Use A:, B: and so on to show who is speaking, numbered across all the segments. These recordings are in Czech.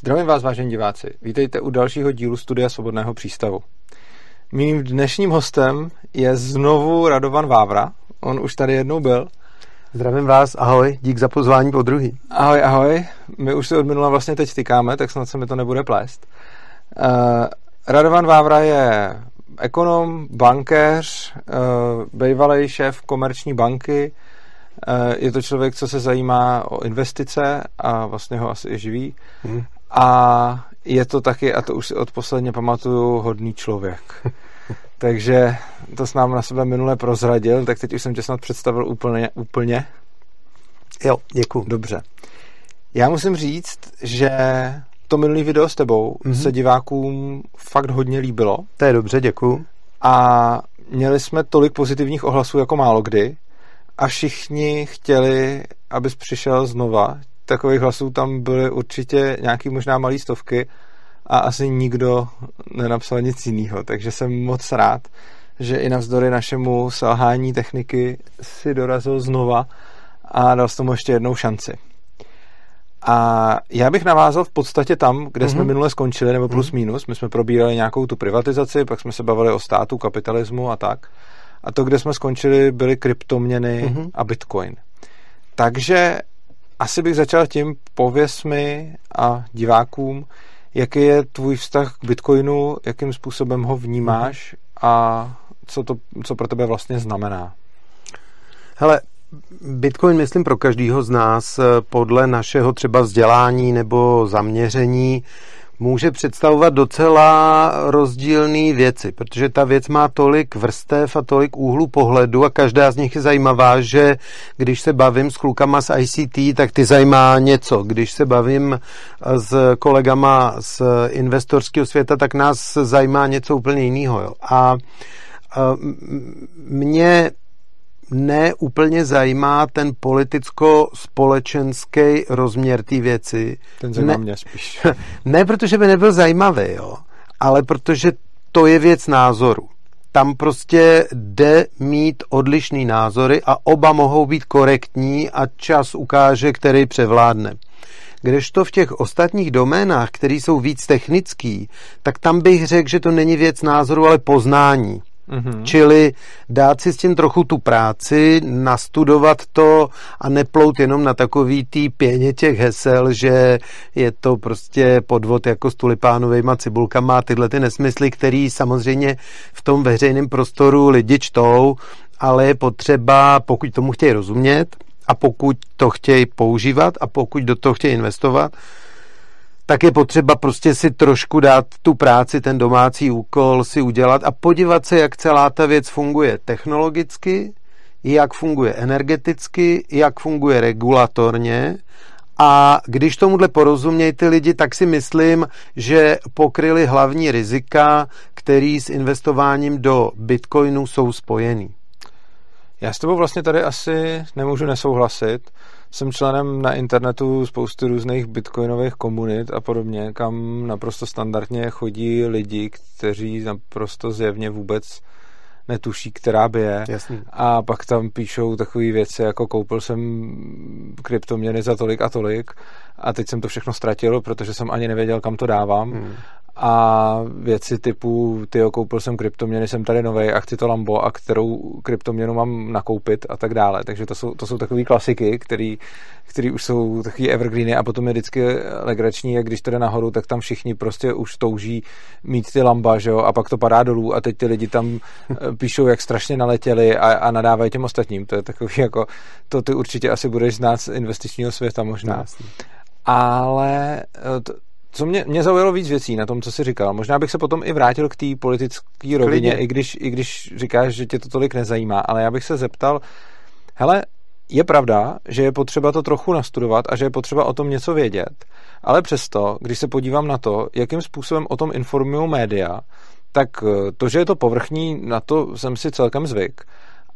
A: Zdravím vás, vážení diváci. Vítejte u dalšího dílu Studia Svobodného přístavu. Mým dnešním hostem je znovu Radovan Vávra. On už tady jednou byl.
B: Zdravím vás, ahoj, dík za pozvání po druhý.
A: Ahoj, ahoj. My už se od minula vlastně teď tykáme, tak snad se mi to nebude plést. Uh, Radovan Vávra je ekonom, bankéř, uh, bývalý šéf komerční banky, uh, je to člověk, co se zajímá o investice a vlastně ho asi i živí. Hmm. A je to taky, a to už si odposledně pamatuju, hodný člověk. Takže to s nám na sebe minule prozradil, tak teď už jsem tě snad představil úplně. úplně.
B: Jo, děkuji.
A: Dobře. Já musím říct, že to minulý video s tebou mm-hmm. se divákům fakt hodně líbilo.
B: To je dobře, děkuji.
A: A měli jsme tolik pozitivních ohlasů jako málo kdy a všichni chtěli, abys přišel znova takových hlasů tam byly určitě nějaký možná malý stovky a asi nikdo nenapsal nic jiného, takže jsem moc rád, že i navzdory našemu selhání techniky si dorazil znova a dal s tomu ještě jednou šanci. A já bych navázal v podstatě tam, kde mm-hmm. jsme mhm. minule skončili, nebo plus mhm. minus. My jsme probírali nějakou tu privatizaci, pak jsme se bavili o státu, kapitalismu a tak. A to, kde jsme skončili, byly kryptoměny mm-hmm. a bitcoin. Takže asi bych začal tím, pověs mi a divákům, jaký je tvůj vztah k Bitcoinu, jakým způsobem ho vnímáš a co to co pro tebe vlastně znamená.
B: Hele, Bitcoin, myslím, pro každého z nás podle našeho třeba vzdělání nebo zaměření může představovat docela rozdílné věci, protože ta věc má tolik vrstev a tolik úhlu pohledu a každá z nich je zajímavá, že když se bavím s klukama z ICT, tak ty zajímá něco. Když se bavím s kolegama z investorského světa, tak nás zajímá něco úplně jiného. A mě ne úplně zajímá ten politicko-společenský rozměr té věci.
A: Ten zajímá ne, mě spíš.
B: ne, protože by nebyl zajímavý, jo, ale protože to je věc názoru. Tam prostě jde mít odlišný názory a oba mohou být korektní a čas ukáže, který převládne. Kdežto v těch ostatních doménách, které jsou víc technický, tak tam bych řekl, že to není věc názoru, ale poznání. Mm-hmm. Čili dát si s tím trochu tu práci, nastudovat to a neplout jenom na takový tý pěně těch hesel, že je to prostě podvod jako s tulipánovejma cibulkama a tyhle ty nesmysly, který samozřejmě v tom veřejném prostoru lidi čtou, ale je potřeba, pokud tomu chtějí rozumět a pokud to chtějí používat a pokud do toho chtějí investovat, tak je potřeba prostě si trošku dát tu práci, ten domácí úkol si udělat a podívat se, jak celá ta věc funguje technologicky, jak funguje energeticky, jak funguje regulatorně a když tomuhle porozumějí ty lidi, tak si myslím, že pokryli hlavní rizika, který s investováním do bitcoinu jsou spojený.
A: Já s tebou vlastně tady asi nemůžu nesouhlasit jsem členem na internetu spousty různých bitcoinových komunit a podobně, kam naprosto standardně chodí lidi, kteří naprosto zjevně vůbec netuší, která by je.
B: Jasný.
A: A pak tam píšou takové věci, jako koupil jsem kryptoměny za tolik a tolik a teď jsem to všechno ztratil, protože jsem ani nevěděl, kam to dávám. Hmm a věci typu, ty koupil jsem kryptoměny, jsem tady novej a chci to Lambo a kterou kryptoměnu mám nakoupit a tak dále. Takže to jsou, to jsou takové klasiky, který, který už jsou takový evergreeny a potom je vždycky legrační, jak když to jde nahoru, tak tam všichni prostě už touží mít ty Lamba, že jo, a pak to padá dolů a teď ty lidi tam eh, píšou, jak strašně naletěli a, a nadávají těm ostatním. To je takový jako, to ty určitě asi budeš znát z investičního světa možná. Ale eh, to, co mě, mě zaujalo víc věcí na tom, co jsi říkal. Možná bych se potom i vrátil k té politické rovině, i když, i když říkáš, že tě to tolik nezajímá, ale já bych se zeptal, hele, je pravda, že je potřeba to trochu nastudovat a že je potřeba o tom něco vědět, ale přesto, když se podívám na to, jakým způsobem o tom informují média, tak eh, to, že je to povrchní, na to jsem si celkem zvyk,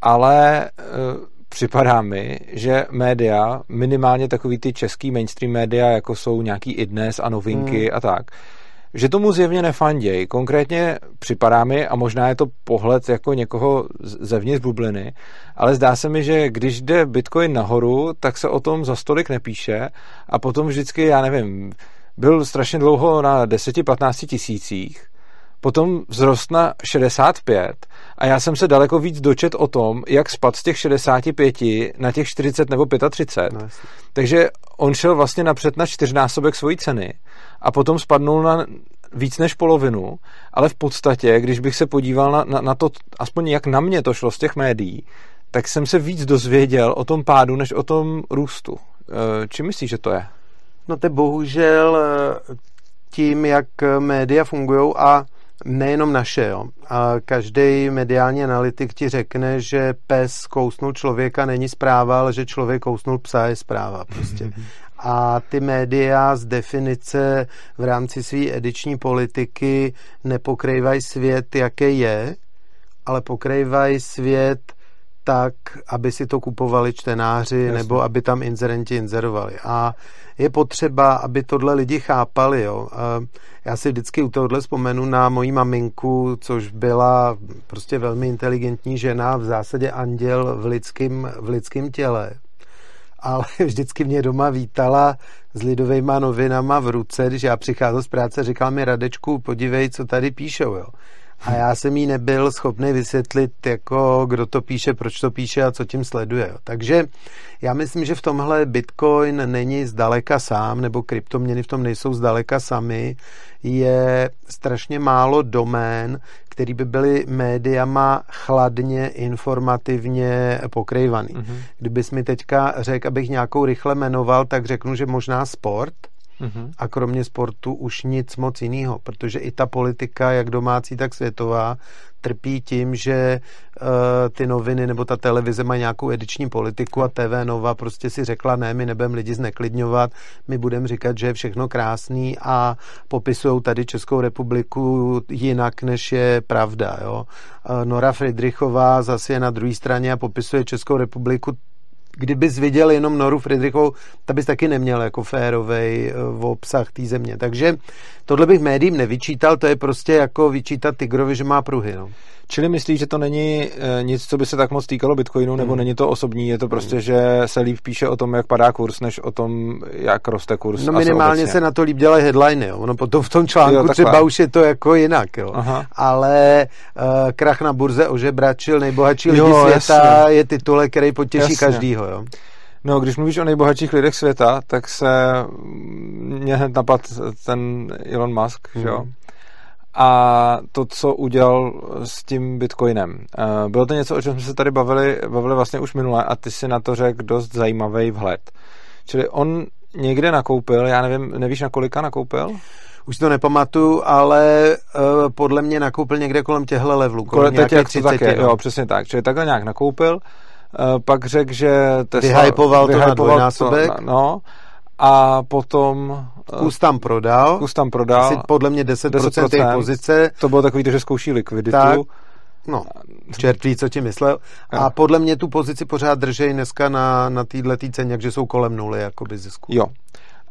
A: ale eh, připadá mi, že média, minimálně takový ty český mainstream média, jako jsou nějaký i dnes a novinky hmm. a tak, že tomu zjevně nefandějí. Konkrétně připadá mi, a možná je to pohled jako někoho zevnitř bubliny, ale zdá se mi, že když jde Bitcoin nahoru, tak se o tom za stolik nepíše a potom vždycky, já nevím, byl strašně dlouho na 10-15 tisících, potom vzrost na 65 a já jsem se daleko víc dočet o tom, jak spad z těch 65 na těch 40 nebo 35. No, Takže on šel vlastně napřed na čtyřnásobek svojí ceny a potom spadnul na víc než polovinu, ale v podstatě, když bych se podíval na, na, na to, aspoň jak na mě to šlo z těch médií, tak jsem se víc dozvěděl o tom pádu, než o tom růstu. E, či myslíš, že to je?
B: No to bohužel e, tím, jak média fungují a nejenom naše. Jo. A každý mediální analytik ti řekne, že pes kousnul člověka není zpráva, ale že člověk kousnul psa je zpráva. Prostě. A ty média z definice v rámci své ediční politiky nepokrývají svět, jaký je, ale pokrývají svět tak, aby si to kupovali čtenáři Jasně. nebo aby tam inzerenti inzerovali. A je potřeba, aby tohle lidi chápali. Jo. Já si vždycky u tohohle vzpomenu na moji maminku, což byla prostě velmi inteligentní žena, v zásadě anděl v lidském, v lidském těle. Ale vždycky mě doma vítala s lidovejma novinama v ruce, když já přicházel z práce, říkal mi Radečku, podívej, co tady píšou. Jo a já jsem jí nebyl schopný vysvětlit, jako kdo to píše, proč to píše a co tím sleduje. Takže já myslím, že v tomhle Bitcoin není zdaleka sám, nebo kryptoměny v tom nejsou zdaleka sami. Je strašně málo domén, který by byly médiama chladně, informativně pokrývaný. Mm-hmm. Kdybys mi teďka řekl, abych nějakou rychle jmenoval, tak řeknu, že možná sport – Mm-hmm. A kromě sportu už nic moc jiného, protože i ta politika, jak domácí, tak světová, trpí tím, že uh, ty noviny nebo ta televize mají nějakou ediční politiku a TV Nova prostě si řekla, ne, my nebudeme lidi zneklidňovat, my budeme říkat, že je všechno krásný a popisují tady Českou republiku jinak, než je pravda. Jo? Uh, Nora Friedrichová zase je na druhé straně a popisuje Českou republiku kdybys viděl jenom Noru Friedrichovou, ta bys taky neměl jako férovej eh, v obsah té země. Takže tohle bych médiím nevyčítal, to je prostě jako vyčítat Tigrovi, že má pruhy. No.
A: Čili myslíš, že to není e, nic, co by se tak moc týkalo Bitcoinu, hmm. nebo není to osobní, je to prostě, hmm. že se líp píše o tom, jak padá kurz, než o tom, jak roste kurz.
B: No minimálně se na to líp dělají headliny, jo. ono potom v tom článku jo, třeba už je to jako jinak, jo. Aha. ale uh, krach na burze ožebračil nejbohatší lidi jo, světa jasně. je titulek, který potěší jasně. každýho, jo.
A: No, když mluvíš o nejbohatších lidech světa, tak se mě hned napad ten Elon Musk, hmm. že jo? a to, co udělal s tím Bitcoinem. Eh, bylo to něco, o čem jsme se tady bavili, bavili vlastně už minule a ty si na to řekl dost zajímavý vhled. Čili on někde nakoupil, já nevím, nevíš na kolika nakoupil?
B: Už to nepamatuju, ale uh, podle mě nakoupil někde kolem těchto levelů. Kolem
A: teď jak 30, také, jo, přesně tak. Čili takhle nějak nakoupil, uh, pak řekl, že
B: Tesla... Vyhypoval to na dvojnásobek.
A: To, no, a potom...
B: Eh, kus tam prodal.
A: Kus tam prodal. Asi
B: podle mě 10%, 10% té pozice.
A: To bylo takový, že zkouší likviditu.
B: Tak, no, čert ví, co ti myslel. A podle mě tu pozici pořád držej dneska na, na téhle ceně, že jsou kolem nuly jakoby zisku.
A: Jo.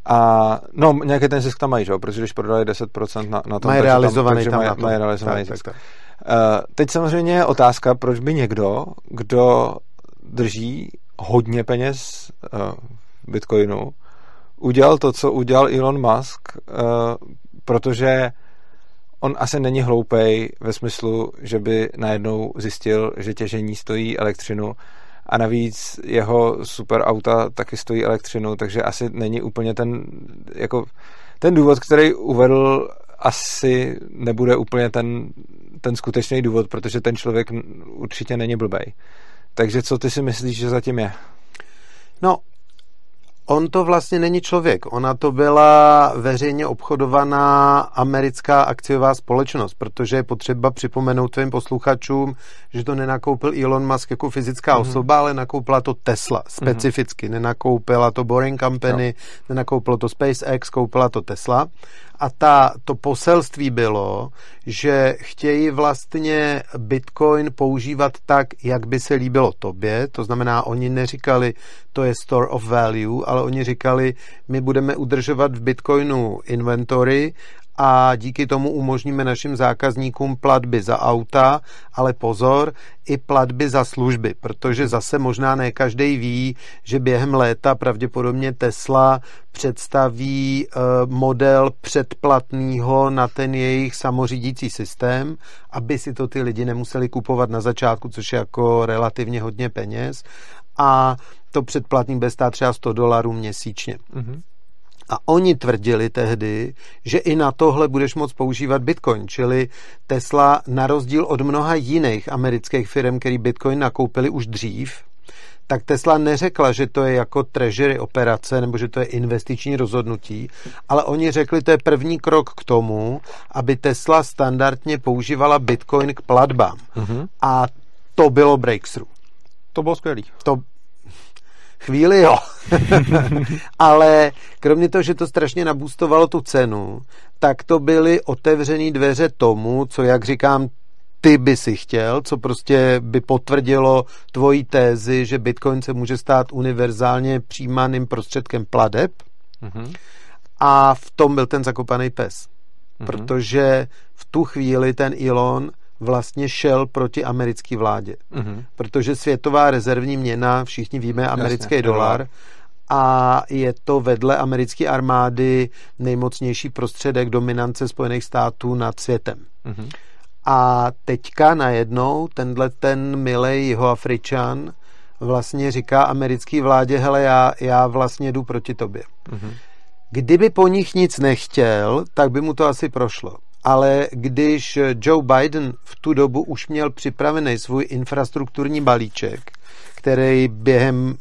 A: A no, nějaký ten zisk tam mají, že? protože když prodali 10% na, na tom,
B: mají realizovaný tam,
A: tam mají, mají realizovaný tak, zisk. Tak, tak. Uh, teď samozřejmě je otázka, proč by někdo, kdo drží hodně peněz v Bitcoinu, udělal to, co udělal Elon Musk, uh, protože on asi není hloupej ve smyslu, že by najednou zjistil, že těžení stojí elektřinu a navíc jeho super auta taky stojí elektřinu, takže asi není úplně ten, jako, ten důvod, který uvedl, asi nebude úplně ten, ten skutečný důvod, protože ten člověk určitě není blbej. Takže co ty si myslíš, že zatím je?
B: No, On to vlastně není člověk. Ona to byla veřejně obchodovaná americká akciová společnost, protože je potřeba připomenout tvým posluchačům, že to nenakoupil Elon Musk jako fyzická mm-hmm. osoba, ale nakoupila to Tesla mhm. specificky. Mm-hmm. Nenakoupila to Boring Company, no. nenakoupila to SpaceX, koupila to Tesla a ta, to poselství bylo, že chtějí vlastně Bitcoin používat tak, jak by se líbilo tobě, to znamená, oni neříkali, to je store of value, ale oni říkali, my budeme udržovat v Bitcoinu inventory a díky tomu umožníme našim zákazníkům platby za auta, ale pozor, i platby za služby, protože zase možná ne každý ví, že během léta pravděpodobně Tesla představí eh, model předplatného na ten jejich samořídící systém, aby si to ty lidi nemuseli kupovat na začátku, což je jako relativně hodně peněz a to předplatný bude stát třeba 100 dolarů měsíčně. Mm-hmm. A oni tvrdili tehdy, že i na tohle budeš moct používat Bitcoin, čili Tesla na rozdíl od mnoha jiných amerických firm, který Bitcoin nakoupili už dřív, tak Tesla neřekla, že to je jako treasury operace nebo že to je investiční rozhodnutí, ale oni řekli, to je první krok k tomu, aby Tesla standardně používala Bitcoin k platbám. Mm-hmm. A to bylo breakthrough.
A: To bylo skvělý.
B: To, Chvíli jo. Ale kromě toho, že to strašně nabůstovalo tu cenu, tak to byly otevřené dveře tomu, co, jak říkám, ty by si chtěl, co prostě by potvrdilo tvoji tézi, že Bitcoin se může stát univerzálně přijímaným prostředkem pladeb. Mm-hmm. A v tom byl ten zakopaný pes. Mm-hmm. Protože v tu chvíli ten Elon vlastně šel proti americké vládě. Mm-hmm. Protože světová rezervní měna, všichni víme, americký Jasně, dolar, a je to vedle americké armády nejmocnější prostředek dominance Spojených států nad světem. Mm-hmm. A teďka najednou tenhle ten milej jihoafričan vlastně říká americké vládě, hele, já, já vlastně jdu proti tobě. Mm-hmm. Kdyby po nich nic nechtěl, tak by mu to asi prošlo ale když Joe Biden v tu dobu už měl připravený svůj infrastrukturní balíček, který během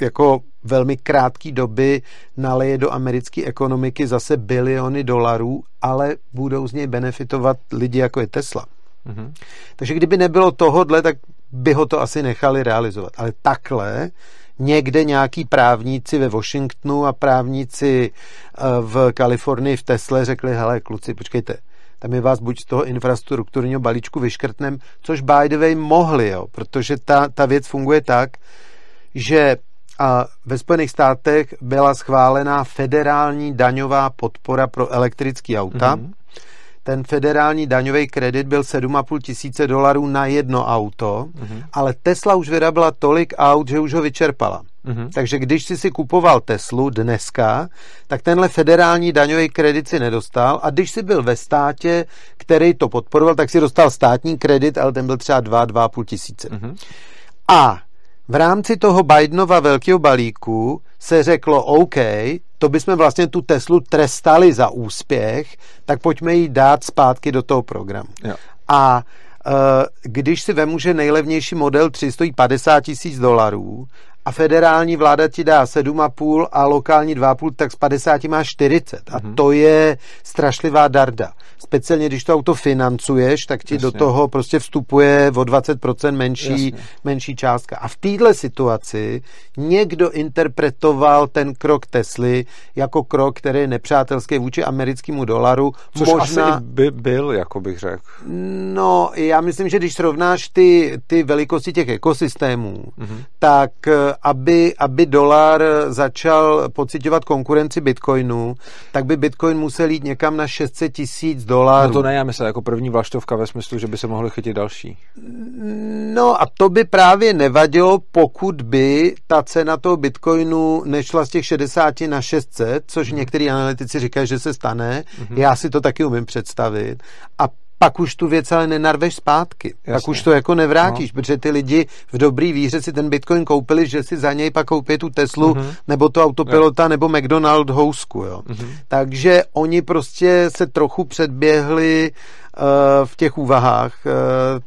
B: jako velmi krátké doby naleje do americké ekonomiky zase biliony dolarů, ale budou z něj benefitovat lidi jako je Tesla. Mm-hmm. Takže kdyby nebylo tohodle, tak by ho to asi nechali realizovat. Ale takhle někde nějaký právníci ve Washingtonu a právníci eh, v Kalifornii v Tesle řekli, hele kluci, počkejte, tak my vás buď z toho infrastrukturního balíčku vyškrtneme, což by the way mohli, jo, protože ta, ta věc funguje tak, že a ve Spojených státech byla schválená federální daňová podpora pro elektrické auta. Mm-hmm. Ten federální daňový kredit byl 7,5 tisíce dolarů na jedno auto, mm-hmm. ale Tesla už vyráběla tolik aut, že už ho vyčerpala. Mm-hmm. Takže když jsi si kupoval Teslu dneska, tak tenhle federální daňový kredit si nedostal a když jsi byl ve státě, který to podporoval, tak si dostal státní kredit, ale ten byl třeba 2-2,5 tisíce. Mm-hmm. A v rámci toho Bidenova velkého balíku se řeklo, OK, to bychom vlastně tu Teslu trestali za úspěch, tak pojďme ji dát zpátky do toho programu. Jo. A uh, když si vemu, že nejlevnější model 3 stojí 50 tisíc dolarů a federální vláda ti dá 7,5 a lokální 2,5, tak z 50 máš 40. A mm-hmm. to je strašlivá darda. Speciálně, když to auto financuješ, tak ti Jasně. do toho prostě vstupuje o 20% menší, menší částka. A v této situaci někdo interpretoval ten krok Tesly jako krok, který je nepřátelský vůči americkému dolaru.
A: Což Možná... asi by byl, jako bych řekl.
B: No, já myslím, že když srovnáš ty, ty velikosti těch ekosystémů, mm-hmm. tak aby, aby dolar začal pocitovat konkurenci Bitcoinu, tak by Bitcoin musel jít někam na 600 tisíc dolarů.
A: No to ne, já myslím, jako první vlaštovka ve smyslu, že by se mohly chytit další.
B: No a to by právě nevadilo, pokud by ta cena toho Bitcoinu nešla z těch 60 na 600, což hmm. některý analytici říkají, že se stane. Hmm. Já si to taky umím představit. A pak už tu věc ale nenarveš zpátky. Jasně. Pak už to jako nevrátíš, no. protože ty lidi v dobrý víře si ten Bitcoin koupili, že si za něj pak koupí tu Teslu, uh-huh. nebo to autopilota, jo. nebo McDonald housku. Jo. Uh-huh. Takže oni prostě se trochu předběhli uh, v těch úvahách. Uh,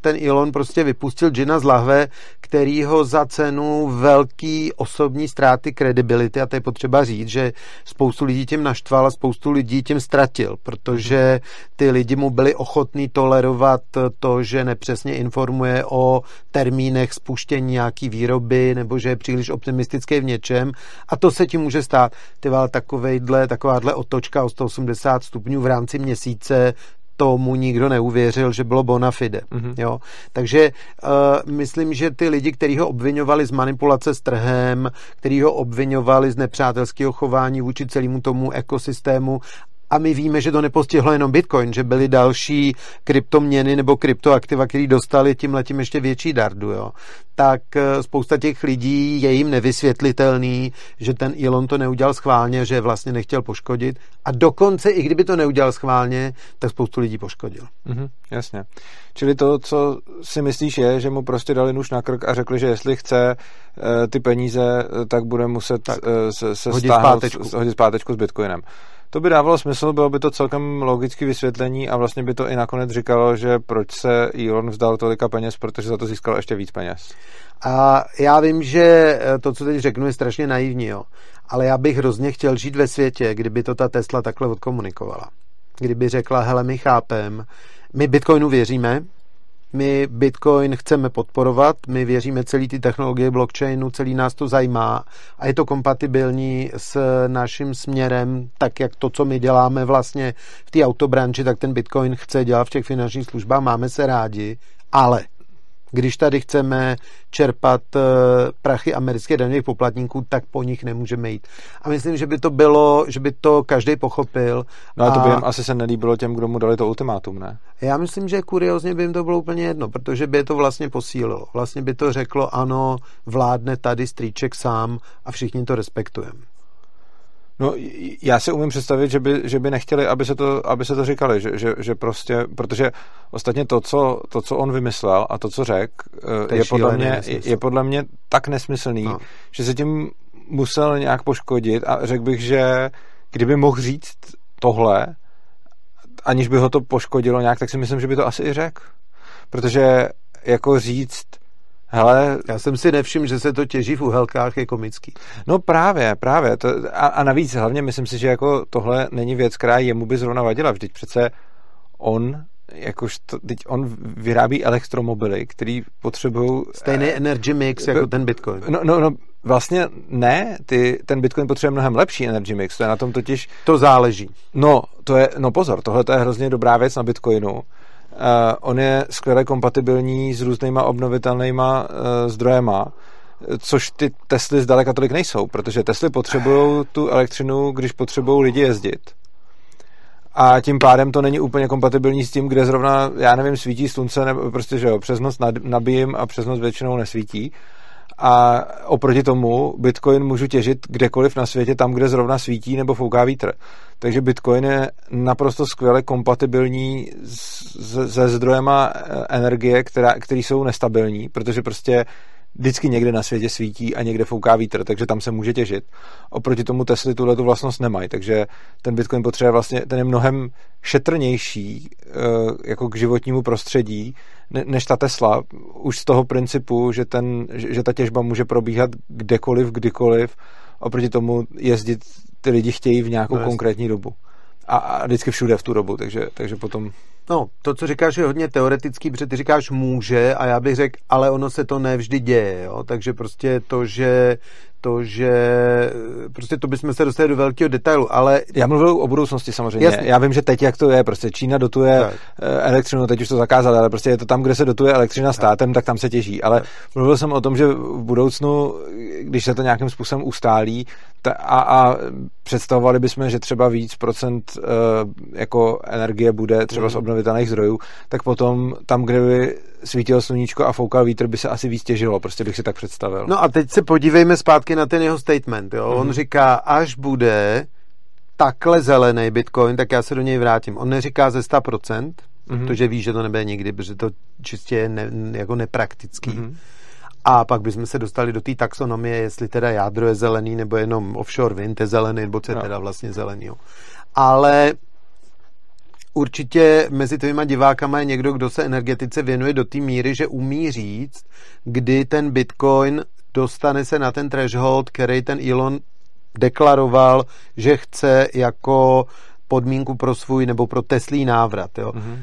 B: ten Elon prostě vypustil Gina z lahve, který ho za cenu velký osobní ztráty kredibility, a to je potřeba říct, že spoustu lidí tím naštval a spoustu lidí tím ztratil, protože ty lidi mu byli ochotní tolerovat to, že nepřesně informuje o termínech spuštění nějaký výroby nebo že je příliš optimistický v něčem a to se ti může stát. Ty takovejhle, takováhle otočka o 180 stupňů v rámci měsíce tomu nikdo neuvěřil, že bylo bona fide. Mm-hmm. Jo? Takže uh, myslím, že ty lidi, kteří ho obvinovali z manipulace s trhem, kteří ho obvinovali z nepřátelského chování vůči celému tomu ekosystému a my víme, že to nepostihlo jenom Bitcoin, že byly další kryptoměny nebo kryptoaktiva, které dostali tím letím ještě větší dardu, jo. tak eh, spousta těch lidí je jim nevysvětlitelný, že ten Elon to neudělal schválně, že vlastně nechtěl poškodit a dokonce i kdyby to neudělal schválně, tak spoustu lidí poškodil.
A: Mm-hmm, jasně. Čili to, co si myslíš, je, že mu prostě dali nůž na krk a řekli, že jestli chce uh, ty peníze, tak bude muset tak, se, se hodit stáhnout, zpátečku. hodit zpátečku s Bitcoinem. To by dávalo smysl, bylo by to celkem logické vysvětlení a vlastně by to i nakonec říkalo, že proč se Elon vzdal tolika peněz, protože za to získal ještě víc peněz.
B: A já vím, že to, co teď řeknu, je strašně naivní, jo. ale já bych hrozně chtěl žít ve světě, kdyby to ta Tesla takhle odkomunikovala. Kdyby řekla, hele, my chápem, my Bitcoinu věříme, my Bitcoin chceme podporovat, my věříme celý ty technologie blockchainu, celý nás to zajímá a je to kompatibilní s naším směrem, tak jak to, co my děláme vlastně v té autobranči, tak ten Bitcoin chce dělat v těch finančních službách, máme se rádi, ale když tady chceme čerpat eh, prachy amerických daňových poplatníků, tak po nich nemůžeme jít. A myslím, že by to bylo, že by to každý pochopil.
A: No a to by jim asi se nelíbilo těm, kdo mu dali to ultimátum, ne?
B: Já myslím, že kuriozně by jim to bylo úplně jedno, protože by je to vlastně posílilo. Vlastně by to řeklo, ano, vládne tady strýček sám a všichni to respektujeme.
A: No, já si umím představit, že by, že by nechtěli, aby se to, aby se to říkali, že, že, že prostě, protože ostatně to co, to, co on vymyslel a to, co řekl, eh, je, je, podle mě, je, je podle mě tak nesmyslný, no. že se tím musel nějak poškodit a řekl bych, že kdyby mohl říct tohle, aniž by ho to poškodilo nějak, tak si myslím, že by to asi i řekl. Protože jako říct, Hele,
B: já jsem si nevšiml, že se to těží v uhelkách, je komický.
A: No právě, právě. To, a, a navíc hlavně myslím si, že jako tohle není věc, která jemu by zrovna vadila. Vždyť přece on jakož to, teď on vyrábí elektromobily, který potřebují...
B: Stejný eh, energy mix jako ten Bitcoin.
A: No, no, no vlastně ne, ty, ten Bitcoin potřebuje mnohem lepší energy mix, to je na tom totiž...
B: To záleží.
A: No, to je, no pozor, tohle je hrozně dobrá věc na Bitcoinu, on je skvěle kompatibilní s různýma obnovitelnýma uh, zdrojema, což ty Tesly zdaleka tolik nejsou, protože Tesly potřebují tu elektřinu, když potřebují lidi jezdit. A tím pádem to není úplně kompatibilní s tím, kde zrovna, já nevím, svítí slunce, nebo prostě, že jo, přes noc nabijím a přes noc většinou nesvítí a oproti tomu Bitcoin můžu těžit kdekoliv na světě, tam, kde zrovna svítí nebo fouká vítr. Takže Bitcoin je naprosto skvěle kompatibilní se zdrojema eh, energie, která, který jsou nestabilní, protože prostě vždycky někde na světě svítí a někde fouká vítr, takže tam se může těžit. Oproti tomu Tesly tuhle tu vlastnost nemají, takže ten Bitcoin potřebuje vlastně, ten je mnohem šetrnější eh, jako k životnímu prostředí, než ta Tesla, už z toho principu, že, ten, že ta těžba může probíhat kdekoliv, kdykoliv, oproti tomu jezdit ty lidi chtějí v nějakou no, konkrétní dobu. A, a vždycky všude v tu dobu, takže, takže potom
B: No, to, co říkáš, je hodně teoretický, protože ty říkáš může a já bych řekl, ale ono se to nevždy děje, jo? takže prostě to, že to, že prostě to bychom se dostali do velkého detailu, ale...
A: Já mluvil o budoucnosti samozřejmě. Jasně. Já vím, že teď jak to je, prostě Čína dotuje tak. Eh, elektřinu, teď už to zakázala, ale prostě je to tam, kde se dotuje elektřina státem, tak, tak tam se těží. Ale tak. mluvil jsem o tom, že v budoucnu, když se to nějakým způsobem ustálí a, a představovali bychom, že třeba víc procent uh, jako energie bude třeba z obnovitelných zdrojů, tak potom tam, kde by svítilo sluníčko a foukal vítr, by se asi víc těžilo, prostě bych si tak představil.
B: No a teď se podívejme zpátky na ten jeho statement. Jo? Mm-hmm. On mhm. říká, až bude takhle zelený Bitcoin, tak já se do něj vrátím. On neříká ze 100%, mm-hmm. protože ví, že to nebude nikdy, protože to čistě je ne, jako nepraktický. Mm-hmm. A pak bychom se dostali do té taxonomie, jestli teda jádro je zelený, nebo jenom offshore wind je zelený, nebo co je no. teda vlastně zelený. Ale určitě mezi tvýma divákama je někdo, kdo se energetice věnuje do té míry, že umí říct, kdy ten Bitcoin dostane se na ten threshold, který ten Elon deklaroval, že chce jako podmínku pro svůj nebo pro Teslý návrat. Jo. Mm-hmm.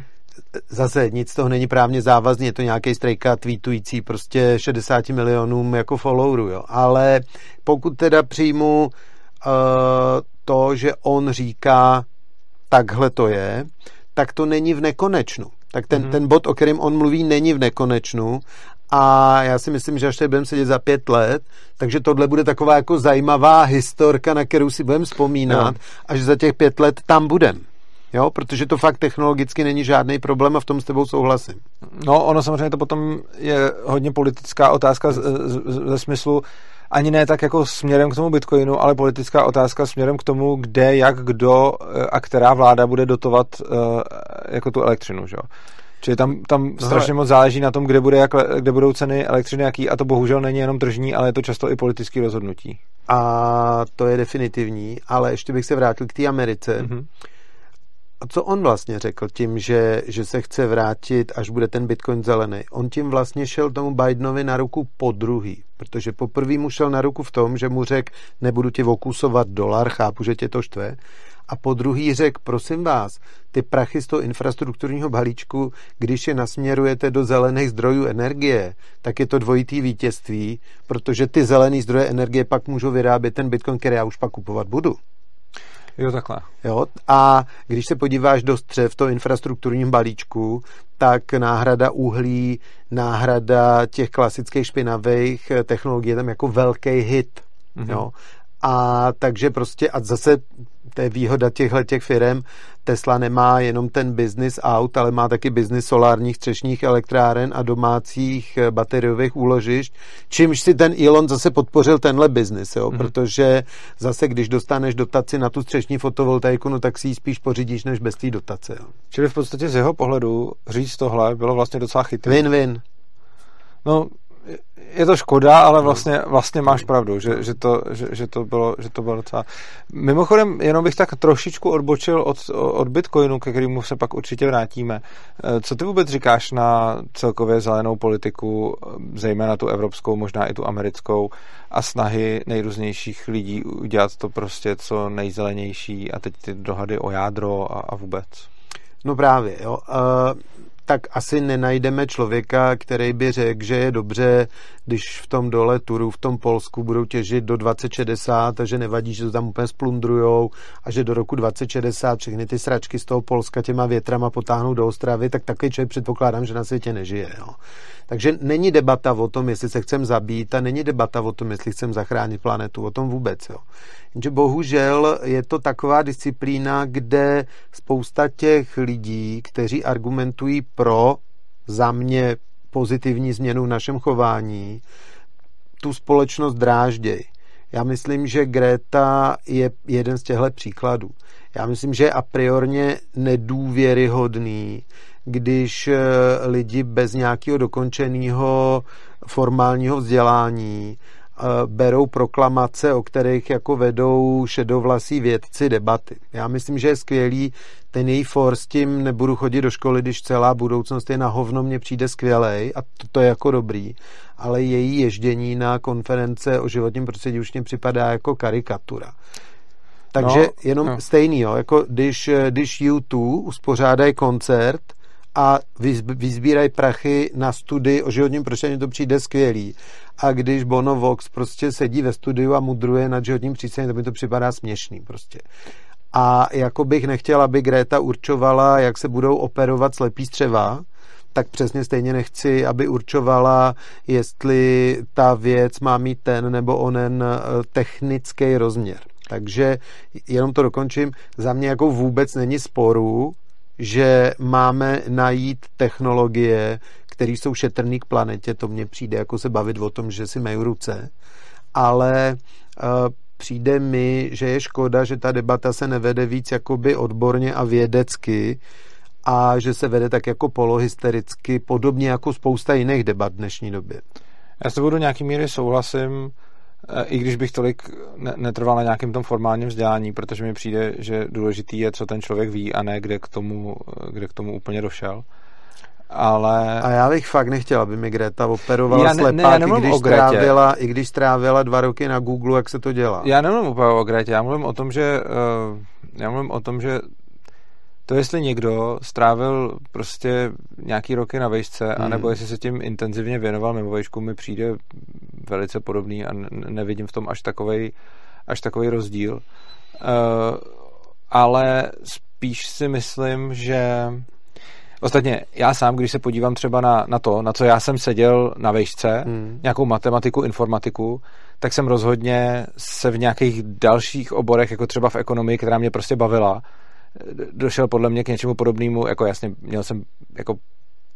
B: Zase nic z toho není právně závazný, je to nějaký strejka tweetující prostě 60 milionům jako followerů, jo. Ale pokud teda přijmu uh, to, že on říká, takhle to je, tak to není v nekonečnu. Tak ten, mm-hmm. ten bod, o kterém on mluví, není v nekonečnu a já si myslím, že až tady budeme sedět za pět let, takže tohle bude taková jako zajímavá historka, na kterou si budeme vzpomínat, no. až za těch pět let tam budeme. Jo, protože to fakt technologicky není žádný problém a v tom s tebou souhlasím.
A: No, ono samozřejmě to potom je hodně politická otázka ze smyslu, ani ne tak jako směrem k tomu Bitcoinu, ale politická otázka směrem k tomu, kde, jak, kdo eh, a která vláda bude dotovat uh, jako tu elektřinu, že jo. Čili tam, tam strašně moc záleží na tom, kde, bude, jak, kde budou ceny elektřiny jaký a to bohužel není jenom tržní, ale je to často i politické rozhodnutí.
B: A to je definitivní, ale ještě bych se vrátil k té Americe. Mm-hmm. A co on vlastně řekl tím, že, že se chce vrátit, až bude ten Bitcoin zelený? On tím vlastně šel tomu Bidenovi na ruku po druhý, protože poprvé mu šel na ruku v tom, že mu řekl, nebudu ti okusovat dolar, chápu, že tě to štve, a po druhý řekl, prosím vás, ty prachy z toho infrastrukturního balíčku, když je nasměrujete do zelených zdrojů energie, tak je to dvojitý vítězství, protože ty zelené zdroje energie pak můžou vyrábět ten bitcoin, který já už pak kupovat budu.
A: Jo, takhle.
B: Jo, a když se podíváš do střev v toho infrastrukturním balíčku, tak náhrada uhlí, náhrada těch klasických špinavých technologií je tam jako velký hit. Mm-hmm. Jo. A takže prostě, a zase to je výhoda těchto těch firm. Tesla nemá jenom ten business aut, ale má taky business solárních střešních elektráren a domácích eh, bateriových úložišť, čímž si ten Elon zase podpořil tenhle business, jo? Mm-hmm. protože zase, když dostaneš dotaci na tu střešní fotovoltaiku, no tak si ji spíš pořídíš, než bez té dotace. Jo?
A: Čili v podstatě z jeho pohledu říct tohle bylo vlastně docela chytré.
B: Win-win.
A: No, je to škoda, ale vlastně, vlastně máš pravdu, že, že, to, že, že, to bylo, že to bylo docela... Mimochodem, jenom bych tak trošičku odbočil od, od Bitcoinu, ke kterému se pak určitě vrátíme. Eh, co ty vůbec říkáš na celkově zelenou politiku, zejména tu evropskou, možná i tu americkou, a snahy nejrůznějších lidí udělat to prostě co nejzelenější a teď ty dohady o jádro a, a vůbec?
B: No právě, jo. Uh tak asi nenajdeme člověka, který by řekl, že je dobře, když v tom dole Turu, v tom Polsku budou těžit do 2060 a že nevadí, že to tam úplně splundrujou a že do roku 2060 všechny ty sračky z toho Polska těma větrama potáhnou do Ostravy, tak takový člověk předpokládám, že na světě nežije. Jo. Takže není debata o tom, jestli se chcem zabít a není debata o tom, jestli chcem zachránit planetu, o tom vůbec. Jo. Jenže bohužel je to taková disciplína, kde spousta těch lidí, kteří argumentují pro za mě pozitivní změnu v našem chování, tu společnost drážděj. Já myslím, že Greta je jeden z těchto příkladů. Já myslím, že je a priorně nedůvěryhodný, když eh, lidi bez nějakého dokončeného formálního vzdělání berou proklamace, o kterých jako vedou šedovlasí vědci debaty. Já myslím, že je skvělý ten její for s tím nebudu chodit do školy, když celá budoucnost je na hovno, mně přijde skvělej a to, to je jako dobrý, ale její ježdění na konference o životním prostředí už mě připadá jako karikatura. Takže no, jenom no. stejný, jo, jako když, když U2 uspořádají koncert, a vyzbírají prachy na studii o životním prostředí, to přijde skvělý. A když Bono Vox prostě sedí ve studiu a mudruje nad životním přístředím, to mi to připadá směšný prostě. A jako bych nechtěl, aby Greta určovala, jak se budou operovat slepý střeva, tak přesně stejně nechci, aby určovala, jestli ta věc má mít ten nebo onen eh, technický rozměr. Takže jenom to dokončím. Za mě jako vůbec není sporu, že máme najít technologie, které jsou šetrný k planetě, to mně přijde jako se bavit o tom, že si mají ruce, ale uh, přijde mi, že je škoda, že ta debata se nevede víc jakoby odborně a vědecky a že se vede tak jako polohystericky, podobně jako spousta jiných debat v dnešní době.
A: Já s tebou do nějaký míry souhlasím, i když bych tolik netrval na nějakém tom formálním vzdělání, protože mi přijde, že důležitý je, co ten člověk ví a ne kde k tomu, kde k tomu úplně došel. Ale...
B: A já bych fakt nechtěl, aby mi Greta operovala já ne, slepák, ne, já i, když strávila, i když strávila dva roky na Google, jak se to dělá.
A: Já nemluvím úplně o Gretě, já mluvím o tom, že uh, já mluvím o tom, že to, jestli někdo strávil prostě nějaký roky na vejšce, hmm. anebo jestli se tím intenzivně věnoval mimo vejšku, mi přijde velice podobný a nevidím v tom až takovej, až takovej rozdíl. Uh, ale spíš si myslím, že Ostatně já sám, když se podívám třeba na, na to, na co já jsem seděl na vejšce, hmm. nějakou matematiku, informatiku, tak jsem rozhodně se v nějakých dalších oborech, jako třeba v ekonomii, která mě prostě bavila, došel podle mě k něčemu podobnému, jako jasně, měl jsem jako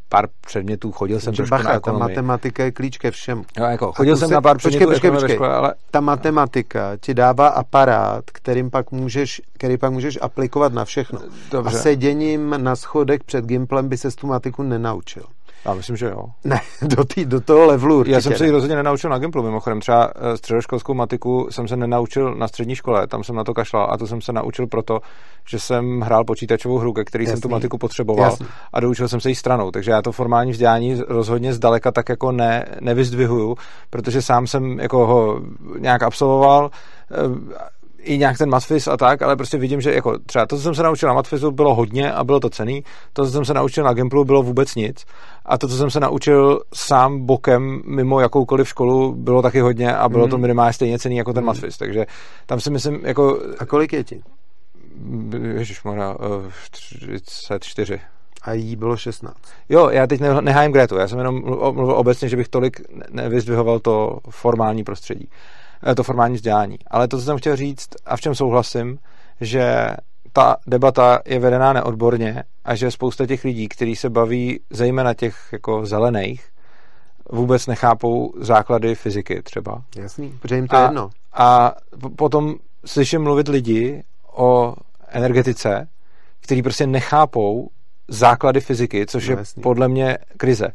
A: pár předmětů, chodil jsem trošku bacha, na ekonomii.
B: ta matematika je klíč ke všemu.
A: Jo, jako, chodil jsem se, na pár předmětů počkej, počkej, škole, ale...
B: Ta matematika ti dává aparát, kterým pak můžeš, který pak můžeš aplikovat na všechno. Dobře. A seděním na schodech před Gimplem by se tu matiku nenaučil.
A: Já myslím, že jo.
B: Ne, do, tý, do toho levelu určitě.
A: Já jsem se ji rozhodně nenaučil na Gimplu, mimochodem. Třeba eh, středoškolskou matiku jsem se nenaučil na střední škole, tam jsem na to kašlal a to jsem se naučil proto, že jsem hrál počítačovou hru, ke který Jasný. jsem tu matiku potřeboval Jasný. a doučil jsem se jí stranou. Takže já to formální vzdělání rozhodně zdaleka tak jako ne, nevyzdvihuju, protože sám jsem jako ho nějak absolvoval eh, i nějak ten matfiz a tak, ale prostě vidím, že jako třeba to, co jsem se naučil na matfizu, bylo hodně a bylo to cený, to, co jsem se naučil na Gimplu, bylo vůbec nic a to, co jsem se naučil sám bokem mimo jakoukoliv školu, bylo taky hodně a bylo mm. to minimálně stejně cený jako ten mm. matfiz, takže tam si myslím jako...
B: A kolik je ti?
A: Ježišmarja, uh, 34.
B: A jí bylo 16.
A: Jo, já teď nehájím Gretu, já jsem jenom mluvil obecně, že bych tolik nevyzdvihoval to formální prostředí. Eh, to formální vzdělání. Ale to, co jsem chtěl říct a v čem souhlasím, že ta debata je vedená neodborně a že spousta těch lidí, kteří se baví zejména těch jako zelených, vůbec nechápou základy fyziky třeba.
B: Jasný, protože jim to a, jedno.
A: A potom slyším mluvit lidi o energetice, kteří prostě nechápou základy fyziky, což no, je jasný. podle mě krize.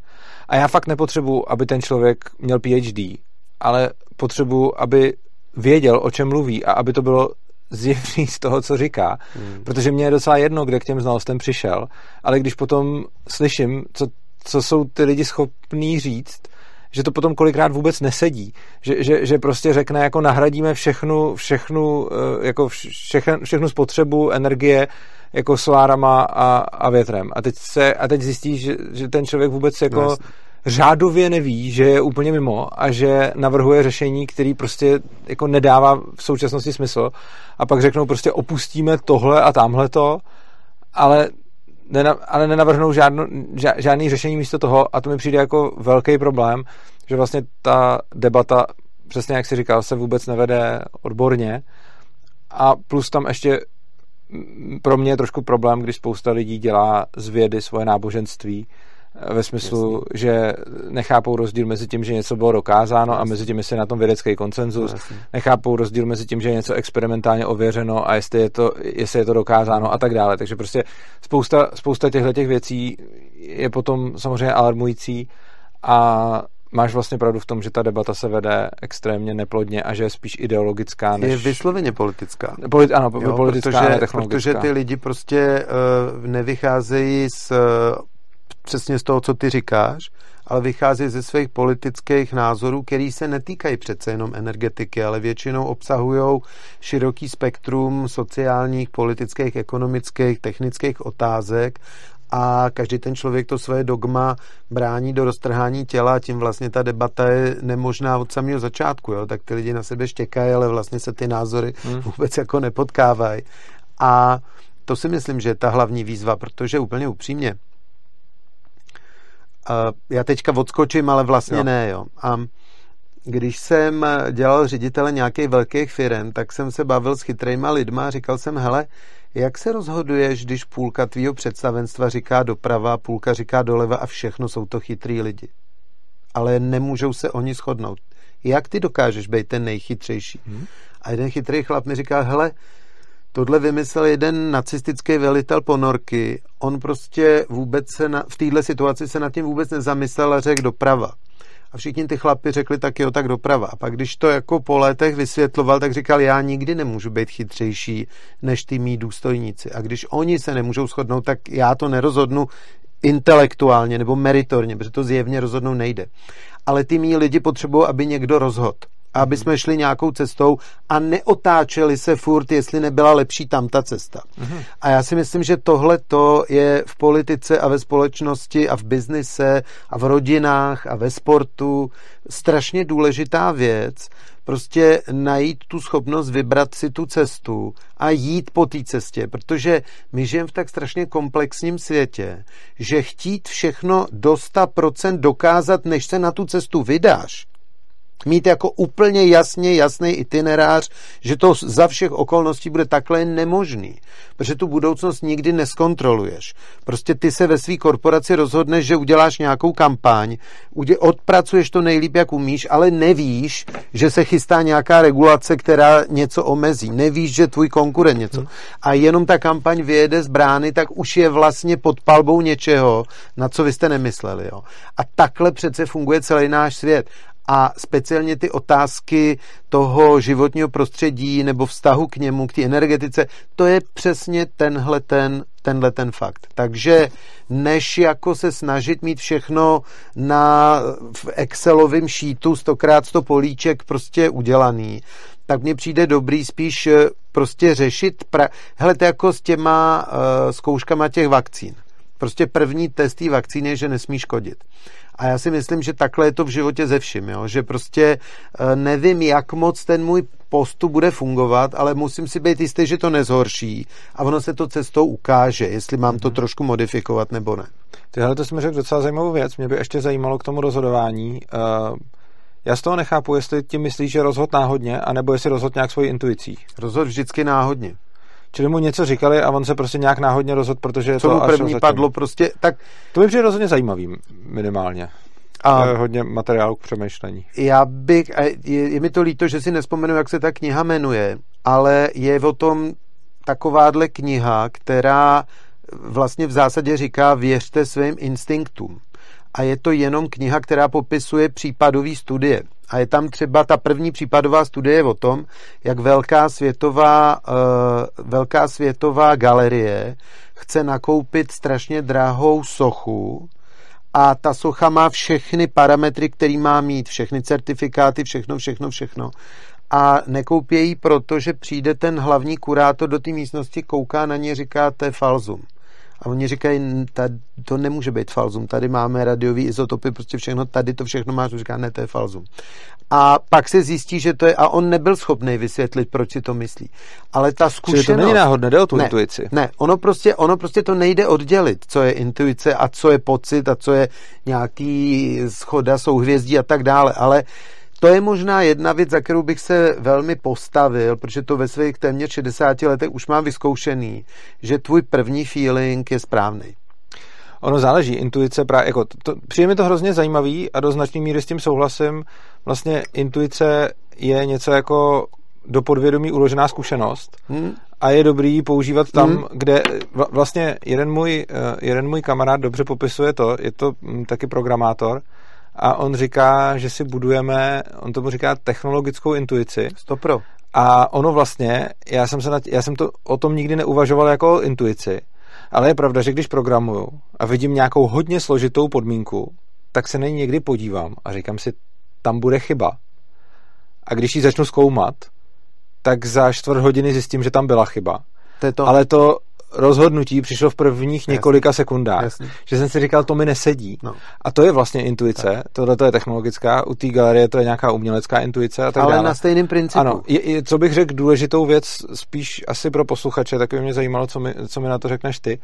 A: A já fakt nepotřebuji, aby ten člověk měl PhD, ale potřebuji, aby věděl, o čem mluví a aby to bylo zjevný z toho, co říká. Hmm. Protože mě je docela jedno, kde k těm znalostem přišel, ale když potom slyším, co, co jsou ty lidi schopní říct, že to potom kolikrát vůbec nesedí. Že, že, že prostě řekne, jako nahradíme všechnu, všechnu, eh, jako všechnu, všechnu spotřebu energie jako solárama a, a větrem. A teď, se, a teď zjistí, že, že ten člověk vůbec jako no, řádově neví, že je úplně mimo a že navrhuje řešení, který prostě jako nedává v současnosti smysl. A pak řeknou prostě opustíme tohle a tamhle to, ale, nena, ale nenavrhnou žádno, žádný řešení místo toho. A to mi přijde jako velký problém, že vlastně ta debata, přesně jak si říkal, se vůbec nevede odborně. A plus tam ještě pro mě je trošku problém, když spousta lidí dělá z vědy svoje náboženství, ve smyslu, Jasně. že nechápou rozdíl mezi tím, že něco bylo dokázáno Jasně. a mezi tím, jestli je na tom vědecký koncenzus. Jasně. Nechápou rozdíl mezi tím, že je něco experimentálně ověřeno a jestli je to, jestli je to dokázáno a tak dále. Takže prostě spousta, spousta těchto těch věcí je potom samozřejmě alarmující a máš vlastně pravdu v tom, že ta debata se vede extrémně neplodně a že je spíš ideologická než...
B: Je vysloveně politická.
A: Polit, ano, jo, politická,
B: protože,
A: technologická.
B: Protože ty lidi prostě uh, nevycházejí z přesně z toho, co ty říkáš, ale vychází ze svých politických názorů, který se netýkají přece jenom energetiky, ale většinou obsahují široký spektrum sociálních, politických, ekonomických, technických otázek a každý ten člověk to své dogma brání do roztrhání těla a tím vlastně ta debata je nemožná od samého začátku. Jo? Tak ty lidi na sebe štěkají, ale vlastně se ty názory hmm. vůbec jako nepotkávají. A to si myslím, že je ta hlavní výzva, protože úplně upřímně, já teďka odskočím, ale vlastně jo. ne, jo. A když jsem dělal ředitele nějakých velkých firm, tak jsem se bavil s chytrýma lidma a říkal jsem, hele, jak se rozhoduješ, když půlka tvýho představenstva říká doprava, půlka říká doleva a všechno jsou to chytrý lidi. Ale nemůžou se oni shodnout. Jak ty dokážeš být ten nejchytřejší? Hmm. A jeden chytrý chlap mi říká, hele, Tohle vymyslel jeden nacistický velitel ponorky. On prostě vůbec se na, v této situaci se nad tím vůbec nezamyslel a řekl doprava. A všichni ty chlapi řekli tak jo, tak doprava. A pak když to jako po letech vysvětloval, tak říkal, já nikdy nemůžu být chytřejší než ty mý důstojníci. A když oni se nemůžou shodnout, tak já to nerozhodnu intelektuálně nebo meritorně, protože to zjevně rozhodnout nejde. Ale ty mý lidi potřebují, aby někdo rozhodl aby jsme šli nějakou cestou a neotáčeli se furt, jestli nebyla lepší tam ta cesta. Uh-huh. A já si myslím, že tohle to je v politice a ve společnosti a v biznise a v rodinách a ve sportu strašně důležitá věc, prostě najít tu schopnost vybrat si tu cestu a jít po té cestě, protože my žijeme v tak strašně komplexním světě, že chtít všechno do 100% dokázat, než se na tu cestu vydáš, mít jako úplně jasně jasný itinerář, že to za všech okolností bude takhle nemožný, protože tu budoucnost nikdy neskontroluješ. Prostě ty se ve své korporaci rozhodneš, že uděláš nějakou kampaň, odpracuješ to nejlíp, jak umíš, ale nevíš, že se chystá nějaká regulace, která něco omezí. Nevíš, že tvůj konkurent něco. Hmm. A jenom ta kampaň vyjede z brány, tak už je vlastně pod palbou něčeho, na co vy jste nemysleli. Jo. A takhle přece funguje celý náš svět a speciálně ty otázky toho životního prostředí nebo vztahu k němu, k té energetice, to je přesně tenhle ten, tenhle ten fakt. Takže než jako se snažit mít všechno na v Excelovém šítu stokrát sto políček prostě udělaný, tak mně přijde dobrý spíš eh, prostě řešit, pra... hele, to jako s těma uh, zkouškama těch vakcín. Prostě první test té vakcíny je, že nesmí škodit. A já si myslím, že takhle je to v životě ze vším, jo? že prostě eh, nevím, jak moc ten můj postup bude fungovat, ale musím si být jistý, že to nezhorší a ono se to cestou ukáže, jestli mám to mhm. trošku modifikovat nebo ne.
A: Tyhle to jsme řekl docela zajímavou věc. Mě by ještě zajímalo k tomu rozhodování. Uh, já z toho nechápu, jestli ti myslíš, že rozhod náhodně, anebo jestli rozhod nějak svojí intuicí.
B: Rozhod vždycky náhodně.
A: Čili mu něco říkali a on se prostě nějak náhodně rozhodl, protože
B: Co
A: to
B: mu první padlo, prostě tak...
A: To mi přijde rozhodně zajímavý, minimálně. A je hodně materiálu k přemýšlení.
B: Já bych, je, je mi to líto, že si nespomenu, jak se ta kniha jmenuje, ale je o tom takováhle kniha, která vlastně v zásadě říká věřte svým instinktům. A je to jenom kniha, která popisuje případové studie. A je tam třeba ta první případová studie o tom, jak velká světová, uh, velká světová galerie chce nakoupit strašně drahou sochu a ta socha má všechny parametry, který má mít, všechny certifikáty, všechno, všechno, všechno. A nekoupějí, protože přijde ten hlavní kurátor do té místnosti, kouká na ně, říká, to je falzum. A oni říkají, tady, to nemůže být falzum, tady máme radiový izotopy, prostě všechno, tady to všechno máš, říká, ne, to je falzum. A pak se zjistí, že to je, a on nebyl schopný vysvětlit, proč si to myslí. Ale ta zkušenost... Čili
A: to není náhodné, jde o tu
B: ne,
A: intuici.
B: Ne, ono prostě, ono prostě to nejde oddělit, co je intuice a co je pocit a co je nějaký schoda souhvězdí a tak dále, ale to je možná jedna věc, za kterou bych se velmi postavil, protože to ve svých téměř 60 letech už mám vyzkoušený, že tvůj první feeling je správný.
A: Ono záleží, intuice právě, jako, to, přijde mi to hrozně zajímavý a do značné míry s tím souhlasím. Vlastně intuice je něco jako do podvědomí uložená zkušenost hmm. a je dobrý používat tam, hmm. kde vlastně jeden můj, eh, jeden můj kamarád dobře popisuje to, je to hm, taky programátor, a on říká, že si budujeme, on tomu říká technologickou intuici.
B: Stopro.
A: A ono vlastně, já jsem, se na, já jsem to o tom nikdy neuvažoval jako intuici, ale je pravda, že když programuju a vidím nějakou hodně složitou podmínku, tak se na ní někdy podívám a říkám si, tam bude chyba. A když ji začnu zkoumat, tak za čtvrt hodiny zjistím, že tam byla chyba.
B: To je to.
A: Ale to rozhodnutí přišlo v prvních několika Jasný. sekundách. Jasný. Že jsem si říkal, to mi nesedí. No. A to je vlastně intuice. Tohle to je technologická. U té galerie to je nějaká umělecká intuice a tak
B: Ale
A: dále.
B: na stejným principu.
A: Ano. Je, je, co bych řekl důležitou věc, spíš asi pro posluchače, tak by mě zajímalo, co mi, co mi na to řekneš ty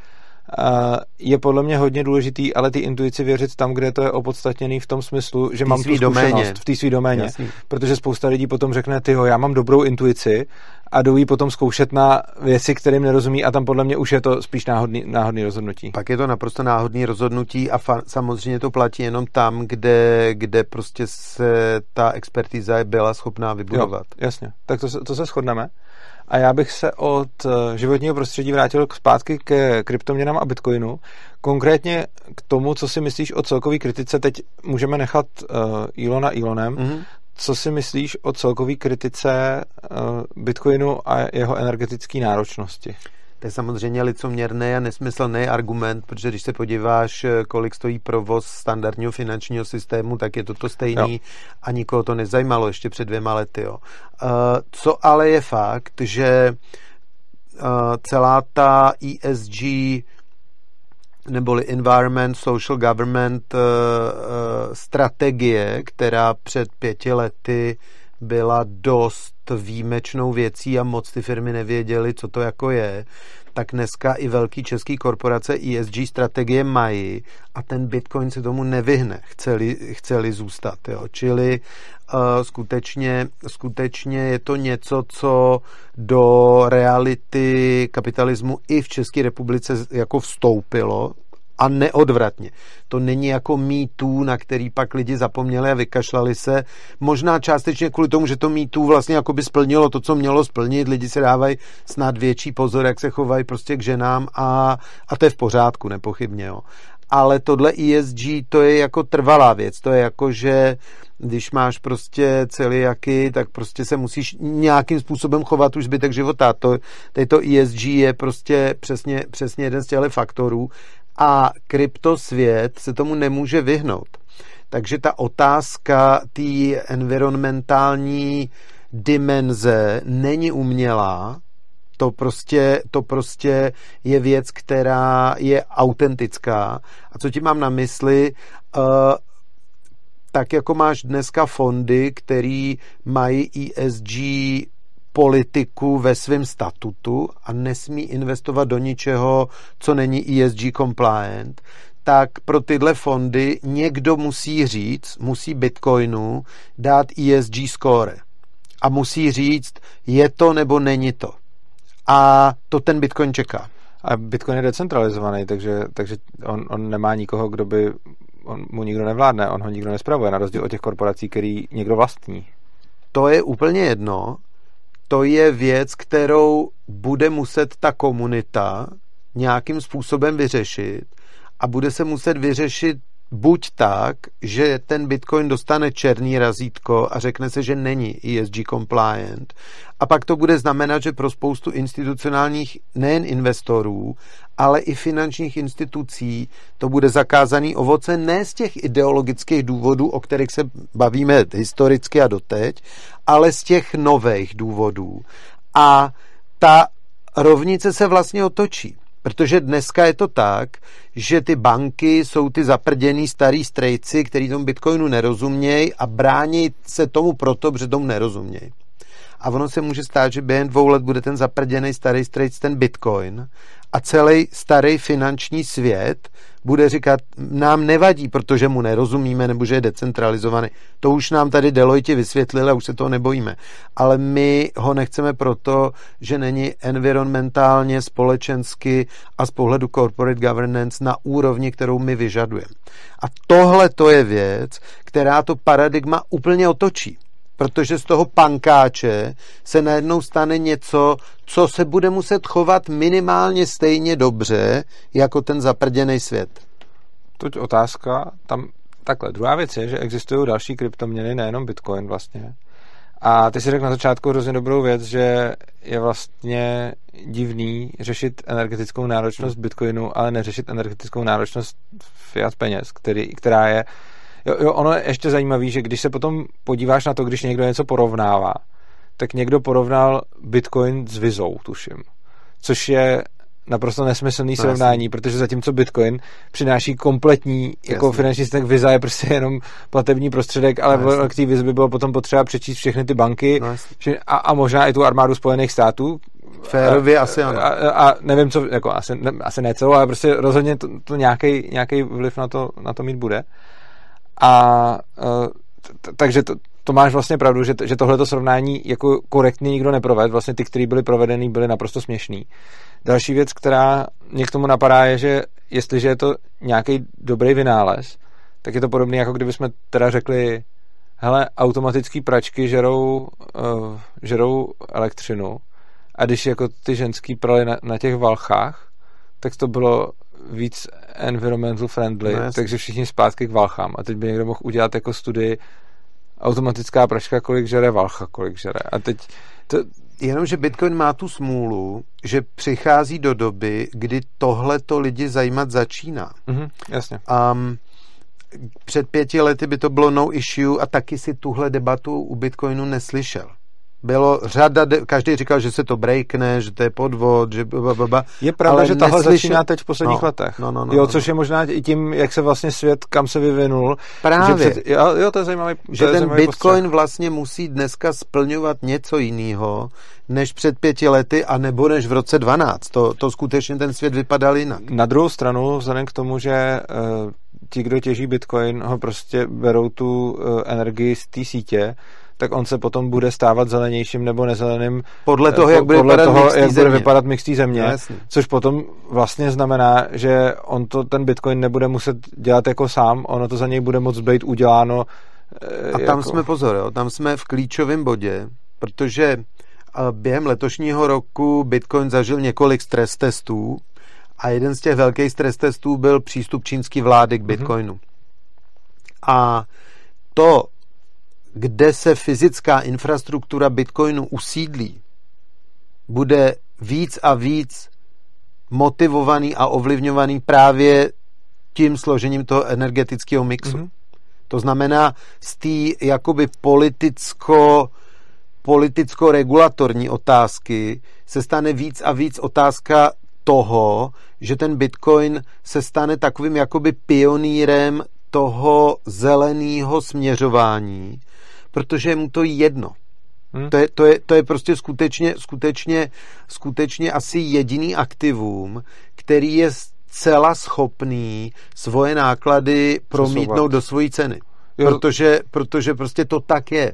A: je podle mě hodně důležitý, ale ty intuici věřit tam, kde to je opodstatněný v tom smyslu, že mám tu zkušenost doméně. v té své doméně. Jasný. Protože spousta lidí potom řekne, ty já mám dobrou intuici a jdou ji potom zkoušet na věci, kterým nerozumí a tam podle mě už je to spíš náhodný, náhodný rozhodnutí.
B: Pak je to naprosto náhodný rozhodnutí a fa- samozřejmě to platí jenom tam, kde, kde prostě se ta expertíza byla schopná vybudovat.
A: Jo, jasně, tak to, to se shodneme. A já bych se od eh, životního prostředí vrátil zpátky ke kryptoměnám a bitcoinu. Konkrétně k tomu, co si myslíš o celkové kritice. Teď můžeme nechat uh, Ilona Ilonem. Mm-hmm. Co si myslíš o celkové kritice uh, bitcoinu a jeho energetické náročnosti?
B: To je samozřejmě licoměrný a nesmyslný argument, protože když se podíváš, kolik stojí provoz standardního finančního systému, tak je to to stejný jo. a nikoho to nezajímalo ještě před dvěma lety. Jo. Uh, co ale je fakt, že uh, celá ta ESG neboli Environment, Social Government strategie, která před pěti lety byla dost výjimečnou věcí a moc ty firmy nevěděly, co to jako je, tak dneska i velký český korporace ESG strategie mají a ten Bitcoin se tomu nevyhne, chceli, chceli zůstat. Jo. Čili uh, skutečně, skutečně je to něco, co do reality kapitalismu i v České republice jako vstoupilo, a neodvratně. To není jako mýtů, na který pak lidi zapomněli a vykašlali se. Možná částečně kvůli tomu, že to mýtů vlastně jako by splnilo to, co mělo splnit. Lidi se dávají snad větší pozor, jak se chovají prostě k ženám a, a to je v pořádku, nepochybně. Jo. Ale tohle ESG, to je jako trvalá věc. To je jako, že když máš prostě celiaky, tak prostě se musíš nějakým způsobem chovat už zbytek života. To, to ESG je prostě přesně, přesně jeden z těchto faktorů a kryptosvět se tomu nemůže vyhnout. Takže ta otázka té environmentální dimenze není umělá, to prostě, to prostě je věc, která je autentická. A co ti mám na mysli? Uh, tak jako máš dneska fondy, který mají ESG politiku ve svém statutu a nesmí investovat do ničeho, co není ESG compliant, tak pro tyhle fondy někdo musí říct, musí Bitcoinu dát ESG score. A musí říct, je to nebo není to. A to ten Bitcoin čeká.
A: A Bitcoin je decentralizovaný, takže, takže on, on nemá nikoho, kdo by, on mu nikdo nevládne, on ho nikdo nespravuje, na rozdíl od těch korporací, který někdo vlastní.
B: To je úplně jedno, to je věc, kterou bude muset ta komunita nějakým způsobem vyřešit a bude se muset vyřešit buď tak, že ten Bitcoin dostane černý razítko a řekne se, že není ESG compliant. A pak to bude znamenat, že pro spoustu institucionálních nejen investorů, ale i finančních institucí to bude zakázaný ovoce ne z těch ideologických důvodů, o kterých se bavíme historicky a doteď, ale z těch nových důvodů. A ta rovnice se vlastně otočí. Protože dneska je to tak, že ty banky jsou ty zaprděný starý strejci, který tomu Bitcoinu nerozumějí a brání se tomu proto, že tomu nerozumějí. A ono se může stát, že během dvou let bude ten zaprděný starý strejc ten Bitcoin a celý starý finanční svět bude říkat, nám nevadí, protože mu nerozumíme nebo že je decentralizovaný. To už nám tady Deloitte vysvětlili a už se toho nebojíme. Ale my ho nechceme proto, že není environmentálně, společensky a z pohledu corporate governance na úrovni, kterou my vyžadujeme. A tohle to je věc, která to paradigma úplně otočí protože z toho pankáče se najednou stane něco, co se bude muset chovat minimálně stejně dobře, jako ten zaprděný svět.
A: Toť otázka, tam takhle. Druhá věc je, že existují další kryptoměny, nejenom Bitcoin vlastně. A ty si řekl na začátku hrozně dobrou věc, že je vlastně divný řešit energetickou náročnost Bitcoinu, ale neřešit energetickou náročnost fiat peněz, který, která je Jo, jo, ono je ještě zajímavé, že když se potom podíváš na to, když někdo něco porovnává, tak někdo porovnal Bitcoin s Vizou, tuším. Což je naprosto nesmyslný no, srovnání, jasný. protože zatímco Bitcoin přináší kompletní jasný. jako finanční systém, Visa je prostě jenom platební prostředek, ale no, k té by bylo potom potřeba přečíst všechny ty banky no, a, a možná i tu armádu Spojených států.
B: Férově asi ano.
A: A, a, a nevím, co, jako asi, ne, asi ne celou, ale prostě rozhodně to, to nějaký vliv na to, na to mít bude. A e, takže to, to máš vlastně pravdu, že, že tohleto srovnání jako korektně nikdo neprovedl. Vlastně ty, které byly provedeny, byly naprosto směšný. Další věc, která mě k tomu napadá, je, že jestliže je to nějaký dobrý vynález, tak je to podobné, jako kdyby jsme teda řekli, hele, automatický pračky žerou, uh, žerou elektřinu a když jako ty ženský prali na, na těch valchách, tak to bylo víc environmental friendly, no, takže všichni zpátky k valchám. A teď by někdo mohl udělat jako studii automatická pračka, kolik žere valcha, kolik žere. A teď to...
B: Jenomže Bitcoin má tu smůlu, že přichází do doby, kdy tohle to lidi zajímat začíná.
A: Mm-hmm, jasně.
B: Um, před pěti lety by to bylo no issue a taky si tuhle debatu u Bitcoinu neslyšel. Bylo řada, každý říkal, že se to breakne, že to je podvod, že blablabla.
A: Je pravda,
B: Ale
A: že tahle
B: neslyšel-
A: začíná teď v posledních
B: No,
A: letech.
B: no, no, no,
A: jo,
B: no,
A: což
B: no.
A: je možná i tím, jak se vlastně svět, kam se vyvinul.
B: Právě.
A: Že před, jo, jo, to je zajímavý to
B: že
A: je
B: ten
A: zajímavý
B: Bitcoin
A: postřeh.
B: vlastně musí dneska splňovat něco jiného, než před pěti lety a nebo než v roce 12. To, to skutečně ten svět vypadal jinak.
A: Na druhou stranu, vzhledem k tomu, že uh, ti, kdo těží Bitcoin, ho prostě berou tu uh, energii z té sítě, tak on se potom bude stávat zelenějším nebo nezeleným
B: Podle toho,
A: eh,
B: jak bude
A: podle
B: vypadat
A: toho, jak bude
B: země.
A: vypadat mix té země.
B: Jasně.
A: což potom vlastně znamená, že on to ten Bitcoin nebude muset dělat jako sám, ono to za něj bude moc být uděláno. eh,
B: A tam
A: jako,
B: jsme, pozor, jo, tam jsme v klíčovém bodě, protože a, během letošního roku Bitcoin zažil několik stres testů a jeden z těch velkých stres testů byl přístup čínské vlády k Bitcoinu. A to, kde se fyzická infrastruktura Bitcoinu usídlí, bude víc a víc motivovaný a ovlivňovaný právě tím složením toho energetického mixu.
A: Mhm.
B: To znamená z té jakoby politicko politicko-regulatorní otázky se stane víc a víc otázka toho, že ten Bitcoin se stane takovým jakoby pionýrem toho zeleného směřování, protože je mu to jedno.
A: Hm?
B: To je, to, je, to je prostě skutečně, skutečně, skutečně asi jediný aktivum, který je zcela schopný svoje náklady promítnout
A: Přesouvat.
B: do svojí ceny.
A: Jo.
B: Protože, protože prostě to tak je.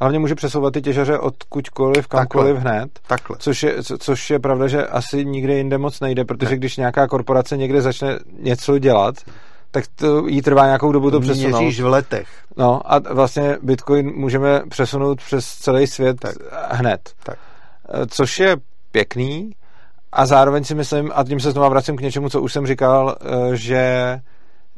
A: Hlavně může přesouvat ty těžaře odkudkoliv, kamkoliv
B: Takhle.
A: hned.
B: Takhle.
A: Což je, co- což je pravda, že asi nikde jinde moc nejde, protože
B: Ne.
A: když nějaká korporace někde začne něco dělat, tak to jí trvá nějakou dobu to přesunout.
B: Měříš v letech.
A: No a vlastně Bitcoin můžeme přesunout přes celý svět
B: Tak.
A: hned.
B: Tak.
A: Eh, Což je pěkný a zároveň si myslím, a tím se znovu vracím k něčemu, co už jsem říkal, eh, že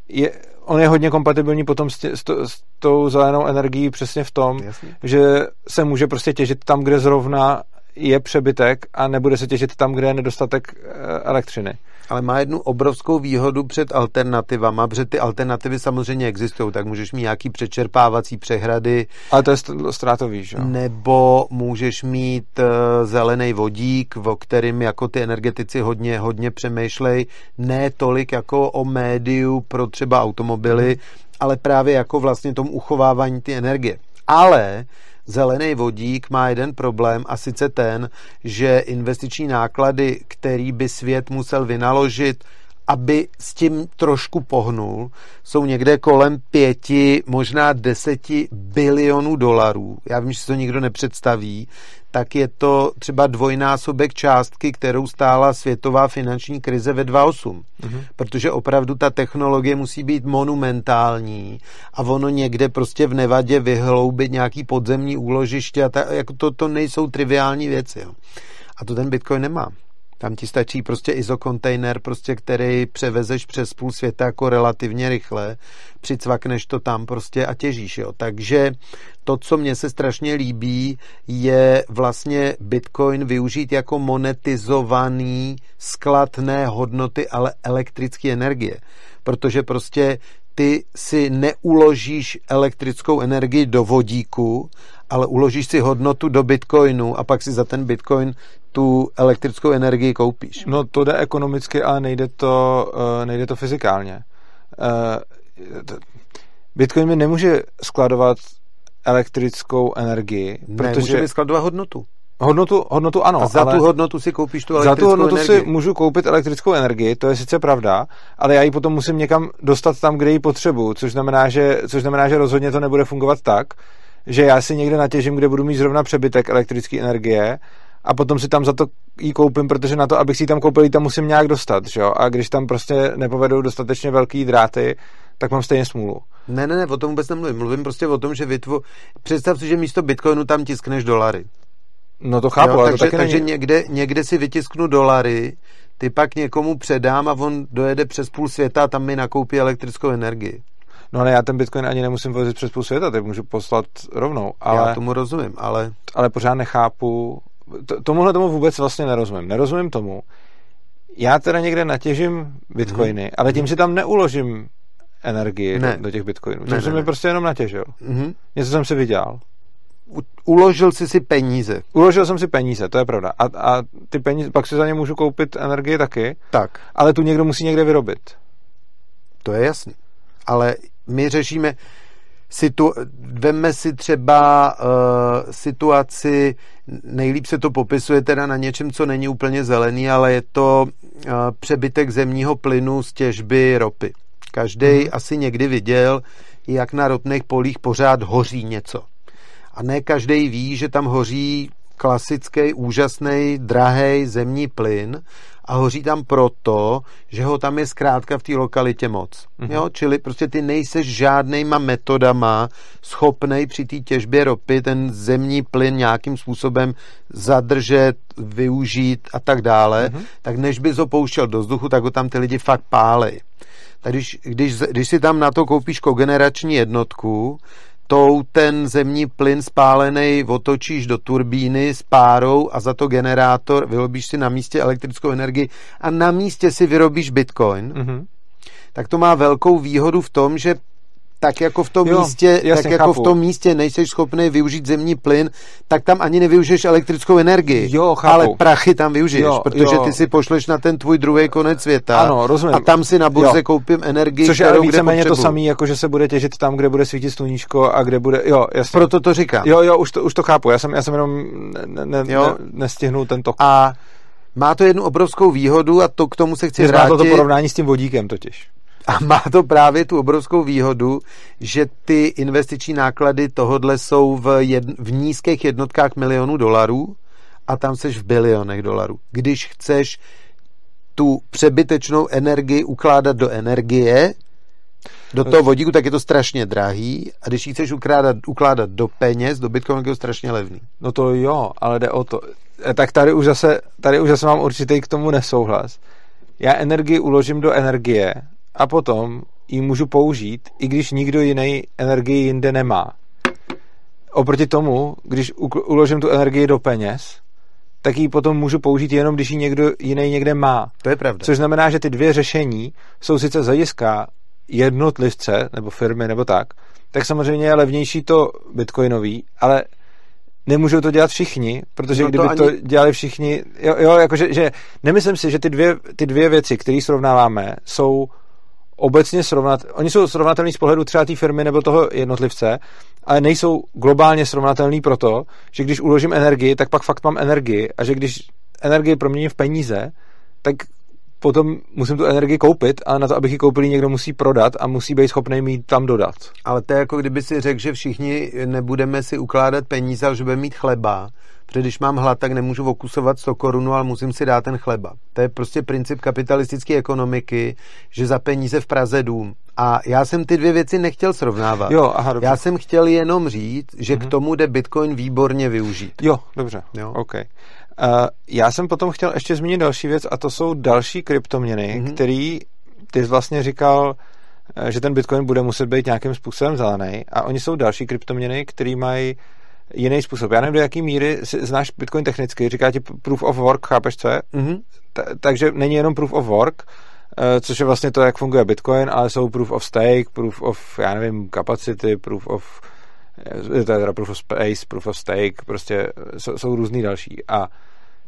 A: je, on je hodně kompatibilní potom s, tě, s, to, s tou zelenou energií přesně v tom,
B: Jasně.
A: že se může prostě těžit tam, kde zrovna je přebytek a nebude se těžit tam, kde je nedostatek eh, elektřiny.
B: Ale má jednu obrovskou výhodu před alternativama, protože ty alternativy samozřejmě existují, tak můžeš mít nějaký přečerpávací přehrady,
A: Ale to je ztrátový, že
B: nebo můžeš mít uh, zelený vodík, o kterým jako ty energetici hodně, hodně přemýšlej, ne tolik jako o médiu pro třeba automobily, ale právě jako vlastně tom uchovávání ty energie. Ale zelený vodík má jeden problém a sice ten, že investiční náklady, který by svět musel vynaložit, aby s tím trošku pohnul, jsou někde kolem pěti, možná deseti bilionů dolarů. Já vím, že si to nikdo nepředstaví, tak je to třeba dvojnásobek částky, kterou stála světová finanční krize ve 2008.
A: Mhm.
B: Protože opravdu ta technologie musí být monumentální a ono někde prostě v Nevadě vyhloubit nějaký podzemní úložiště a ta, jako to, to nejsou triviální věci. Jo. A to ten Bitcoin nemá. Tam ti stačí prostě izokontejner, prostě, který převezeš přes půl světa jako relativně rychle, přicvakneš to tam prostě a těžíš. Jo. Takže to, co mně se strašně líbí, je vlastně Bitcoin využít jako monetizovaný sklad ne hodnoty, ale elektrické energie. Protože prostě ty si neuložíš elektrickou energii do vodíku, ale uložíš si hodnotu do bitcoinu a pak si za ten bitcoin tu elektrickou energii koupíš.
A: No to jde ekonomicky, ale nejde to, uh, nejde to fyzikálně. T- Bitcoin mi nemůže skladovat elektrickou energii,
B: Ne,
A: protože
B: může skladovat hodnotu.
A: Hodnotu, hodnotu ano,
B: A za
A: ale
B: tu hodnotu si koupíš tu
A: za
B: elektrickou
A: tu hodnotu
B: energii.
A: si můžu koupit elektrickou energii, to je sice pravda, ale já ji potom musím někam dostat tam, kde ji potřebuju, což znamená, že, což znamená, že rozhodně to nebude fungovat tak, že já si někde natěžím, kde budu mít zrovna přebytek elektrické energie a potom si tam za to jí koupím, protože na to, abych si ji tam koupil, ji tam musím nějak dostat, že jo? A když tam prostě nepovedou dostatečně velký dráty, tak mám stejně smůlu.
B: Ne, ne, ne, o tom vůbec nemluvím. Mluvím prostě o tom, že vytvu... Představ si, že místo bitcoinu tam tiskneš dolary.
A: No to chápu,
B: jo,
A: ale
B: takže
A: to taky
B: takže
A: není...
B: někde, někde si vytisknu dolary, ty pak někomu předám a on dojede přes půl světa a tam mi nakoupí elektrickou energii.
A: No ale já ten Bitcoin ani nemusím vozit přes půl světa, tak můžu poslat rovnou, ale...
B: Já tomu rozumím, ale
A: ale pořád nechápu, to, tomuhle tomu vůbec vlastně nerozumím. Nerozumím tomu, já teda někde natěžím bitcoiny, hmm. ale tím si tam neuložím energii
B: Ne.
A: do, těch bitcoinů. Tím
B: Ne,
A: jsem
B: ne,
A: je
B: ne.
A: prostě jenom natěžil.
B: mhm.
A: Něco jsem si vydělal.
B: Uložil jsi si peníze.
A: Uložil jsem si peníze, to je pravda. A, a ty peníze, pak si za ně můžu koupit energii taky.
B: Tak.
A: Ale tu někdo musí někde vyrobit.
B: To je jasný. Ale my řešíme, situ, veme si třeba uh, situaci, nejlíp se to popisuje teda na něčem, co není úplně zelený, ale je to uh, přebytek zemního plynu z těžby ropy. Každý hmm. asi někdy viděl, jak na ropných polích pořád hoří něco. A ne každý ví, že tam hoří klasický, úžasný, drahý zemní plyn a hoří tam proto, že ho tam je zkrátka v té lokalitě moc. Mm-hmm. Jo? Čili prostě ty nejseš žádnýma metodama schopnej při té těžbě ropy ten zemní plyn nějakým způsobem zadržet, využít a tak dále, mm-hmm. tak než bys ho pouštěl do vzduchu, tak ho tam ty lidi fakt pálej. Tak když, když, když si tam na to koupíš kogenerační jednotku, tou ten zemní plyn spálený otočíš do turbíny s párou a za to generátor vyrobíš si na místě elektrickou energii a na místě si vyrobíš bitcoin, mm-hmm. tak to má velkou výhodu v tom, že tak jako v tom jo, místě, jasně, tak jako chápu. v tom místě nejseš schopný využít zemní plyn, tak tam ani nevyužiješ elektrickou energii.
A: Jo, chápu.
B: Ale prachy tam využiješ, jo, protože jo. ty si pošleš na ten tvůj druhý konec světa.
A: Ano, rozumím.
B: A tam si na burze jo. koupím energii,
A: Což je víceméně to samé, jako že se bude těžit tam, kde bude svítit sluníčko a kde bude, jo, jasně.
B: Proto to říkám.
A: Jo, jo, už to, už to chápu. Já jsem, já jsem jenom ne, ne, jo. ne, nestihnul ten tok.
B: A má to jednu obrovskou výhodu a to k tomu se chci
A: vrátit. Má to porovnání s tím vodíkem totiž.
B: A má to právě tu obrovskou výhodu, že ty investiční náklady tohodle jsou v, jed, v nízkých jednotkách milionů dolarů a tam seš v bilionech dolarů. Když chceš tu přebytečnou energii ukládat do energie, do toho vodíku, tak je to strašně drahý a když ji chceš ukládat, ukládat do peněz, do bitcoinu, je to strašně levný.
A: No to jo, ale jde o to. E, tak tady už zase, tady už zase mám určitý k tomu nesouhlas. Já energii uložím do energie a potom ji můžu použít, i když nikdo jiný energii jinde nemá. Oproti tomu, když uložím tu energii do peněz, tak ji potom můžu použít jenom, když ji někdo jiný někde má.
B: To je pravda.
A: Což znamená, že ty dvě řešení jsou sice zajiska jednotlivce nebo firmy nebo tak, tak samozřejmě je levnější to bitcoinový, ale nemůžou to dělat všichni, protože no kdyby to, ani... to dělali všichni, jo, jo jakože, že nemyslím si, že ty dvě, ty dvě věci, které srovnáváme, jsou obecně srovnat, oni jsou srovnatelní z pohledu třeba té firmy nebo toho jednotlivce, ale nejsou globálně srovnatelný proto, že když uložím energii, tak pak fakt mám energii a že když energii proměním v peníze, tak potom musím tu energii koupit a na to, abych ji koupil, někdo musí prodat a musí být schopný mít tam dodat.
B: Ale to je jako kdyby si řekl, že všichni nebudeme si ukládat peníze, ale že budeme mít chleba protože když mám hlad, tak nemůžu okusovat 100 korun, ale musím si dát ten chleba. To je prostě princip kapitalistické ekonomiky, že za peníze v Praze dům. A já jsem ty dvě věci nechtěl srovnávat.
A: Jo, aha, dobře.
B: Já jsem chtěl jenom říct, že mm-hmm. k mhm. tomu jde Bitcoin výborně využít.
A: Jo, dobře. Jo. OK. Uh, já jsem potom chtěl ještě zmínit další věc a to jsou další kryptoměny, mm-hmm. který ty vlastně říkal, eh, že ten Bitcoin bude muset být nějakým způsobem zelený a oni jsou další kryptoměny, které mají jiný způsob. Já nevím, do jaký míry znáš Bitcoin technicky, říká ti proof of work, chápeš co je? Mm-hmm. Ta, takže není jenom proof of work, uh, což je vlastně to, jak funguje Bitcoin, ale jsou proof of stake, proof of, já nevím, capacity, proof of eh, to je teda proof of space, proof of stake, prostě jsou, jsou různý další. A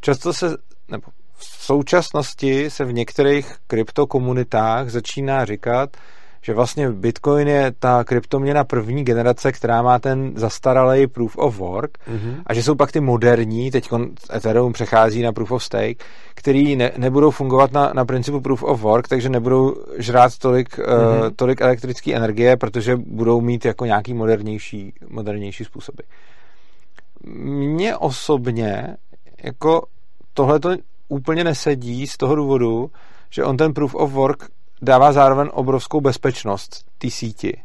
A: často se, nebo v současnosti se v některých kryptokomunitách začíná říkat, že vlastně Bitcoin je ta kryptoměna první generace, která má ten zastaralý proof of work mm-hmm. a že jsou pak ty moderní, teď Ethereum přechází na proof of stake, který ne, nebudou fungovat na, na principu proof of work, takže nebudou žrát tolik, mm-hmm. uh, tolik elektrické energie, protože budou mít jako nějaký modernější, modernější způsoby. Mně osobně jako tohle to úplně nesedí z toho důvodu, že on ten proof of work dává zároveň obrovskou bezpečnost té síti.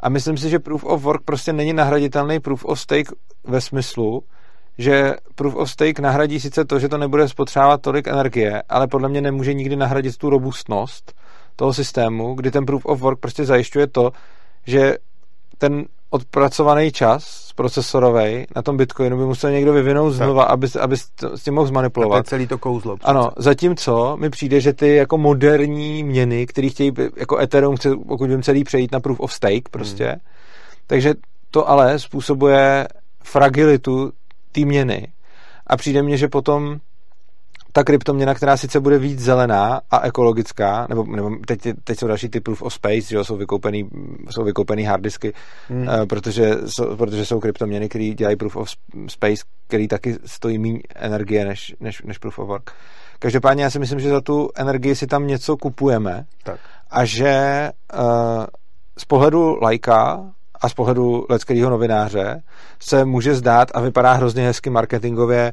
A: A myslím si, že proof of work prostě není nahraditelný proof of stake ve smyslu, že proof of stake nahradí sice to, že to nebude spotřebovat tolik energie, ale podle mě nemůže nikdy nahradit tu robustnost toho systému, kdy ten proof of work prostě zajišťuje to, že ten odpracovaný čas procesorový na tom Bitcoinu by musel někdo vyvinout tak. znova, aby, aby s tím mohl zmanipulovat. A
B: to je celý to kouzlo.
A: Přece. Ano, zatímco mi přijde, že ty jako moderní měny, které chtějí, jako Ethereum chce, pokud vím, celý přejít na proof of stake prostě, hmm. takže to ale způsobuje fragilitu té měny. A přijde mně, že potom ta kryptoměna, která sice bude víc zelená a ekologická, nebo, nebo teď, teď jsou další ty proof of space, že jo, jsou vykoupený, jsou vykoupený harddisky, hmm. uh, protože, jsou, protože jsou kryptoměny, které dělají proof of space, který taky stojí méně energie než, než, než proof of work. Každopádně já si myslím, že za tu energii si tam něco kupujeme tak. a že uh, z pohledu lajka a z pohledu leckého novináře se může zdát a vypadá hrozně hezky marketingově,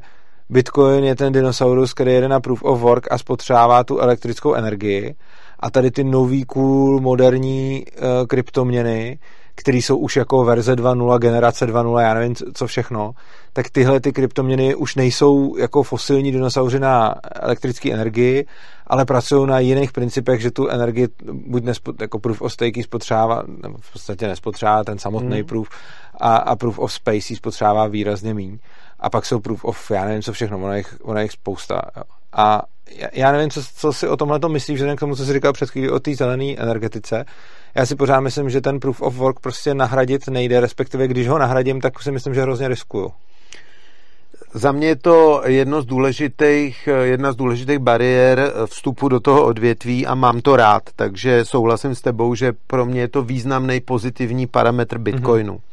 A: Bitcoin je ten dinosaurus, který jede na proof of work a spotřebává tu elektrickou energii. A tady ty nový cool, moderní uh, kryptoměny, které jsou už jako verze 2.0, generace 2.0, já nevím, co všechno, tak tyhle ty kryptoměny už nejsou jako fosilní dinosauři na elektrické energii, ale pracují na jiných principech, že tu energii buď nespo, jako proof of stake spotřebává, nebo v podstatě nespotřebává ten samotný hmm. proof a, a proof of space spotřebává výrazně méně a pak jsou proof of, já nevím, co všechno, ono jich, ono jich spousta. Jo. A já nevím, co, co si o tomhle to myslíš, vzhledem k tomu, co jsi říkal před chvílí o té zelené energetice. Já si pořád myslím, že ten proof of work prostě nahradit nejde, respektive když ho nahradím, tak si myslím, že hrozně riskuju.
B: Za mě je to jedno z důležitých, jedna z důležitých bariér vstupu do toho odvětví a mám to rád, takže souhlasím s tebou, že pro mě je to významný pozitivní parametr Bitcoinu. Mm-hmm.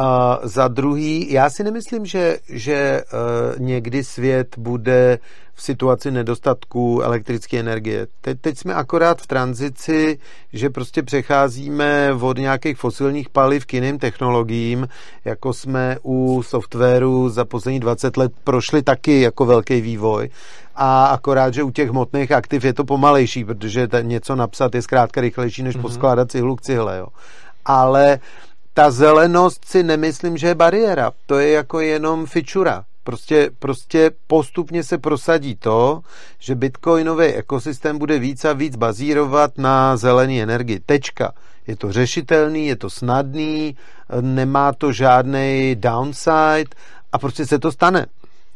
B: A za druhý, já si nemyslím, že, že uh, někdy svět bude v situaci nedostatku elektrické energie. Teď, teď jsme akorát v tranzici, že prostě přecházíme od nějakých fosilních paliv k jiným technologiím, jako jsme u softwaru za poslední 20 let prošli taky jako velký vývoj a akorát, že u těch hmotných aktiv je to pomalejší, protože něco napsat je zkrátka rychlejší, než mm-hmm. poskládat cihlu k cihle. Jo. Ale ta zelenost si nemyslím, že je bariéra. To je jako jenom fičura. Prostě, prostě postupně se prosadí to, že bitcoinový ekosystém bude víc a víc bazírovat na zelené energii. Tečka. Je to řešitelný, je to snadný, nemá to žádný downside a prostě se to stane.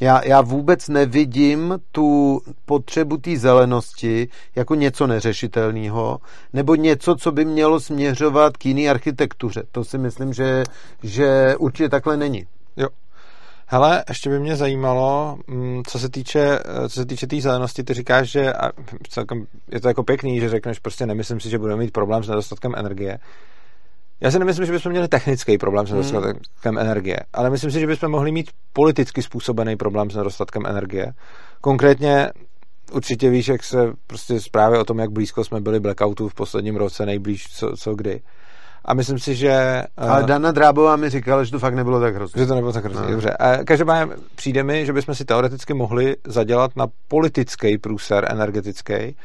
B: Já, já vůbec nevidím tu potřebu té zelenosti jako něco neřešitelného, nebo něco, co by mělo směřovat k jiné architektuře. To si myslím, že, že určitě takhle není.
A: Jo. Hele, ještě by mě zajímalo, mm, co se týče, co se týče té tý zelenosti, ty říkáš, že a celkem, je to jako pěkný, že řekneš, prostě nemyslím si, že budeme mít problém s nedostatkem energie. Já si nemyslím, že bychom měli technický problém s hmm. nedostatkem hmm. energie, ale myslím si, že bychom mohli mít politicky způsobený problém s nedostatkem energie. Konkrétně určitě víš, jak se prostě zprávy o tom, jak blízko jsme byli blackoutu v posledním roce, nejblíž co, co kdy. A myslím si, že...
B: Ale Dana Drábová mi říkala, že to fakt nebylo tak hrozné.
A: Že to nebylo tak hrozné, no. dobře. A každopádně přijde mi, že bychom si teoreticky mohli zadělat na politický průser energetický.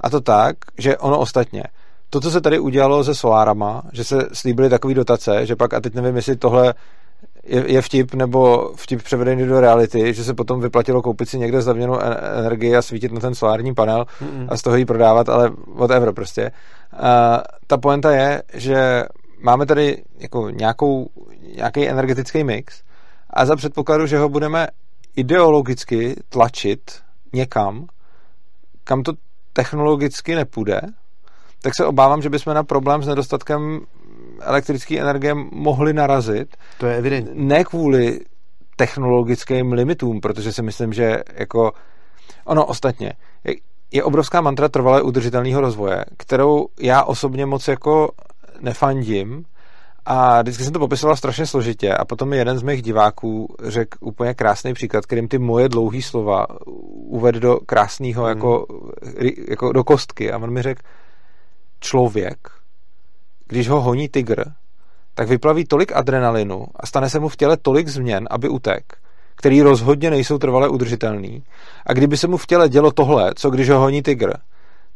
A: A to tak, že ono ostatně to, co se tady udělalo se solárama, že se slíbily takové dotace, že pak, a teď nevím, jestli tohle je, je vtip nebo vtip převedený do reality, že se potom vyplatilo koupit si někde zlevněnou energii a svítit na ten solární panel mm-hmm. a z toho ji prodávat, ale whatever prostě. A ta poenta je, že máme tady jako nějakou, nějaký energetický mix a za předpokladu, že ho budeme ideologicky tlačit někam, kam to technologicky nepůjde, tak se obávám, že bychom na problém s nedostatkem elektrické energie mohli narazit.
B: To je evidentní.
A: Ne kvůli technologickým limitům, protože si myslím, že jako ono ostatně je, obrovská mantra trvalé udržitelného rozvoje, kterou já osobně moc jako nefandím a vždycky jsem to popisoval strašně složitě a potom mi jeden z mých diváků řekl úplně krásný příklad, kterým ty moje dlouhé slova uvedl do krásného hmm. jako, jako do kostky a on mi řekl, člověk, když ho honí tygr, tak vyplaví tolik adrenalinu a stane se mu v těle tolik změn, aby utek, který rozhodně nejsou trvale udržitelný. A kdyby se mu v těle dělo tohle, co když ho honí tygr,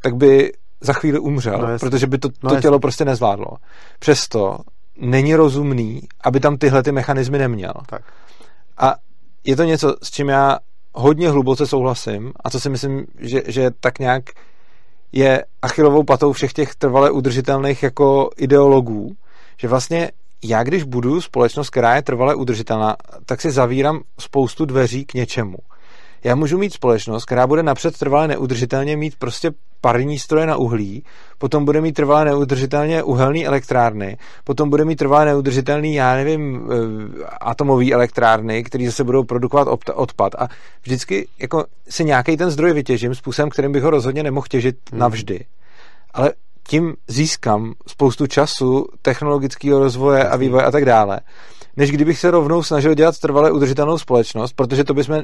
A: tak by za chvíli umřel, no protože by to, to no tělo prostě nezvládlo. Přesto není rozumný, aby tam tyhle ty mechanismy neměl. Tak. A je to něco, s čím já hodně hluboce souhlasím a co si myslím, že, že tak nějak je achilovou patou všech těch trvale udržitelných jako ideologů, že vlastně já, když budu společnost, která je trvale udržitelná, tak si zavírám spoustu dveří k něčemu. Já můžu mít společnost, která bude napřed trvale neudržitelně mít prostě parní stroje na uhlí, potom bude mít trvalé neudržitelně uhelné elektrárny, potom bude mít trvalé neudržitelný, já nevím, eh, atomový elektrárny, které zase budou produkovat odpad. A vždycky jako si nějaký ten zdroj vytěžím způsobem, kterým bych ho rozhodně nemohl těžit hmm. navždy. Ale tím získám spoustu času, technologického rozvoje a vývoje a tak dále, než kdybych se rovnou snažil dělat trvale udržitelnou společnost, protože to bychom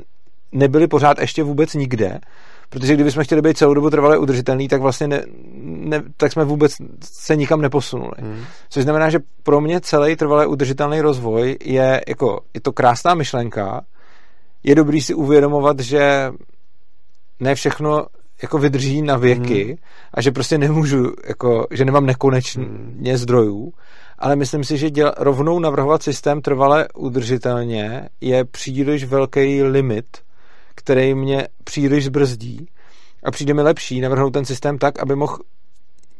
A: nebyli pořád ještě vůbec nikde, protože kdybychom chtěli být celou dobu trvale udržitelný, tak vlastně ne, ne, tak jsme vůbec se nikam neposunuli. Hmm. Což znamená, že pro mě celý trvale udržitelný rozvoj je jako, je to krásná myšlenka, je dobrý si uvědomovat, že ne všechno jako vydrží na věky hmm. a že prostě nemůžu, jako, že nemám nekonečně hmm. zdrojů, ale myslím si, že děl, rovnou navrhovat systém trvale udržitelně je příliš velký limit, který mě příliš zbrzdí a přijde mi lepší navrhnout ten systém tak, aby mohl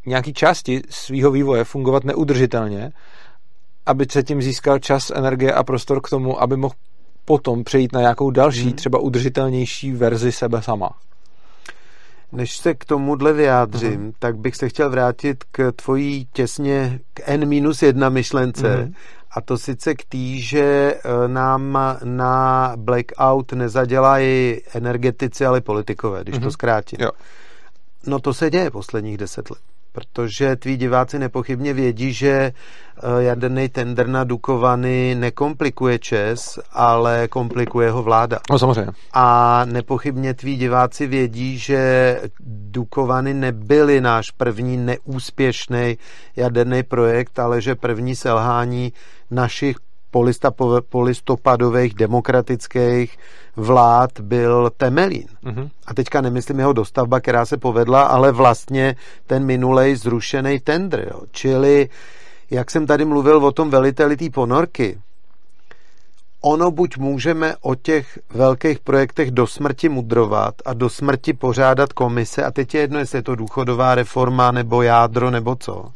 A: nějaký části svého vývoje fungovat neudržitelně, aby se tím získal čas, energie a prostor k tomu, aby mohl potom přejít na nějakou další, hmm. třeba udržitelnější verzi sebe sama.
B: Než se k tomuhle vyjádřím, uh-huh. tak bych se chtěl vrátit k tvojí těsně k N-1 myšlence. Uh-huh. A to sice k tý, že e, nám na blackout nezadělají energetici, ale politikové, když uh-huh. to zkrátím. Jo. No to se děje posledních deset let protože tví diváci nepochybně vědí, že eh, jaderný tender na Dukovany nekomplikuje ČES, ale komplikuje ho vláda.
A: No samozřejmě.
B: A nepochybně tví diváci vědí, že Dukovany nebyly náš první neúspěšný jaderný projekt, ale že první selhání našich polistopadových demokratických vlád byl Temelín. Mm-hmm. A teďka nemyslím jeho dostavba, která se povedla, ale vlastně ten minulej zrušený tender. Jo. Čili, jak jsem tady mluvil o tom veliteli té ponorky, ono buď můžeme o těch velkých projektech do smrti mudrovat a do smrti pořádat komise, a teď je jedno, jestli je to důchodová reforma, nebo jádro, nebo co,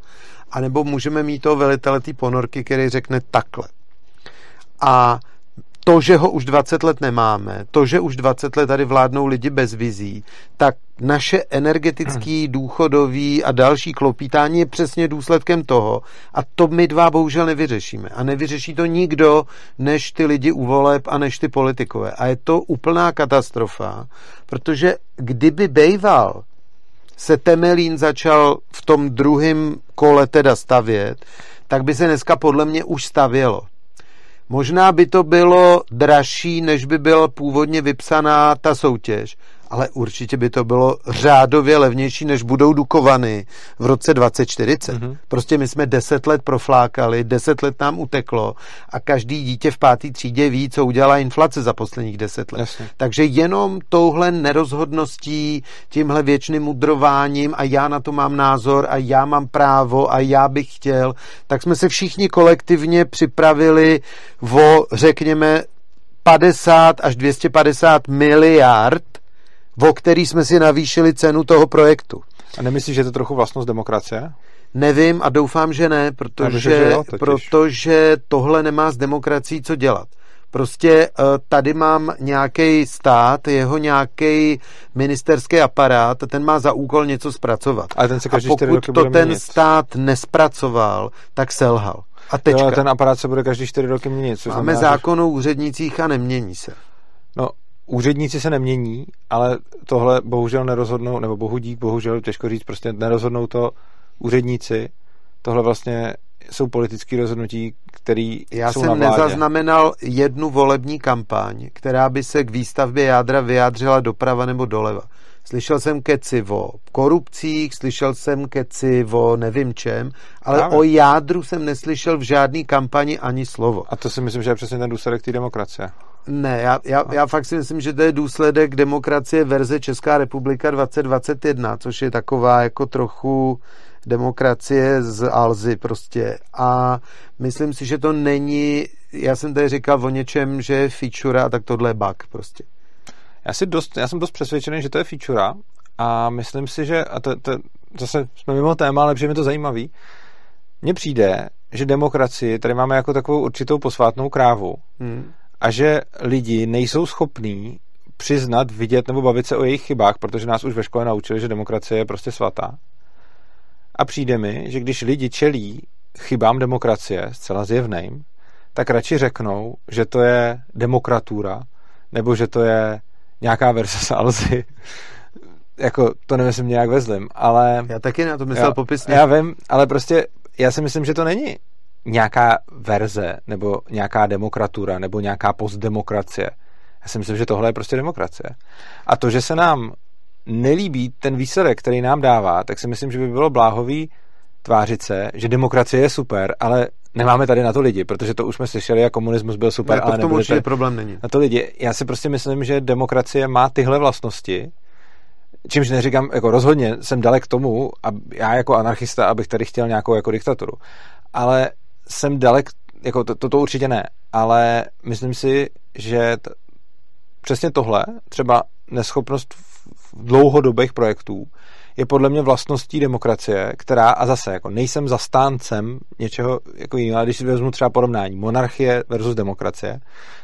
B: a nebo můžeme mít toho velitele té ponorky, který řekne takhle. A to, že ho už 20 let nemáme, to, že už 20 let tady vládnou lidi bez vizí, tak naše energetický, hmm. důchodový a další klopítání je přesně důsledkem toho. A to my dva bohužel nevyřešíme. A nevyřeší to nikdo, než ty lidi u voleb a než ty politikové. A je to úplná katastrofa, protože kdyby bejval se Temelín začal v tom druhém kole teda stavět, tak by se dneska podle mě už stavělo. Možná by to bylo dražší, než by byla původně vypsaná ta soutěž, ale určitě by to bylo řádově levnější, než budou Dukovany v roce 2040. Mm-hmm. Prostě my jsme deset let proflákali, deset let nám uteklo a každý dítě v páté třídě ví, co udělala inflace za posledních deset let. Jasně. Takže jenom touhle nerozhodností, tímhle věčným mudrováním a já na to mám názor a já mám právo a já bych chtěl, tak jsme se všichni kolektivně připravili o, řekněme, 50 až 250 miliard o který jsme si navýšili cenu toho projektu.
A: A nemyslíš, že to je trochu vlastnost demokracie?
B: Nevím a doufám, že ne, protože, že jo, protože tohle nemá s demokracií co dělat. Prostě eh, tady mám nějaký stát, jeho nějaký ministerský aparát, ten má za úkol něco zpracovat.
A: Ale ten se každý
B: a pokud to ten měnit. stát nespracoval, tak selhal. A tečka. Jo,
A: ten aparát se bude každý čtyři roky měnit.
B: Máme znamená, zákon o úřednicích a nemění se.
A: No, úředníci se nemění, ale tohle bohužel nerozhodnou, nebo bohu dík, bohužel těžko říct, prostě nerozhodnou to úředníci. Tohle vlastně jsou politické rozhodnutí, které
B: Já
A: jsou
B: jsem
A: na vládě.
B: nezaznamenal jednu volební kampaň, která by se k výstavbě jádra vyjádřila doprava nebo doleva. Slyšel jsem keci o korupcích, slyšel jsem keci o nevím čem, ale Právě. o jádru jsem neslyšel v žádný kampani ani slovo.
A: A to si myslím, že je přesně ten důsledek té demokracie.
B: Ne, já, já, já fakt si myslím, že to je důsledek demokracie verze Česká republika 2021, což je taková jako trochu demokracie z Alzy prostě. A myslím si, že to není, já jsem tady říkal o něčem, že je feature a tak tohle je bug prostě.
A: Já, si dost, já jsem dost přesvědčený, že to je feature a myslím si, že, a to, to, zase jsme mimo téma, ale mi to zajímavý, mně přijde, že demokracii tady máme jako takovou určitou posvátnou krávu hmm. A že lidi nejsou schopní přiznat, vidět nebo bavit se o jejich chybách, protože nás už ve škole naučili, že demokracie je prostě svatá. A přijde mi, že když lidi čelí chybám demokracie, zcela zjevným, tak radši řeknou, že to je demokratura, nebo že to je nějaká verze salzy. jako, to nemyslím nějak ve zlým, ale...
B: Já taky na to myslel popisně.
A: Já vím, ale prostě já si myslím, že to není nějaká verze, nebo nějaká demokratura, nebo nějaká postdemokracie. Já si myslím, že tohle je prostě demokracie. A to, že se nám nelíbí ten výsledek, který nám dává, tak si myslím, že by bylo bláhový tvářit se, že demokracie je super, ale nemáme tady na to lidi, protože to už jsme slyšeli a komunismus byl super,
B: ne,
A: ale
B: to určitě tady problém není.
A: Na to lidi. Já si prostě myslím, že demokracie má tyhle vlastnosti, čímž neříkám, jako rozhodně jsem dalek tomu, a já jako anarchista, abych tady chtěl nějakou jako diktaturu, ale jsem dalek, jako to, to, to určitě ne, ale myslím si, že t- přesně tohle, třeba neschopnost dlouhodobých projektů, je podle mě vlastností demokracie, která, a zase, jako nejsem zastáncem něčeho jako jiného, ale když si vezmu třeba porovnání monarchie versus demokracie,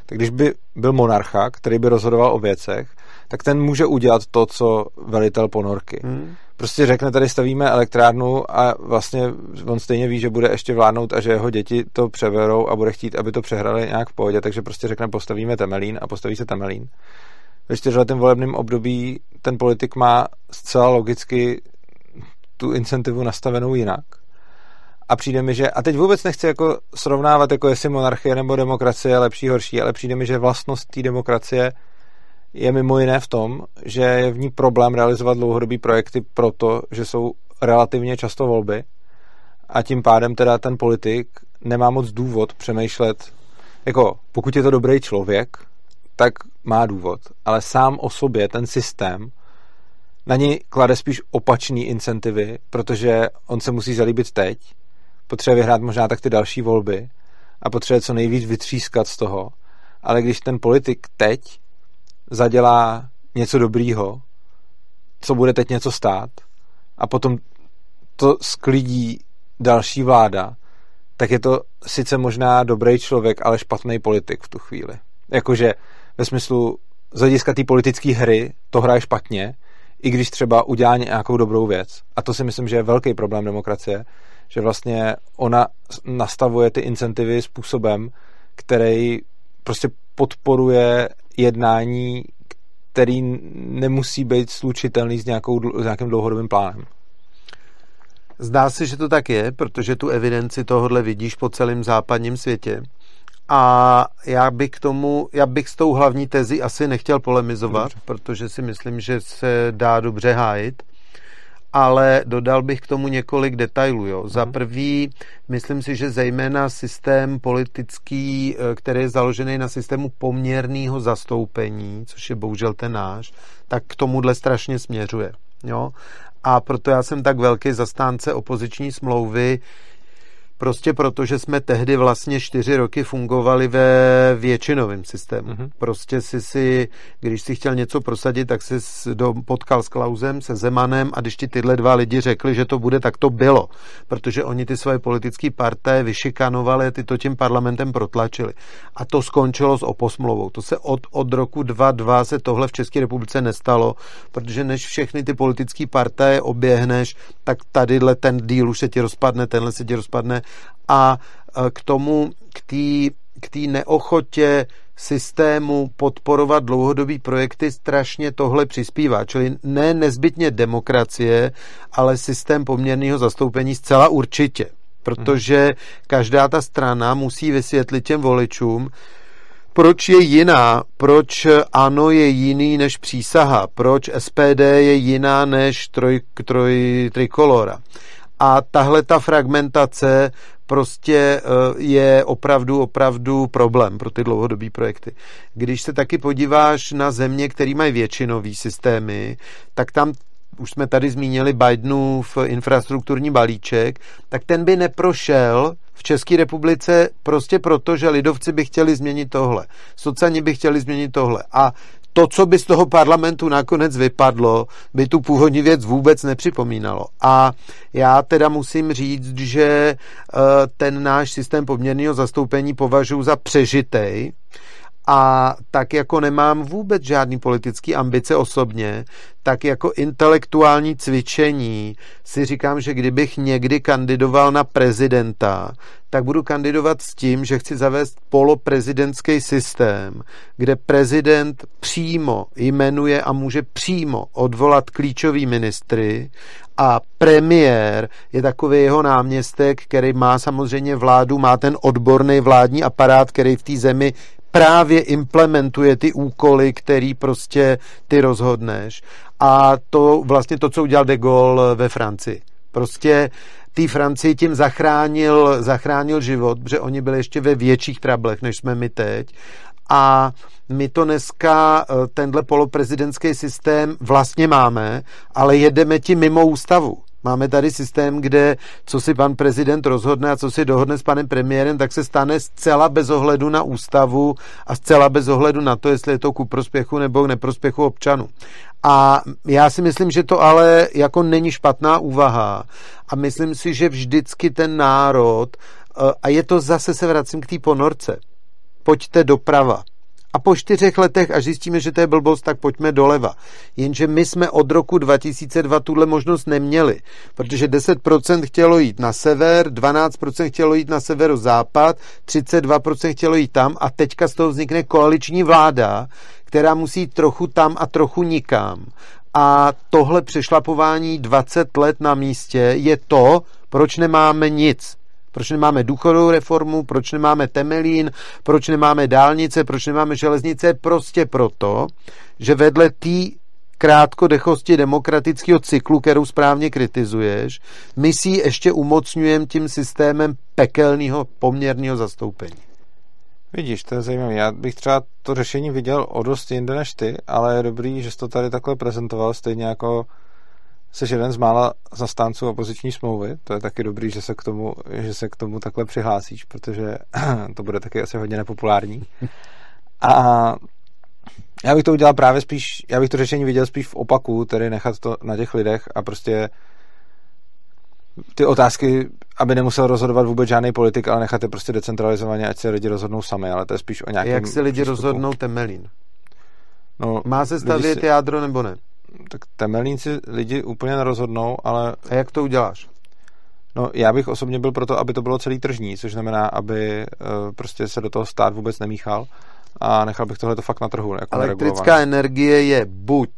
A: tak když by byl monarcha, který by rozhodoval o věcech, tak ten může udělat to, co velitel ponorky. Hmm. Prostě řekne, tady stavíme elektrárnu a vlastně on stejně ví, že bude ještě vládnout a že jeho děti to převerou a bude chtít, aby to přehrali nějak v pohodě, takže prostě řekne, postavíme Temelín a postaví se Temelín ve čtyřletém volebním období ten politik má zcela logicky tu incentivu nastavenou jinak. A přijde mi, že, a teď vůbec nechci jako srovnávat, jako jestli monarchie nebo demokracie je lepší, horší, ale přijde mi, že vlastnost té demokracie je mimo jiné v tom, že je v ní problém realizovat dlouhodobý projekty proto, že jsou relativně často volby a tím pádem teda ten politik nemá moc důvod přemýšlet, jako pokud je to dobrý člověk, tak má důvod. Ale sám o sobě ten systém na něj klade spíš opačný incentivy, protože on se musí zalíbit teď, potřebuje vyhrát možná tak ty další volby a potřebuje co nejvíc vytřískat z toho. Ale když ten politik teď zadělá něco dobrýho, co bude teď něco stát, a potom to sklidí další vláda, tak je to sice možná dobrý člověk, ale špatný politik v tu chvíli. Jakože ve smyslu z hlediska té politické hry to hraje špatně, i když třeba udělá nějakou dobrou věc. A to si myslím, že je velký problém demokracie, že vlastně ona nastavuje ty incentivy způsobem, který prostě podporuje jednání, který nemusí být slučitelný s, nějakou, s nějakým dlouhodobým plánem.
B: Zdá se, že to tak je, protože tu evidenci tohohle vidíš po celém západním světě. A já bych k tomu, já bych s tou hlavní tezi asi nechtěl polemizovat, dobře. protože si myslím, že se dá dobře hájit. Ale dodal bych k tomu několik detailů. Jo. Za mhm. prvý, myslím si, že zejména systém politický, eh, který je založený na systému poměrného zastoupení, což je bohužel ten náš, tak k tomuhle strašně směřuje. Jo. A proto já jsem tak velký zastánce opoziční smlouvy, Prostě proto, že jsme tehdy vlastně čtyři roky fungovali ve většinovém systému. Mm-hmm. Prostě si si, když si chtěl něco prosadit, tak si do, potkal s Klausem, se Zemanem a když ti tyhle dva lidi řekli, že to bude, tak to bylo. Protože oni ty svoje politické partaje vyšikanovali a ty to tím parlamentem protlačili. A to skončilo s oposmlovou. To se od, od roku 2002 se tohle v České republice nestalo, protože než všechny ty politické partaje oběhneš, tak tadyhle ten díl už se ti rozpadne, tenhle se ti rozpadne a e, k tomu, k té k neochotě systému podporovat dlouhodobý projekty strašně tohle přispívá. Čili ne nezbytně demokracie, ale systém poměrného zastoupení zcela určitě. Protože každá ta strana musí vysvětlit těm voličům, proč je jiná, proč ANO je jiný než přísaha, proč SPD je jiná než troj, troj, trikolora. A tahle ta fragmentace prostě eh, je opravdu, opravdu problém pro ty dlouhodobé projekty. Když se taky podíváš na země, které mají většinový systémy, tak tam už jsme tady zmínili Bidenův infrastrukturní balíček, tak ten by neprošel v České republice prostě proto, že lidovci by chtěli změnit tohle. Sociální by chtěli změnit tohle. A to, co by z toho parlamentu nakonec vypadlo, by tu původní věc vůbec nepřipomínalo. A já teda musím říct, že eh, ten náš systém poměrného zastoupení považuji za přežitej a tak jako nemám vůbec žádný politický ambice osobně, tak jako intelektuální cvičení si říkám, že kdybych někdy kandidoval na prezidenta, tak budu kandidovat s tím, že chci zavést poloprezidentský systém, kde prezident přímo jmenuje a může přímo odvolat klíčový ministry a premiér je takový jeho náměstek, který má samozřejmě vládu, má ten odborný vládní aparát, který v té zemi právě implementuje ty úkoly, který prostě ty rozhodneš. A to vlastně to, co udělal de Gaulle ve Francii. Prostě té Francii tím zachránil, zachránil život, protože oni byli ještě ve větších trablech, než jsme my teď. A my to dneska, eh, tenhle poloprezidentský systém vlastně máme, ale jedeme tím mimo ústavu. Máme tady systém, kde co si pan prezident rozhodne a co si dohodne s panem premiérem, tak se stane zcela bez ohledu na ústavu a zcela bez ohledu na to, jestli je to ku prospěchu nebo k neprospěchu občanů. A já si myslím, že to ale jako není špatná úvaha. A myslím si, že vždycky ten národ, eh, a je to zase se vracím k té ponorce, pojďte doprava a po čtyřech letech, až zjistíme, že to je blbost, tak pojďme doleva. Jenže my jsme od roku 2002 tuhle možnost neměli, protože 10% chtělo jít na sever, 12% chtělo jít na severozápad, 32% chtělo jít tam a teďka z toho vznikne koaliční vláda, která musí jít trochu tam a trochu nikam. A tohle přešlapování 20 let na místě je to, proč nemáme nic. Proč nemáme důchodovou reformu, proč nemáme Temelín, proč nemáme dálnice, proč nemáme železnice? Prostě proto, že vedle té krátkodechosti demokratického cyklu, kterou správně kritizuješ, my si ji ještě umocňujeme tím systémem pekelného poměrného zastoupení.
A: Vidíš, to je zajímavé. Já bych třeba to řešení viděl o dost jinde než ty, ale je dobrý, že jsi to tady takhle prezentoval, stejně jako jsi jeden z mála zastánců opoziční smlouvy. To je taky dobrý, že se k tomu, že se k tomu takhle přihlásíš, protože to bude taky asi hodně nepopulární. A já bych to udělal právě spíš, já bych to řešení viděl spíš v opaku, tedy nechat to na těch lidech a prostě ty otázky, aby nemusel rozhodovat vůbec žádný politik, ale nechat je prostě decentralizovaně, ať se lidi rozhodnou sami, ale to je spíš o nějakém
B: Jak si lidi přístupu. rozhodnou Temelín? No, Má se stavět si... jádro nebo ne?
A: Tak temelníci lidi úplně nerozhodnou, ale...
B: A jak to uděláš?
A: No, já bych osobně byl proto, aby to bylo celý tržní, což znamená, aby uh, prostě se do toho stát vůbec nemíchal a nechal bych tohle fakt na trhu. Jako
B: Elektrická energie je buď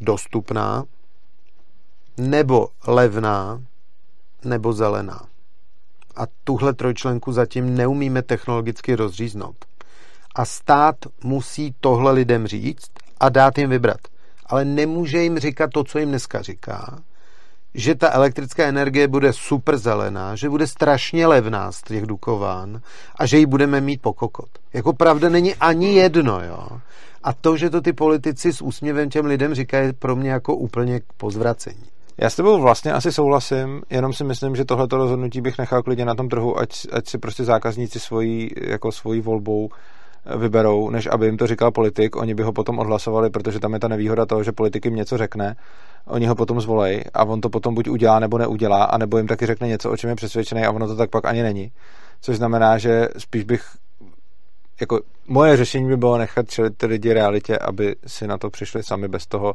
B: dostupná, nebo levná, nebo zelená. A tuhle trojčlenku zatím neumíme technologicky rozříznout. A stát musí tohle lidem říct a dát jim vybrat ale nemůže jim říkat to, co jim dneska říká, že ta elektrická energie bude super zelená, že bude strašně levná z těch dukován a že ji budeme mít po kokot. Jako pravda není ani jedno, jo. A to, že to ty politici s úsměvem těm lidem říkají, pro mě jako úplně k pozvracení.
A: Já s tebou vlastně asi souhlasím, jenom si myslím, že tohleto rozhodnutí bych nechal klidně na tom trhu, ať, ať si prostě zákazníci svojí, jako svojí volbou vyberou, než aby jim to říkal politik. Oni by ho potom odhlasovali, protože tam je ta nevýhoda toho, že politik jim něco řekne, oni ho potom zvolej a on to potom buď udělá nebo neudělá, a nebo jim taky řekne něco, o čem je přesvědčený a ono to tak pak ani není. Což znamená, že spíš bych jako moje řešení by bylo nechat ty lidi realitě, aby si na to přišli sami bez toho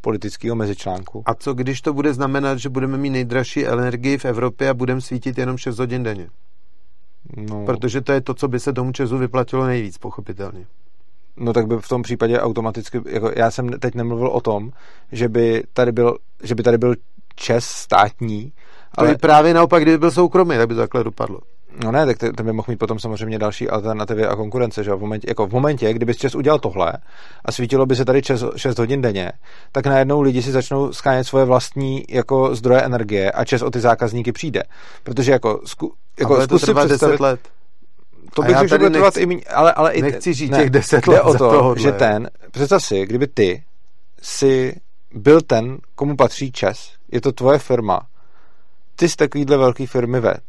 A: politického mezičlánku.
B: A co když to bude znamenat, že budeme mít nejdražší energii v Evropě a budeme svítit jenom 6 hodin denně? No. Protože to je to, co by se tomu Česu vyplatilo nejvíc, pochopitelně.
A: No tak by v tom případě automaticky, jako já jsem teď nemluvil o tom, že by tady byl, že by tady byl Čes státní,
B: ale... To právě naopak, kdyby byl soukromý, tak by to takhle dopadlo.
A: No ne, tak ten by mohl mít potom samozřejmě další alternativy a konkurence, že v momentě, jako v momentě, kdyby Čes udělal tohle a svítilo by se tady 6 hodin denně, tak najednou lidi si začnou skánět svoje vlastní jako zdroje energie a Čes o ty zákazníky přijde. Protože jako, zku, jako
B: ale to trvá 10 let.
A: To bych řekl, že bude trvat i míň, ale, ale i
B: nechci žít ne, těch 10 let
A: o to, tohohle. že ten, představ si, kdyby ty si byl ten, komu patří Čes, je to tvoje firma, ty z takovýhle velké firmy ved,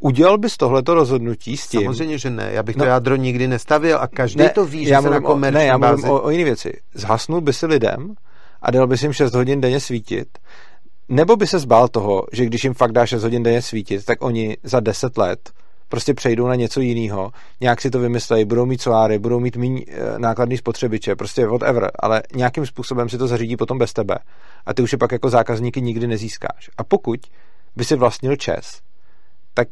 A: Udělal bys tohleto rozhodnutí s tím?
B: Samozřejmě, že ne. Já bych no, to jádro nikdy nestavil a každý ne, to ví, že já se na komerční
A: Ne, já mluvím bázi... o, o jiné věci. Zhasnul by si lidem a dal bys jim 6 hodin denně svítit, nebo by se zbál toho, že když jim fakt dá 6 hodin denně svítit, tak oni za 10 let prostě přejdou na něco jiného, nějak si to vymyslejí, budou mít soláry, budou mít méně nákladný spotřebiče, prostě whatever, ale nějakým způsobem si to zařídí potom bez tebe. A ty už je pak jako zákazníky nikdy nezískáš. A pokud by si vlastnil čes, tak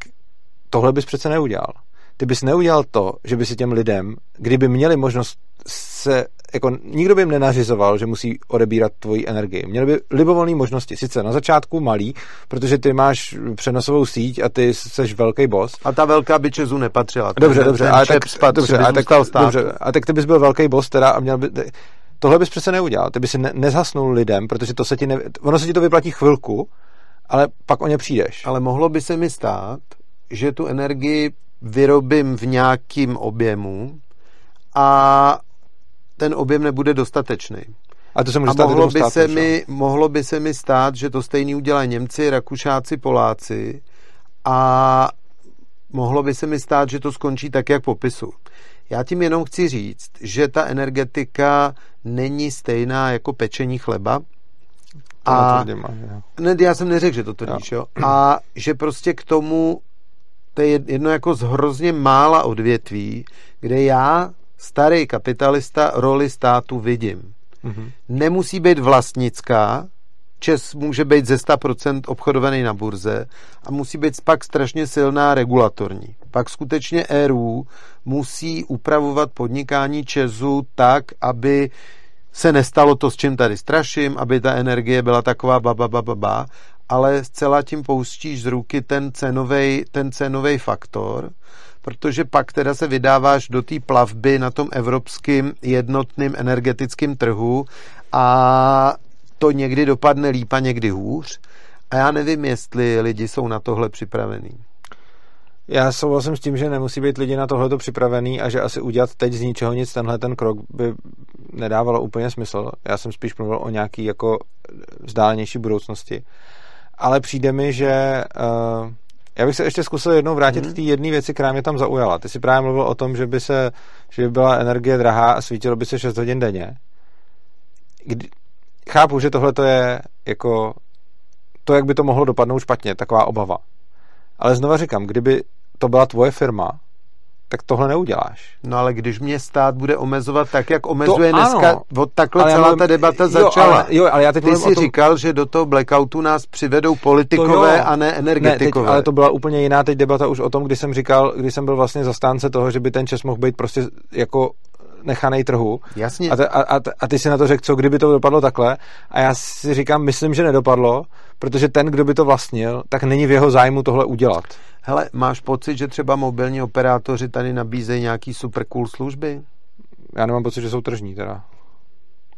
A: tohle bys přece neudělal. Ty bys neudělal to, že by si těm lidem, kdyby měli možnost se, jako nikdo by jim nenařizoval, že musí odebírat tvoji energii. Měli by libovolné možnosti, sice na začátku malý, protože ty máš přenosovou síť a ty jsi velký boss.
B: A ta velká by Česu nepatřila.
A: Dobře, ten, dobře, ten ale tak, spad, dobře, ale tak, dobře, a tak ty bys byl velký boss teda a měl by, tohle bys přece neudělal. Ty bys si ne, nezhasnul lidem, protože to se ti ne, ono se ti to vyplatí chvilku, ale pak o ně přijdeš.
B: Ale mohlo by se mi stát, že tu energii vyrobím v nějakým objemu a ten objem nebude dostatečný.
A: A to se může
B: a
A: stát
B: mohlo by,
A: státu,
B: se mi, mohlo by se mi stát, že to stejný udělají Němci, Rakušáci, Poláci a mohlo by se mi stát, že to skončí tak, jak popisu. Já tím jenom chci říct, že ta energetika není stejná jako pečení chleba.
A: A,
B: ne, já jsem neřekl, že to tvrdíš, jo. jo. A že prostě k tomu to je jedno jako z hrozně mála odvětví, kde já, starý kapitalista, roli státu vidím. Mm-hmm. Nemusí být vlastnická, Čes může být ze 100% obchodovaný na burze a musí být pak strašně silná regulatorní. Pak skutečně ERU musí upravovat podnikání Česu tak, aby se nestalo to, s čím tady straším, aby ta energie byla taková ba, ba, ba, ba, ba ale zcela tím pouštíš z ruky ten cenový ten cenovej faktor, protože pak teda se vydáváš do té plavby na tom evropském jednotném energetickém trhu a to někdy dopadne líp a někdy hůř. A já nevím, jestli lidi jsou na tohle připravení.
A: Já souhlasím s tím, že nemusí být lidi na tohleto připravený a že asi udělat teď z ničeho nic tenhle ten krok by nedávalo úplně smysl. Já jsem spíš mluvil o nějaký jako vzdálenější budoucnosti ale přijde mi, že uh, já bych se ještě zkusil jednou vrátit mm. k té jedné věci, která mě tam zaujala. Ty si právě mluvil o tom, že by se, že by byla energie drahá a svítilo by se 6 hodin denně. Kdy, chápu, že tohle to je jako to, jak by to mohlo dopadnout špatně, taková obava. Ale znova říkám, kdyby to byla tvoje firma, tak tohle neuděláš.
B: No ale když mě stát bude omezovat tak, jak omezuje to dneska, ano, od takhle celá mluvím, ta debata začala.
A: Jo, ale, jo, ale já teď
B: Ty jsi tom... říkal, že do toho blackoutu nás přivedou politikové a ne energetikové.
A: Ne, teď, ale to byla úplně jiná teď debata už o tom, kdy jsem říkal, kdy jsem byl vlastně zastánce toho, že by ten čas mohl být prostě jako nechanej trhu.
B: Jasně.
A: A, a, a, a ty si na to řekl, co kdyby to dopadlo takhle. A já si říkám, myslím, že nedopadlo, protože ten, kdo by to vlastnil, tak není v jeho zájmu tohle udělat.
B: Hele, máš pocit, že třeba mobilní operátoři tady nabízejí nějaký super cool služby?
A: Já nemám pocit, že jsou tržní teda.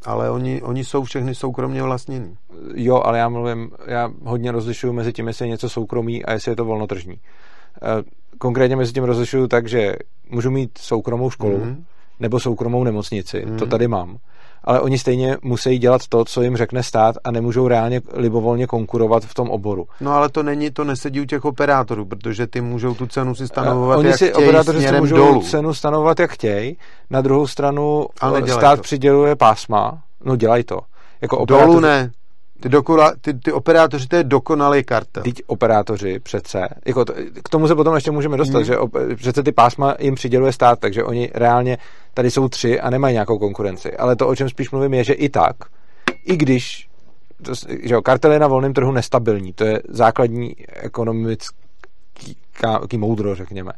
B: Ale oni, oni jsou všechny soukromně vlastnění.
A: Jo, ale já mluvím, já hodně rozlišuju mezi tím, jestli je něco soukromý a jestli je to volnotržní. Eh, konkrétně mezi tím rozlišuju tak, že můžu mít soukromou školu mm-hmm. nebo soukromou nemocnici, mm-hmm. to mhm. tady mám ale oni stejně musí dělat to, co jim řekne stát a nemůžou reálně libovolně konkurovat v tom oboru.
B: No ale to není, to nesedí u těch operátorů, protože ty můžou tu cenu si stanovovat
A: oni
B: jak
A: si
B: chtějí
A: operátoři
B: si
A: můžou
B: dolů.
A: cenu stanovovat jak chtějí, na druhou stranu stát to. přiděluje pásma, no dělají to.
B: Jako. Dolů ne, ty, dokola, ty, ty operátoři, to je dokonalý kartel.
A: Teď operátoři přece, jako to, k tomu se potom ještě můžeme dostat, hmm. že op, přece ty pásma jim přiděluje stát, takže oni reálně tady jsou tři a nemají nějakou konkurenci. Ale to, o čem spíš mluvím, je, že i tak, i když to, že jo, kartel je na volném trhu nestabilní, to je základní ekonomický moudro, řekněme.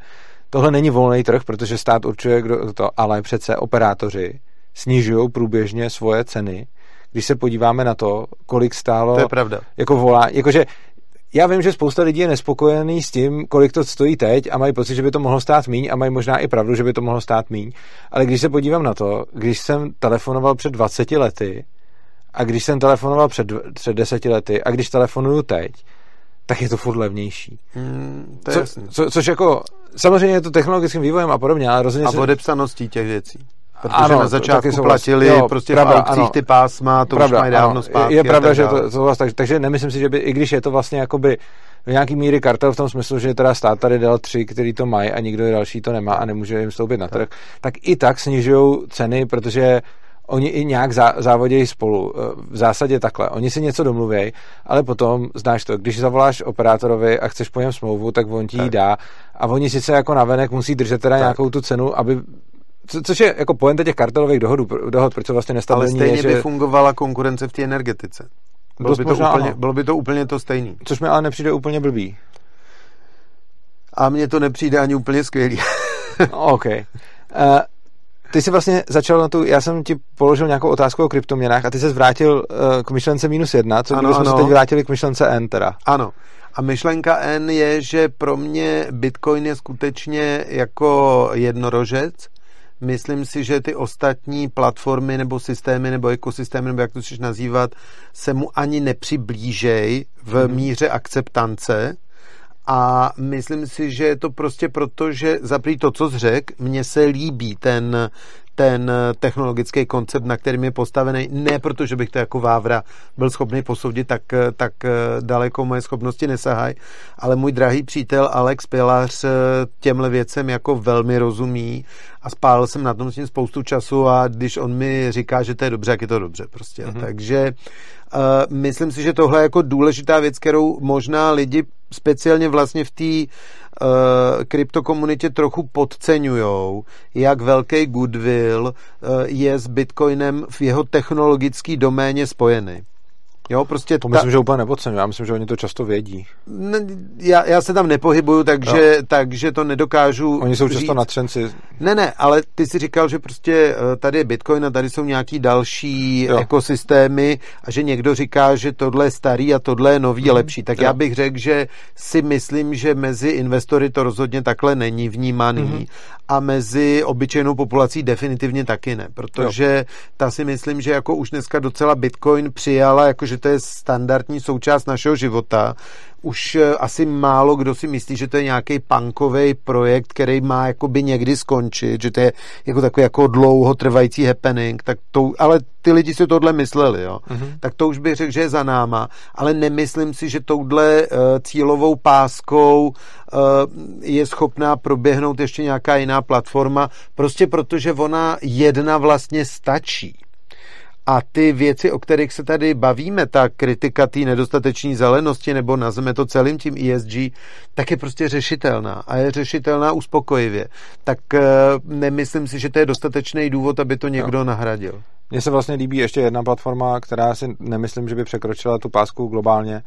A: Tohle není volný trh, protože stát určuje, kdo to, ale přece operátoři snižují průběžně svoje ceny když se podíváme na to, kolik stálo...
B: To je pravda.
A: Jako volá, jakože já vím, že spousta lidí je nespokojený s tím, kolik to stojí teď a mají pocit, že by to mohlo stát míň a mají možná i pravdu, že by to mohlo stát míň. Ale když se podívám na to, když jsem telefonoval před 20 lety a když jsem telefonoval před, před 10 lety a když telefonuju teď, tak je to furt levnější.
B: Hmm, to je
A: co, co, což jako, samozřejmě je to technologickým vývojem a podobně, ale rozhodně...
B: A se... odepsaností těch věcí. Protože ano, na začátku jsou platili jo, prostě pravda, v aukcích ano, ty pásma, to pravda, už mají dávno zpátky.
A: Je, pravda, že to, to vlastně, takže nemyslím si, že by, i když je to vlastně jakoby v nějaký míry kartel v tom smyslu, že teda stát tady dal tři, který to mají a nikdo další to nemá a nemůže jim stoupit na trh, tak i tak snižují ceny, protože oni i nějak zá, závodějí spolu. Eh, v zásadě takhle. Oni si něco domluvějí, ale potom, znáš to, když zavoláš operátorovi a chceš po něm smlouvu, tak on ti ji dá a oni sice jako navenek musí držet teda tak. nějakou tu cenu, aby co, což je jako poenta těch kartelových dohodů, dohod, proč se vlastně nestabilní
B: Ale stejně
A: je,
B: by
A: že...
B: fungovala konkurence v té energetice. Bylo by, to možná, úplně, bylo by to úplně to stejný.
A: Což mi ale nepřijde úplně blbý.
B: A mně to nepřijde ani úplně skvělý.
A: OK. Uh, ty jsi vlastně začal na tu, já jsem ti položil nějakou otázku o kryptoměnách a ty se vrátil uh, k myšlence minus jedna, co ano, jsme ano. se teď vrátili k myšlence N teda.
B: Ano. A myšlenka N je, že pro mě Bitcoin je skutečně jako jednorožec. Myslím si, že ty ostatní platformy nebo systémy nebo ekosystémy, nebo jak to chceš nazývat, se mu ani nepřiblížej v hmm. míře akceptance a myslím si, že je to prostě proto, že zaprý to, co zřek, mně se líbí ten, ten technologický koncept, na kterým je postavený, ne proto, že bych to jako Vávra byl schopný posoudit, tak, tak daleko moje schopnosti nesahají, ale můj drahý přítel Alex Pilař těmhle věcem jako velmi rozumí a spálil jsem na tom s ním spoustu času a když on mi říká, že to je dobře, jak je to dobře prostě. Mm-hmm. Takže uh, myslím si, že tohle je jako důležitá věc, kterou možná lidi speciálně vlastně v té uh, kryptokomunitě trochu podceňujou, jak velký goodwill uh, je s Bitcoinem v jeho technologické doméně spojený. Jo, prostě
A: to myslím, ta... že úplně nepodceňuji. Já myslím, že oni to často vědí.
B: Ne, já, já se tam nepohybuju, takže, takže to nedokážu
A: Oni jsou říct. často nadšenci.
B: Ne, ne, ale ty si říkal, že prostě eh, tady je Bitcoin a tady jsou nějaký další jo. ekosystémy a že někdo říká, že tohle je starý a tohle je nový a mhm. lepší. Tak jo. já bych řekl, že si myslím, že mezi investory to rozhodně takhle není vnímaný mm-hmm. a mezi obyčejnou populací definitivně taky ne, protože jo. ta si myslím, že jako už dneska docela Bitcoin přijala, jakože že to je standardní součást našeho života. Už eh, asi málo kdo si myslí, že to je nějaký punkový projekt, který má jakoby někdy skončit, že to je jako takový jako dlouho trvající happening, tak to, ale ty lidi si tohle mysleli, jo. Mm-hmm. Tak to už bych řekl, že je za náma, ale nemyslím si, že touhle uh, cílovou páskou uh, je schopná proběhnout ještě nějaká jiná platforma, prostě protože ona jedna vlastně stačí. A ty věci, o kterých se tady bavíme, ta kritika té nedostatečné zelenosti, nebo nazveme to celým tím ESG, tak je prostě řešitelná. A je řešitelná uspokojivě. Tak uh, nemyslím si, že to je dostatečný důvod, aby to někdo no. nahradil.
A: Mně se vlastně líbí ještě jedna platforma, která si nemyslím, že by překročila tu pásku globálně,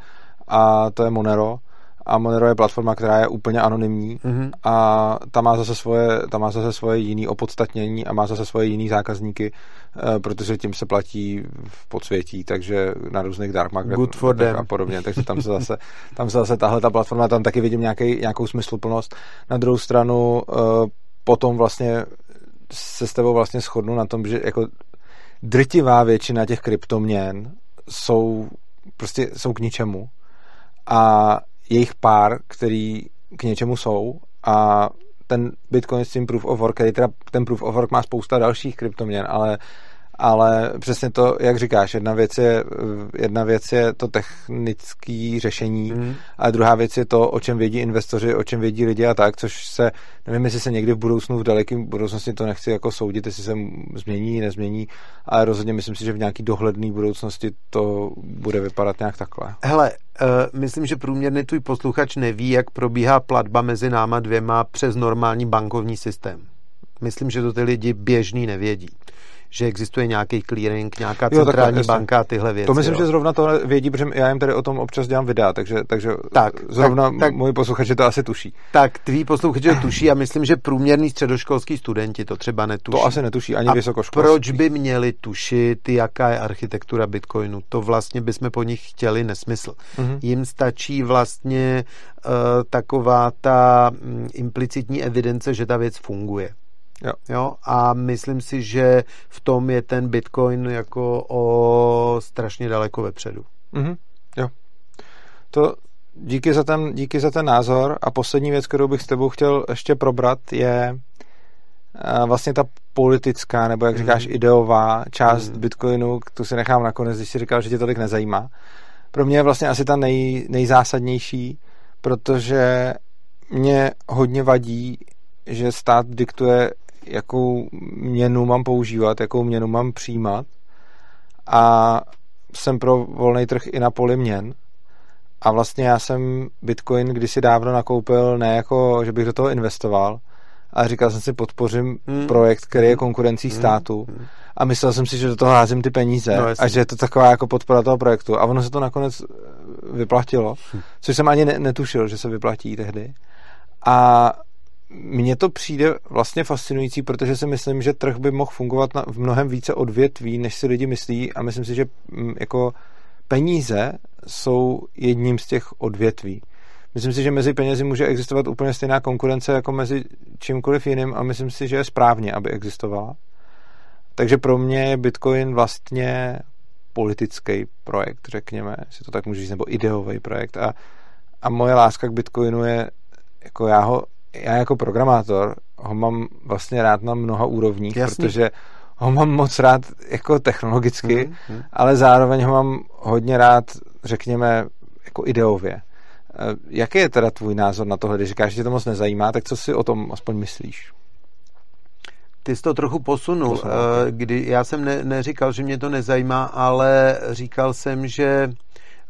A: a to je Monero a Monero je platforma, která je úplně anonymní mm-hmm. a ta má zase svoje, ta má zase svoje jiný opodstatnění a má zase svoje jiný zákazníky, eh, protože tím se platí v podsvětí, takže na různých dark marketech a podobně, takže tam se zase, tam se zase tahle ta platforma, tam taky vidím nějaký, nějakou smysluplnost. Na druhou stranu eh, potom vlastně se s tebou vlastně shodnu na tom, že jako drtivá většina těch kryptoměn jsou prostě jsou k ničemu a jejich pár, který k něčemu jsou a ten Bitcoin s tím Proof of Work, který teda ten Proof of Work má spousta dalších kryptoměn, ale ale přesně to, jak říkáš, jedna věc je, jedna věc je to technické řešení mm. a druhá věc je to, o čem vědí investoři, o čem vědí lidi a tak, což se, nevím, jestli se někdy v budoucnu, v dalekém budoucnosti to nechci jako soudit, jestli se změní, nezmění, ale rozhodně myslím si, že v nějaký dohledné budoucnosti to bude vypadat nějak takhle.
B: Hele, uh, myslím, že průměrný tvůj posluchač neví, jak probíhá platba mezi náma dvěma přes normální bankovní systém. Myslím, že to ty lidi běžný nevědí že existuje nějaký clearing, nějaká jo, centrální banka a tyhle věci.
A: To myslím, jo. že zrovna to vědí, protože já jim tady o tom občas dělám videa, takže, takže tak, zrovna tak, tak, můj posluchači to asi tuší.
B: Tak tví posluchači to tuší a myslím, že průměrný středoškolský studenti to třeba netuší.
A: To asi netuší ani
B: a
A: vysokoškolský.
B: proč by měli tušit, jaká je architektura Bitcoinu? To vlastně bychom po nich chtěli nesmysl. Mm-hmm. Jim stačí vlastně uh, taková ta um, implicitní evidence, že ta věc funguje.
A: Jo.
B: jo. A myslím si, že v tom je ten Bitcoin jako o strašně daleko vepředu.
A: Mhm. Jo. To díky za, ten, díky za ten názor a poslední věc, kterou bych s tebou chtěl ještě probrat, je eh, vlastně ta politická, nebo jak říkáš, mm. ideová část mm. Bitcoinu, tu si nechám nakonec, když si říkal, že tě tolik nezajímá. Pro mě je vlastně asi ta nej, nejzásadnější, protože mě hodně vadí, že stát diktuje jakou měnu mám používat, jakou měnu mám přijímat a jsem pro volný trh i na poli měn. A vlastně já jsem Bitcoin kdysi dávno nakoupil ne jako, že bych do toho investoval, ale říkal jsem si, podpořím hmm. projekt, který je konkurencí hmm. státu hmm. a myslel jsem si, že do toho házím ty peníze no, a že je to taková jako podpora toho projektu. A ono se to nakonec vyplatilo, hm. což jsem ani netušil, že se vyplatí tehdy. A mně to přijde vlastně fascinující, protože si myslím, že trh by mohl fungovat na, v mnohem více odvětví, než si lidi myslí a myslím si, že mm, jako peníze jsou jedním z těch odvětví. Myslím si, že mezi penězi může existovat úplně stejná konkurence jako mezi čímkoliv jiným a myslím si, že je správně, aby existovala. Takže pro mě je Bitcoin vlastně politický projekt, řekněme, si to tak můžu říct, nebo ideový projekt a, a moje láska k Bitcoinu je, jako já ho já jako programátor ho mám vlastně rád na mnoha úrovních, Jasný. protože ho mám moc rád jako technologicky, mm-hmm. ale zároveň ho mám hodně rád, řekněme, jako ideově. E, jaký je teda tvůj názor na tohle? Když říkáš, že tě to moc nezajímá, tak co si o tom aspoň myslíš?
B: Ty jsi to trochu posunul, posunul. E, kdy já jsem ne, neříkal, že mě to nezajímá, ale říkal jsem, že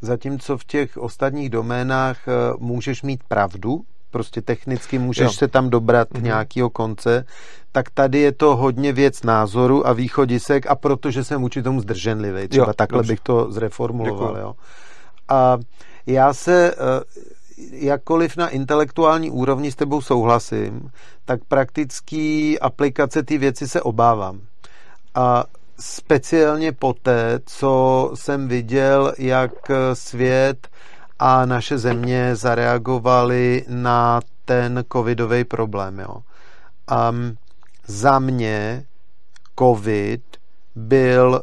B: zatímco v těch ostatních doménách e, můžeš mít pravdu, prostě technicky můžeš jo. se tam dobrat mm-hmm. nějakého konce, tak tady je to hodně věc názoru a východisek a protože jsem vůči tomu zdrženlivý, třeba jo, takhle dobře. bych to zreformuloval. Jo. A já se eh, jakkoliv na intelektuální úrovni s tebou souhlasím, tak praktický aplikace ty věci se obávám. A speciálně poté, co jsem viděl, jak svět a naše země zareagovaly na ten covidový problém. Jo. Um, za mě covid byl,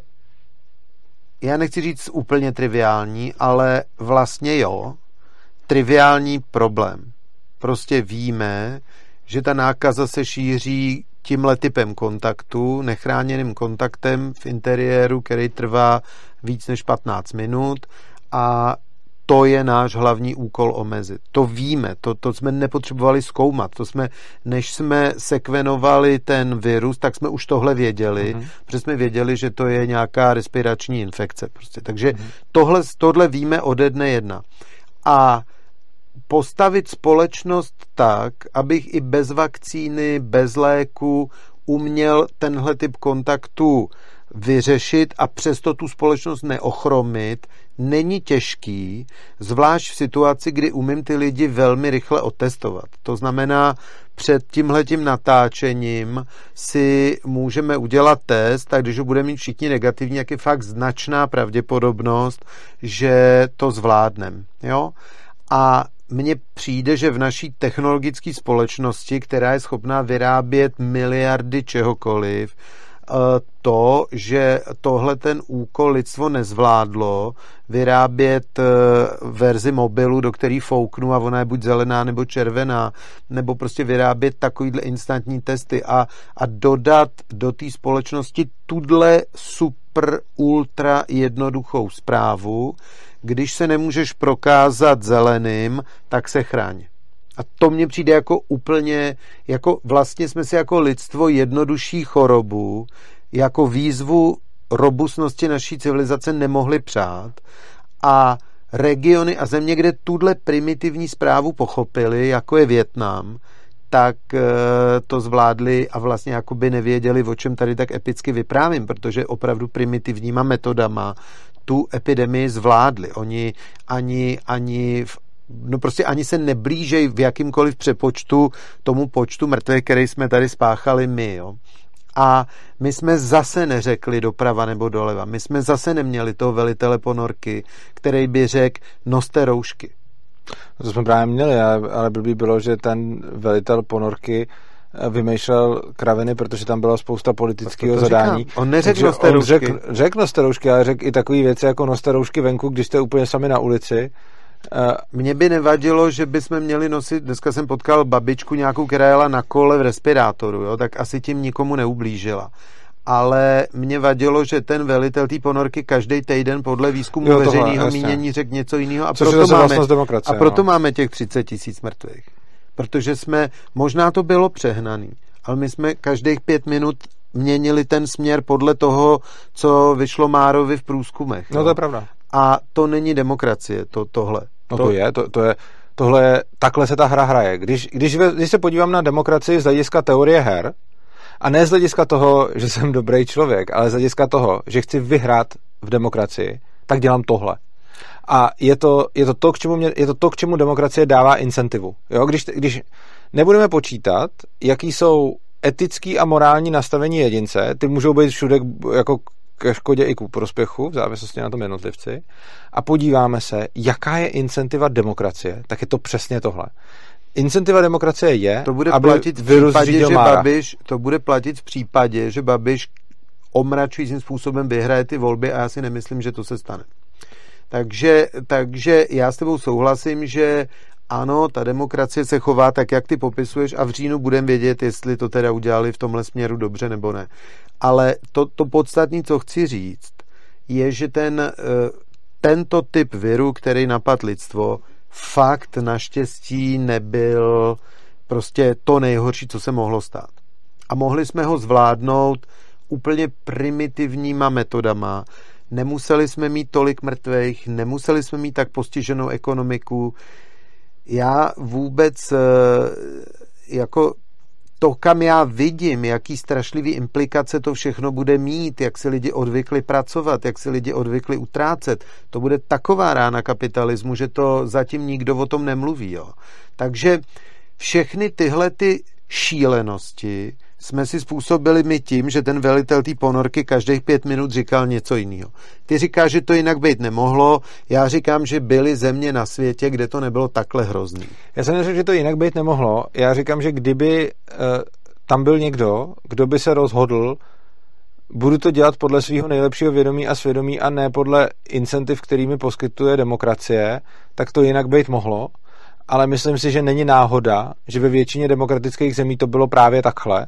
B: já nechci říct úplně triviální, ale vlastně jo, triviální problém. Prostě víme, že ta nákaza se šíří tímhle typem kontaktu, nechráněným kontaktem v interiéru, který trvá víc než 15 minut a to je náš hlavní úkol omezit. To víme, to, to jsme nepotřebovali zkoumat. To jsme, než jsme sekvenovali ten virus, tak jsme už tohle věděli, uh-huh. protože jsme věděli, že to je nějaká respirační infekce. Prostě. Takže uh-huh. tohle, tohle víme ode dne jedna. A postavit společnost tak, abych i bez vakcíny, bez léku uměl tenhle typ kontaktu vyřešit a přesto tu společnost neochromit, není těžký, zvlášť v situaci, kdy umím ty lidi velmi rychle otestovat. To znamená, před tímhletím natáčením si můžeme udělat test a když ho budeme mít všichni negativní, jak je fakt značná pravděpodobnost, že to zvládneme. Jo? A mně přijde, že v naší technologické společnosti, která je schopná vyrábět miliardy čehokoliv, Eh, to, že tohle ten úkol lidstvo nezvládlo, vyrábět eh, verzi mobilu, do který fouknu a ona je buď zelená nebo červená, nebo prostě vyrábět takovýhle instantní testy a, a dodat do té společnosti tudle super ultra jednoduchou zprávu, když se nemůžeš prokázat zeleným, tak se chráň. A to mně přijde jako úplně, jako vlastně jsme si jako lidstvo jednodušší chorobu, jako výzvu robustnosti naší civilizace nemohli přát a regiony a země, kde tuhle primitivní zprávu pochopili, jako je Větnam, tak eh, to zvládli a vlastně jakoby nevěděli, o čem tady tak epicky vyprávím, protože opravdu primitivníma metodama tu epidemii zvládli. Oni ani, ani v no prostě ani se neblížej v jakýmkoliv přepočtu tomu počtu mrtvých, který jsme tady spáchali my. Jo. A my jsme zase neřekli doprava nebo doleva. My jsme zase neměli toho velitele ponorky, který by řekl, noste roušky.
A: To jsme právě měli, ale blbý bylo, že ten velitel ponorky eh, vymýšlel kraviny, protože tam byla spousta politického zadání.
B: Říkám. On neřekl noste roušky. Řekl,
A: řekl noste roušky, ale řekl i takové věci jako noste roušky venku, když jste úplně sami na ulici
B: mně by nevadilo, že bychom měli nosit, dneska jsem potkal babičku nějakou, která jela na kole v respirátoru, jo, tak asi tím nikomu neublížila ale mě vadilo, že ten velitel té ponorky každý týden podle výzkumu jo, veřejného mínění řekl něco jiného a proto, máme, a proto no. máme těch 30 tisíc mrtvých. Protože jsme, možná to bylo přehnaný, ale my jsme každých pět minut měnili ten směr podle toho, co vyšlo Márovi v průzkumech.
A: No to je pravda.
B: A to není demokracie, to, tohle.
A: No to, to je, to, to je, tohle je, takhle se ta hra hraje. Když, když, když se podívám na demokracii z hlediska teorie her, a ne z hlediska toho, že jsem dobrý člověk, ale z hlediska toho, že chci vyhrát v demokracii, tak dělám tohle. A je to, je to, to, k čemu mě, je to to, k čemu demokracie dává incentivu. Jo? Když, když nebudeme počítat, jaký jsou etický a morální nastavení jedince, ty můžou být všude jako ke škodě i ku prospěchu, v závislosti na tom jednotlivci, a podíváme se, jaká je incentiva demokracie, tak je to přesně tohle. Incentiva demokracie je,
B: to bude
A: aby
B: platit v případě, že Babiš, to bude platit v případě, že Babiš omračujícím způsobem vyhraje ty volby a já si nemyslím, že to se stane. Takže, takže já s tebou souhlasím, že ano, ta demokracie se chová tak, jak ty popisuješ a v říjnu budeme vědět, jestli to teda udělali v tomhle směru dobře nebo ne. Ale to, to podstatní, co chci říct, je, že ten, eh, tento typ viru, který napad lidstvo, fakt naštěstí nebyl prostě to nejhorší, co se mohlo stát. A mohli jsme ho zvládnout úplně primitivníma metodama. Nemuseli jsme mít tolik mrtvých, nemuseli jsme mít tak postiženou ekonomiku. Já vůbec eh, jako to, kam já vidím, jaký strašlivý implikace to všechno bude mít, jak se lidi odvykli pracovat, jak se lidi odvykli utrácet, to bude taková rána kapitalismu, že to zatím nikdo o tom nemluví. Jo. Takže všechny tyhle ty šílenosti jsme si způsobili my tím, že ten velitel té ponorky každých pět minut říkal něco jiného. Ty říkáš, že to jinak být nemohlo, já říkám, že byly země na světě, kde to nebylo takhle hrozný.
A: Já jsem neřekl, že to jinak být nemohlo, já říkám, že kdyby uh, tam byl někdo, kdo by se rozhodl, budu to dělat podle svého nejlepšího vědomí a svědomí a ne podle incentiv, kterými poskytuje demokracie, tak to jinak být mohlo ale myslím si, že není náhoda, že ve většině demokratických zemí to bylo právě takhle,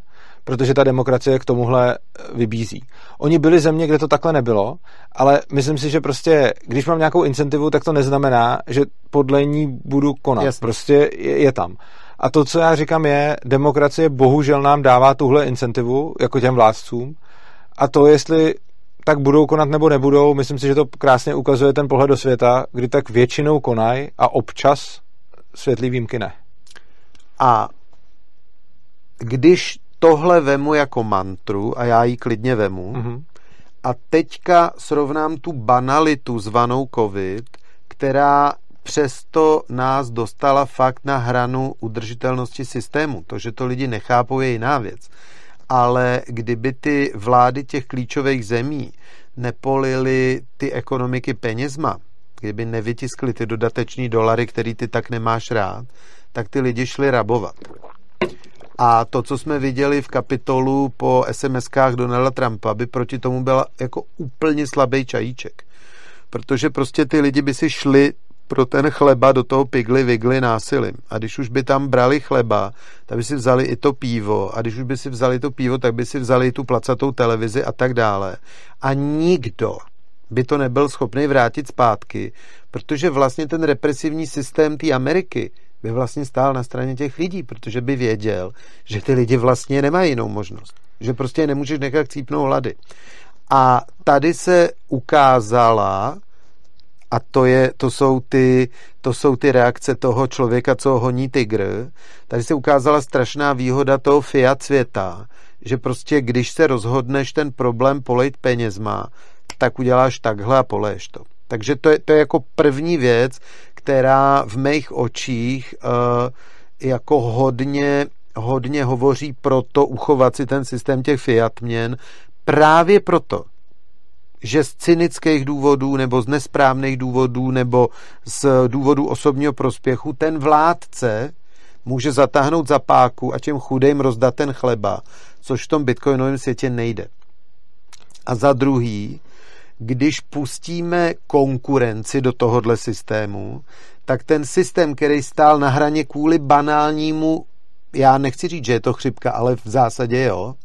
A: protože ta demokracie k tomuhle eh, vybízí. Oni byli země, kde to takhle nebylo, ale myslím si, že prostě, když mám nějakou incentivu, tak to neznamená, že podle ní budu konat. Jasně. Prostě je, je tam. A to, co já říkám, je, demokracie bohužel nám dává tuhle incentivu, jako těm vládcům, a to, jestli tak budou konat nebo nebudou, myslím si, že to krásně ukazuje ten pohled do světa, kdy tak většinou konají a občas světlý výjimky ne.
B: A když tohle vemu jako mantru, a já ji klidně vemu, mm-hmm. a teďka srovnám tu banalitu zvanou covid, která přesto nás dostala fakt na hranu udržitelnosti systému. To, že to lidi nechápou, je jiná věc. Ale kdyby ty vlády těch klíčových zemí nepolily ty ekonomiky penězma, kdyby nevytiskli ty dodateční dolary, který ty tak nemáš rád, tak ty lidi šli rabovat. A to, co jsme viděli v kapitolu po SMS-kách Donalda Trumpa, by proti tomu byla jako úplně slabý čajíček. Protože prostě ty lidi by si šli pro ten chleba do toho pigly vigly násilím. A když už by tam brali chleba, tak by si vzali i to pivo. A když už by si vzali to pivo, tak by si vzali i tu placatou televizi a tak dále. A nikdo by to nebyl schopný vrátit zpátky, protože vlastně ten represivní systém té Ameriky by vlastně stál na straně těch lidí, protože by věděl, že ty lidi vlastně nemají jinou možnost. Že prostě nemůžeš nechat cípnout hlady. A tady se ukázala, a to, je, to, jsou ty, to jsou ty reakce toho člověka, co honí tygr, tady se ukázala strašná výhoda toho fiat světa, že prostě když se rozhodneš ten problém polejt penězma, tak uděláš takhle a poleješ to. Takže to je, to je jako první věc, která v mých očích uh, jako hodně, hodně hovoří pro to uchovat si ten systém těch fiat měn právě proto, že z cynických důvodů nebo z nesprávných důvodů nebo z důvodů osobního prospěchu ten vládce může zatáhnout za páku a těm chudým rozdat ten chleba, což v tom bitcoinovém světě nejde. A za druhý, když pustíme konkurenci do tohohle systému, tak ten systém, který stál na hraně kvůli banálnímu, já nechci říct, že je to chřipka, ale v zásadě jo,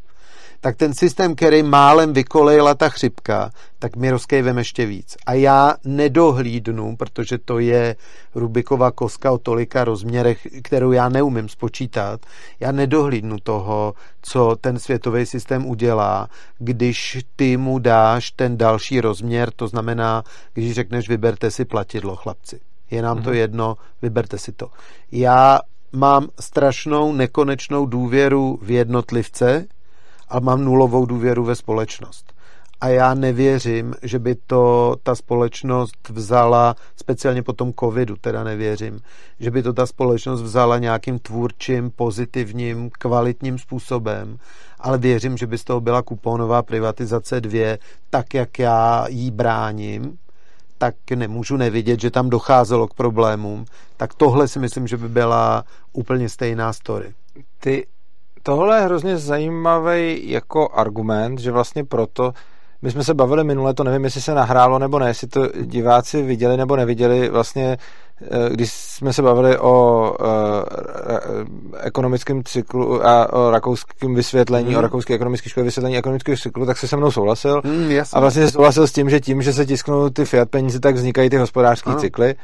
B: tak ten systém, který málem vykolejila ta chřipka, tak mi rozkejvem ještě víc. A já nedohlídnu, protože to je Rubiková koska o tolika rozměrech, kterou já neumím spočítat, já nedohlídnu toho, co ten světový systém udělá, když ty mu dáš ten další rozměr, to znamená, když řekneš, vyberte si platidlo, chlapci. Je nám to mhm. jedno, vyberte si to. Já mám strašnou nekonečnou důvěru v jednotlivce, ale mám nulovou důvěru ve společnost. A já nevěřím, že by to ta společnost vzala, speciálně po tom covidu teda nevěřím, že by to ta společnost vzala nějakým tvůrčím, pozitivním, kvalitním způsobem, ale věřím, že by z toho byla kuponová privatizace dvě, tak jak já jí bráním, tak nemůžu nevidět, že tam docházelo k problémům, tak tohle si myslím, že by byla úplně stejná story.
A: Ty, tohle je hrozně zajímavý jako argument, že vlastně proto, my jsme se bavili minule, to nevím, jestli se nahrálo nebo ne, jestli to diváci viděli nebo neviděli, vlastně eh, když jsme se bavili o uh, ekonomickém cyklu a o rakouském vysvětlení, mm. o rakouské ekonomické škole vysvětlení ekonomického cyklu, tak se se mnou souhlasil.
B: Mm,
A: a vlastně souhlasil s tím, že tím, že se tisknou ty fiat peníze, tak vznikají ty hospodářské cykly.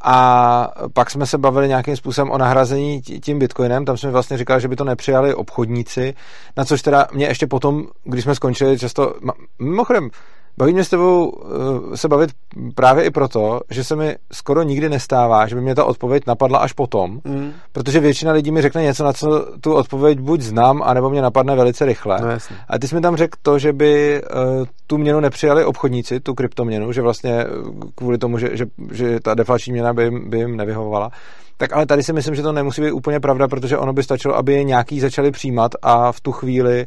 A: A pak jsme se bavili nějakým způsobem o nahrazení tím bitcoinem, tam jsme vlastně říkali, že by to nepřijali obchodníci, na což teda mě ještě potom, když jsme skončili často, mimochodem, Baví mě s tebou uh, se bavit právě i proto, že se mi skoro nikdy nestává, že by mě ta odpověď napadla až potom, mm. protože většina lidí mi řekne něco, na co tu odpověď buď znám, anebo mě napadne velice rychle.
B: No,
A: a ty jsi mi tam řekl to, že by uh, tu měnu nepřijali obchodníci, tu kryptoměnu, že vlastně eh, kvůli tomu, že, že, že ta deflační měna by jim, by jim nevyhovovala. Tak ale tady si myslím, že to nemusí být úplně pravda, protože ono by stačilo, aby je nějaký začali přijímat a v tu chvíli Eh,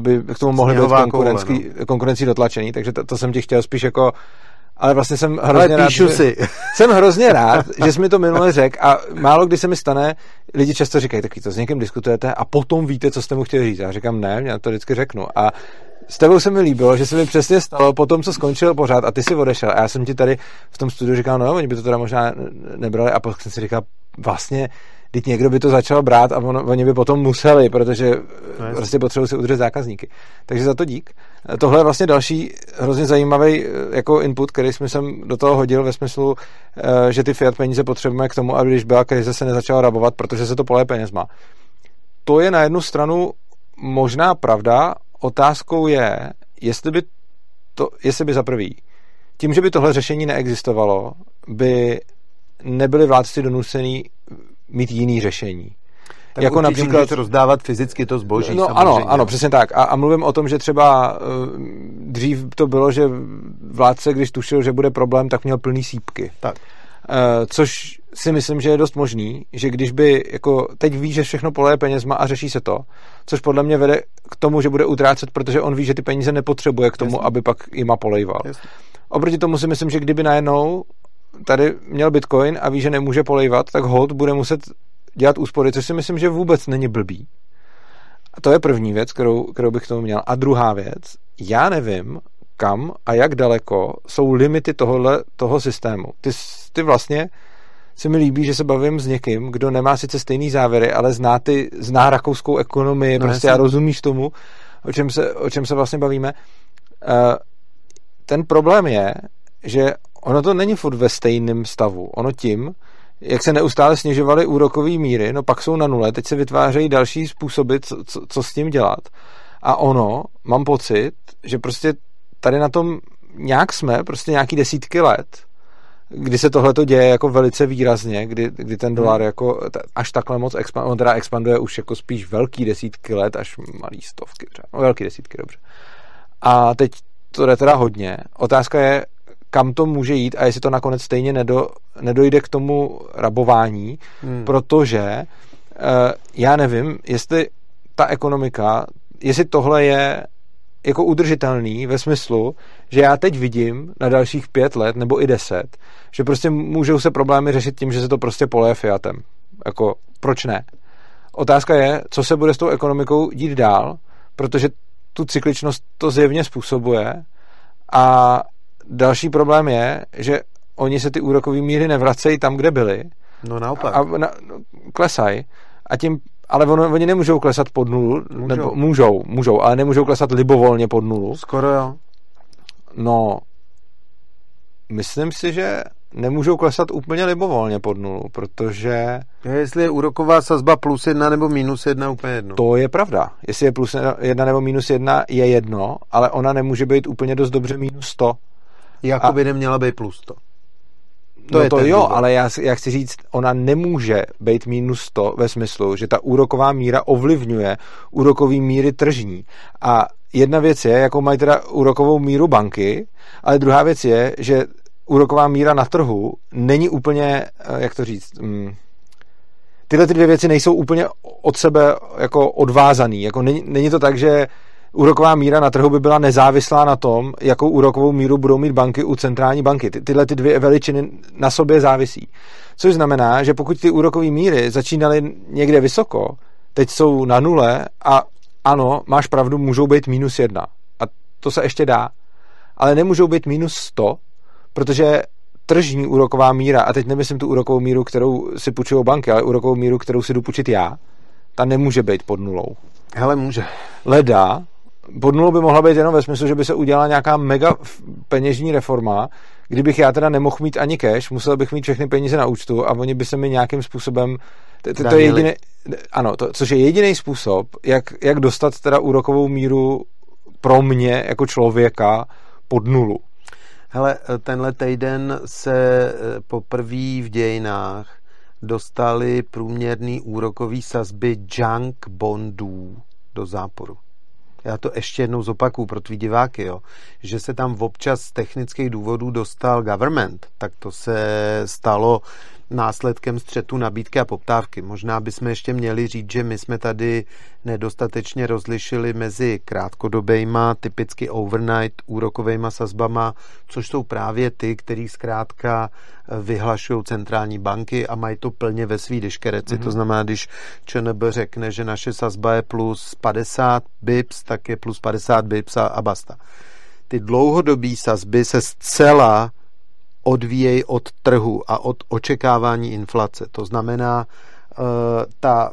A: by k tomu mohly být konkurencí, no. konkurencí dotlačený, takže to, to jsem ti chtěl spíš jako ale vlastně jsem hrozně
B: ale rád,
A: si. jsem hrozně rád, že jsi mi to minule řekl a málo kdy se mi stane, lidi často říkají, taky to s někým diskutujete a potom víte, co jste mu chtěli říct. Já říkám, ne, já to vždycky řeknu. A s tebou se mi líbilo, že se mi přesně stalo po tom, co skončil pořád a ty si odešel. A já jsem ti tady v tom studiu říkal, no oni by to teda možná nebrali a pak jsem si říkal, vlastně Teď někdo by to začal brát a on, oni by potom museli, protože no, prostě potřebují si udržet zákazníky. Takže za to dík. Tohle je vlastně další hrozně zajímavý eh, jako input, který jsme sem do toho hodil ve smyslu, eh, že ty fiat peníze potřebujeme k tomu, aby když byla krize, se nezačala rabovat, protože se to poleje penězma. To je na jednu stranu možná pravda. Otázkou je, jestli by to, jestli by za prvý, tím, že by tohle řešení neexistovalo, by nebyli vládci donucený mít jiný řešení.
B: Tak jako například rozdávat fyzicky to zboží.
A: No ano, ano, přesně tak. A, a mluvím o tom, že třeba uh, dřív to bylo, že vládce, když tušil, že bude problém, tak měl plný sípky.
B: Tak.
A: Uh, což si myslím, že je dost možný, že když by, jako teď ví, že všechno poleje penězma a řeší se to, což podle mě vede k tomu, že bude utrácet, protože on ví, že ty peníze nepotřebuje k tomu, Jasně. aby pak jima polejval. Jasně. Oproti tomu si myslím, že kdyby najednou tady měl Bitcoin a ví, že nemůže polejvat, tak hold bude muset dělat úspory, což si myslím, že vůbec není blbý. A to je první věc, kterou, kterou bych k tomu měl. A druhá věc, já nevím, kam a jak daleko jsou limity tohohle, toho systému. Ty, ty vlastně se mi líbí, že se bavím s někým, kdo nemá sice stejný závěry, ale zná, ty, zná rakouskou ekonomii, no, prostě a rozumíš tomu, o čem se, o čem se vlastně bavíme. Uh, ten problém je, že ono to není furt ve stejném stavu. Ono tím, jak se neustále snižovaly úrokové míry, no pak jsou na nule, teď se vytvářejí další způsoby, co, co, co s tím dělat. A ono, mám pocit, že prostě tady na tom nějak jsme, prostě nějaký desítky let, kdy se tohle to děje jako velice výrazně, kdy, kdy ten dolar hmm. jako až takhle moc expanduje, on teda expanduje už jako spíš velký desítky let, až malý stovky třeba, no velký desítky, dobře. A teď to jde teda hodně. Otázka je, kam to může jít a jestli to nakonec stejně nedo, nedojde k tomu rabování, hmm. protože uh, já nevím, jestli ta ekonomika, jestli tohle je jako udržitelný ve smyslu, že já teď vidím na dalších pět let nebo i deset, že prostě můžou se problémy řešit tím, že se to prostě poleje fiatem. Jako, proč ne? Otázka je, co se bude s tou ekonomikou dít dál, protože tu cykličnost to zjevně způsobuje a další problém je, že oni se ty úrokové míry nevracejí tam, kde byly.
B: No naopak.
A: A, a na, klesají. A tím ale on, oni nemůžou klesat pod nulu,
B: Můžou.
A: nebo můžou, můžou, ale nemůžou klesat libovolně pod nulu.
B: Skoro jo.
A: No, myslím si, že nemůžou klesat úplně libovolně pod nulu, protože
B: Je, jestli je úroková sazba plus jedna nebo minus jedna, úplně jedno.
A: to je pravda. Jestli je plus jedna nebo minus jedna, je jedno, ale ona nemůže být úplně dost dobře minus 100.
B: Jakoby a... neměla být plus to.
A: To no je to jo, důvod. ale já, já chci říct, ona nemůže být minus 100 ve smyslu, že ta úroková míra ovlivňuje úrokový míry tržní. A jedna věc je, jakou mají teda úrokovou míru banky, ale druhá věc je, že úroková míra na trhu není úplně, eh, jak to říct, mm, tyhle ty dvě věci nejsou úplně od sebe jako odvázaný. Jako není, není to tak, že úroková míra na trhu by byla nezávislá na tom, jakou úrokovou míru budou mít banky u centrální banky. Ty, tyhle ty dvě veličiny na sobě závisí. Což znamená, že pokud ty úrokové míry začínaly někde vysoko, teď jsou na nule a ano, máš pravdu, můžou být minus jedna. A to se ještě dá. Ale nemůžou být minus 100, protože tržní úroková míra, a teď nemyslím tu úrokovou míru, kterou si půjčují banky, ale úrokovou míru, kterou si jdu půjčit já, ta nemůže být pod nulou.
B: Hele, může.
A: Leda, pod nulou by mohla být jenom ve smyslu, že by se udělala nějaká mega peněžní reforma, kdybych já teda nemohl mít ani cash, musel bych mít všechny peníze na účtu a oni by se mi nějakým způsobem to, to, to je jediný, ano, to, což je jediný způsob, jak, jak dostat teda úrokovou míru pro mě jako člověka pod nulu.
B: Hele, tenhle týden se poprvé v dějinách dostali průměrný úrokový sazby junk bondů do záporu. Já to ještě jednou zopakuju pro tvý diváky, jo, že se tam občas z technických důvodů dostal government, tak to se stalo následkem střetu nabídky a poptávky. Možná bychom ještě měli říct, že my jsme tady nedostatečně rozlišili mezi krátkodobejma, typicky overnight úrokovejma sazbama, což jsou právě ty, který zkrátka vyhlašují centrální banky a mají to plně ve svý deškereci. Mm-hmm. To znamená, když ČNB řekne, že naše sazba je plus 50 bips, tak je plus 50 bips a, a basta. Ty dlouhodobé sazby se zcela odvíjejí od trhu a od očekávání inflace. To znamená, ta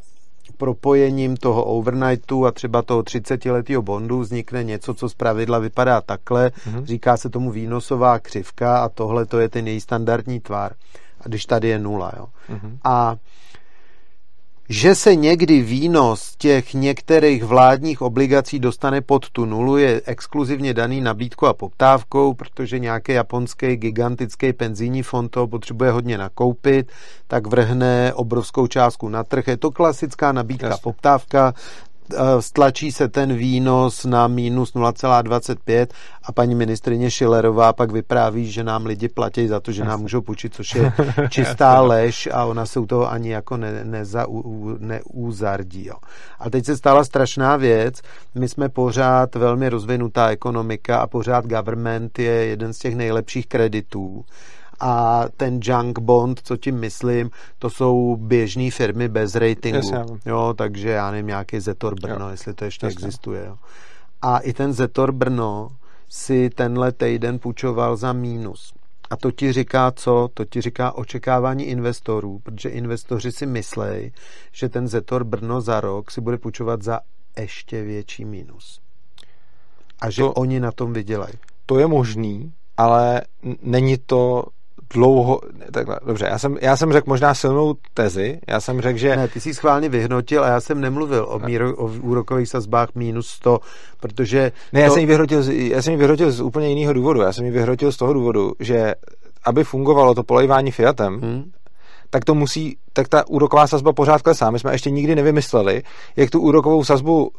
B: propojením toho overnightu a třeba toho 30-letého bondu vznikne něco, co z pravidla vypadá takhle. Mm-hmm. Říká se tomu výnosová křivka a tohle to je ten její standardní tvar. A když tady je nula. Jo. Mm-hmm. A že se někdy výnos těch některých vládních obligací dostane pod tu nulu, je exkluzivně daný nabídkou a poptávkou, protože nějaký japonský gigantický penzijní fond to potřebuje hodně nakoupit, tak vrhne obrovskou částku na trh. Je to klasická nabídka Jasně. poptávka, stlačí se ten výnos na minus 0,25 a paní ministrině Šilerová pak vypráví, že nám lidi platí za to, že nám můžou půjčit, což je čistá lež a ona se u toho ani jako ne, neza, neúzardí. Jo. A teď se stala strašná věc. My jsme pořád velmi rozvinutá ekonomika a pořád government je jeden z těch nejlepších kreditů a ten junk bond, co tím myslím, to jsou běžné firmy bez ratingu. Yes, jo, takže já nevím, nějaký Zetor Brno, jo. jestli to ještě yes, existuje. Jo. A i ten Zetor Brno si tenhle týden půjčoval za mínus. A to ti říká co? To ti říká očekávání investorů, protože investoři si myslí, že ten Zetor Brno za rok si bude půjčovat za ještě větší mínus. A že to, oni na tom vydělají.
A: To je možný, ale není to dlouho, takhle, dobře, já jsem, já jsem řekl možná silnou tezi, já jsem řekl, že...
B: Ne, ty jsi schválně vyhnotil a já jsem nemluvil o, míru, o úrokových sazbách minus 100, protože...
A: Ne, to... já jsem ji vyhrotil, já jsem ji vyhrotil z úplně jiného důvodu, já jsem ji vyhrotil z toho důvodu, že aby fungovalo to polejvání Fiatem, hmm tak to musí, tak ta úroková sazba pořád klesá. My jsme ještě nikdy nevymysleli, jak tu úrokovou sazbu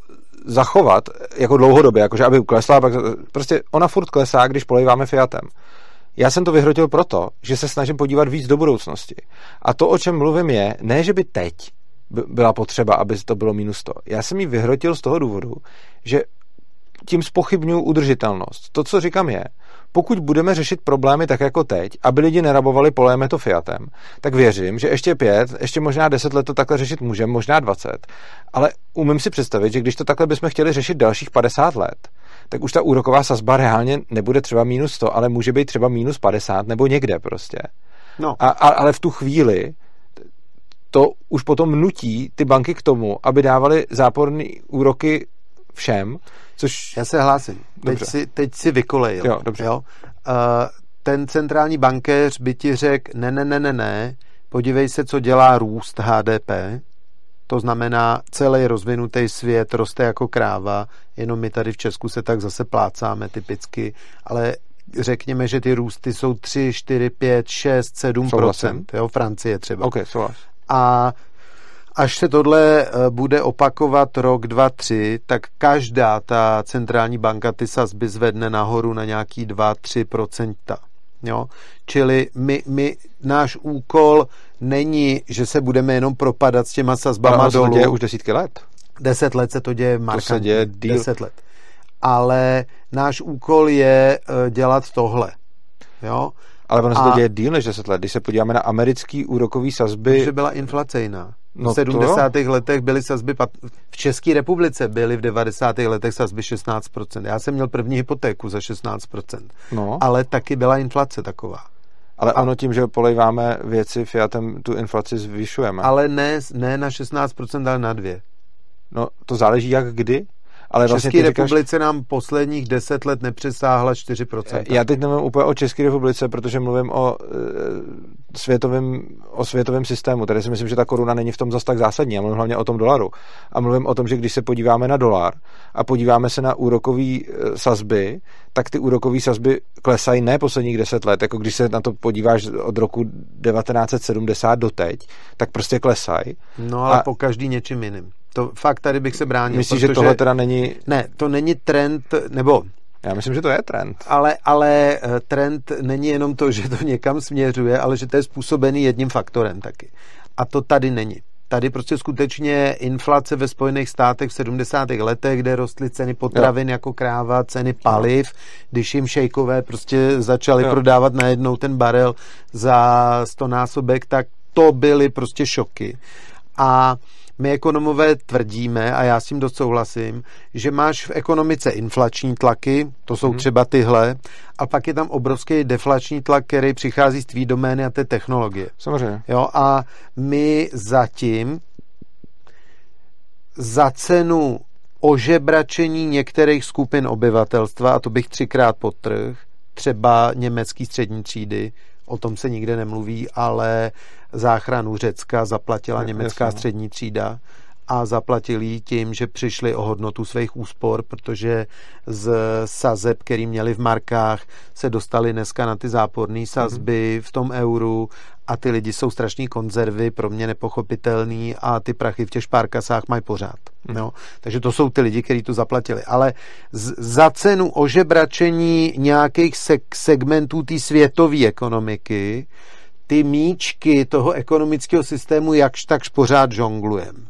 A: zachovat jako dlouhodobě, jakože aby klesla, pak prostě ona furt klesá, když polejváme Fiatem. Já jsem to vyhrotil proto, že se snažím podívat víc do budoucnosti. A to, o čem mluvím, je, ne, že by teď byla potřeba, aby to bylo minus 100. Já jsem ji vyhrotil z toho důvodu, že tím spochybnuju udržitelnost. To, co říkám je, pokud budeme řešit problémy tak jako teď, aby lidi nerabovali poléme to Fiatem, tak věřím, že ještě pět, ještě možná deset let to takhle řešit můžeme, možná dvacet. Ale umím si představit, že když to takhle bychom chtěli řešit dalších 50 let, tak už ta úroková sazba reálně nebude třeba minus 100, ale může být třeba minus 50 nebo někde prostě. No. A, a, ale v tu chvíli to už potom nutí ty banky k tomu, aby dávali záporné úroky všem, což...
B: Já se hlásím. Teď si, teď si vykolejil.
A: Jo, dobře. Jo?
B: Uh, ten centrální bankéř by ti řekl, ne, ne, ne, ne, ne, podívej se, co dělá růst HDP, to znamená, celý rozvinutý svět roste jako kráva, jenom my tady v Česku se tak zase plácáme typicky, ale řekněme, že ty růsty jsou 3, 4, 5, 6, 7 procent, jo, Francie třeba.
A: Okay, souhlas.
B: A až se tohle eh, bude opakovat rok, dva, tři, tak každá ta centrální banka ty sazby zvedne nahoru na nějaký 2-3 procenta. Jo? Čili my, my, náš úkol není, že se budeme jenom propadat s těma sazbama
A: Ale
B: dolů.
A: to děje už desítky let.
B: Deset let se to děje markantně.
A: To se děje díl.
B: Deset let. Ale náš úkol je eh, dělat tohle. Jo?
A: Ale ono se to děje díl než 10 let. Když se podíváme na americký úrokový sazby...
B: Že byla inflace jiná. No v 70. To letech byly sazby, v České republice byly v 90. letech sazby 16%. Já jsem měl první hypotéku za 16%. No. Ale taky byla inflace taková.
A: Ale a... ono tím, že polejváme věci Fiatem, tu inflaci zvyšujeme.
B: Ale ne, ne na 16%, ale na dvě.
A: No, to záleží jak kdy. Ale
B: v vlastně České republice říkáš... nám posledních deset let nepřesáhla 4%.
A: Já teď nemluvím úplně o České republice, protože mluvím o e, světovém, o světovém systému. Tady si myslím, že ta koruna není v tom zas tak zásadní. Já mluvím hlavně o tom dolaru. A mluvím o tom, že když se podíváme na dolar a podíváme se na úrokové e, sazby, tak ty úrokové sazby klesají ne posledních deset let. Jako když se na to podíváš od roku 1970 do teď, tak prostě klesají.
B: No ale a... po každý něčím jiným. To fakt tady bych se bránil.
A: Myslíš, že tohle teda není...
B: Ne, to není trend, nebo
A: já myslím, že to je trend.
B: Ale, ale eh, trend není jenom to, že to někam směřuje, ale že to je způsobený jedním faktorem taky. A to tady není. Tady prostě skutečně inflace ve Spojených státech v 70. letech, kde rostly ceny potravin jo. jako kráva, ceny paliv, když jim šejkové prostě začali jo. prodávat najednou ten barel za 100 násobek, tak to byly prostě šoky. A my ekonomové tvrdíme, a já s tím dost souhlasím, že máš v ekonomice inflační tlaky, to jsou hmm. třeba tyhle, a pak je tam obrovský deflační tlak, který přichází z tvý domény a té technologie.
A: Samozřejmě.
B: Jo, a my zatím za cenu ožebračení některých skupin obyvatelstva, a to bych třikrát podtrh, třeba německý střední třídy, o tom se nikde nemluví, ale záchranu Řecka zaplatila německá jasně. střední třída a zaplatili tím, že přišli o hodnotu svých úspor, protože z sazeb, který měli v markách, se dostali dneska na ty záporné sazby mm-hmm. v tom euru a ty lidi jsou strašní konzervy, pro mě nepochopitelný a ty prachy v těch špárkasách mají pořád. No? Takže to jsou ty lidi, kteří to zaplatili. Ale z, za cenu ožebračení nějakých seg- segmentů té světové ekonomiky ty míčky toho ekonomického systému jakž takž pořád žonglujem.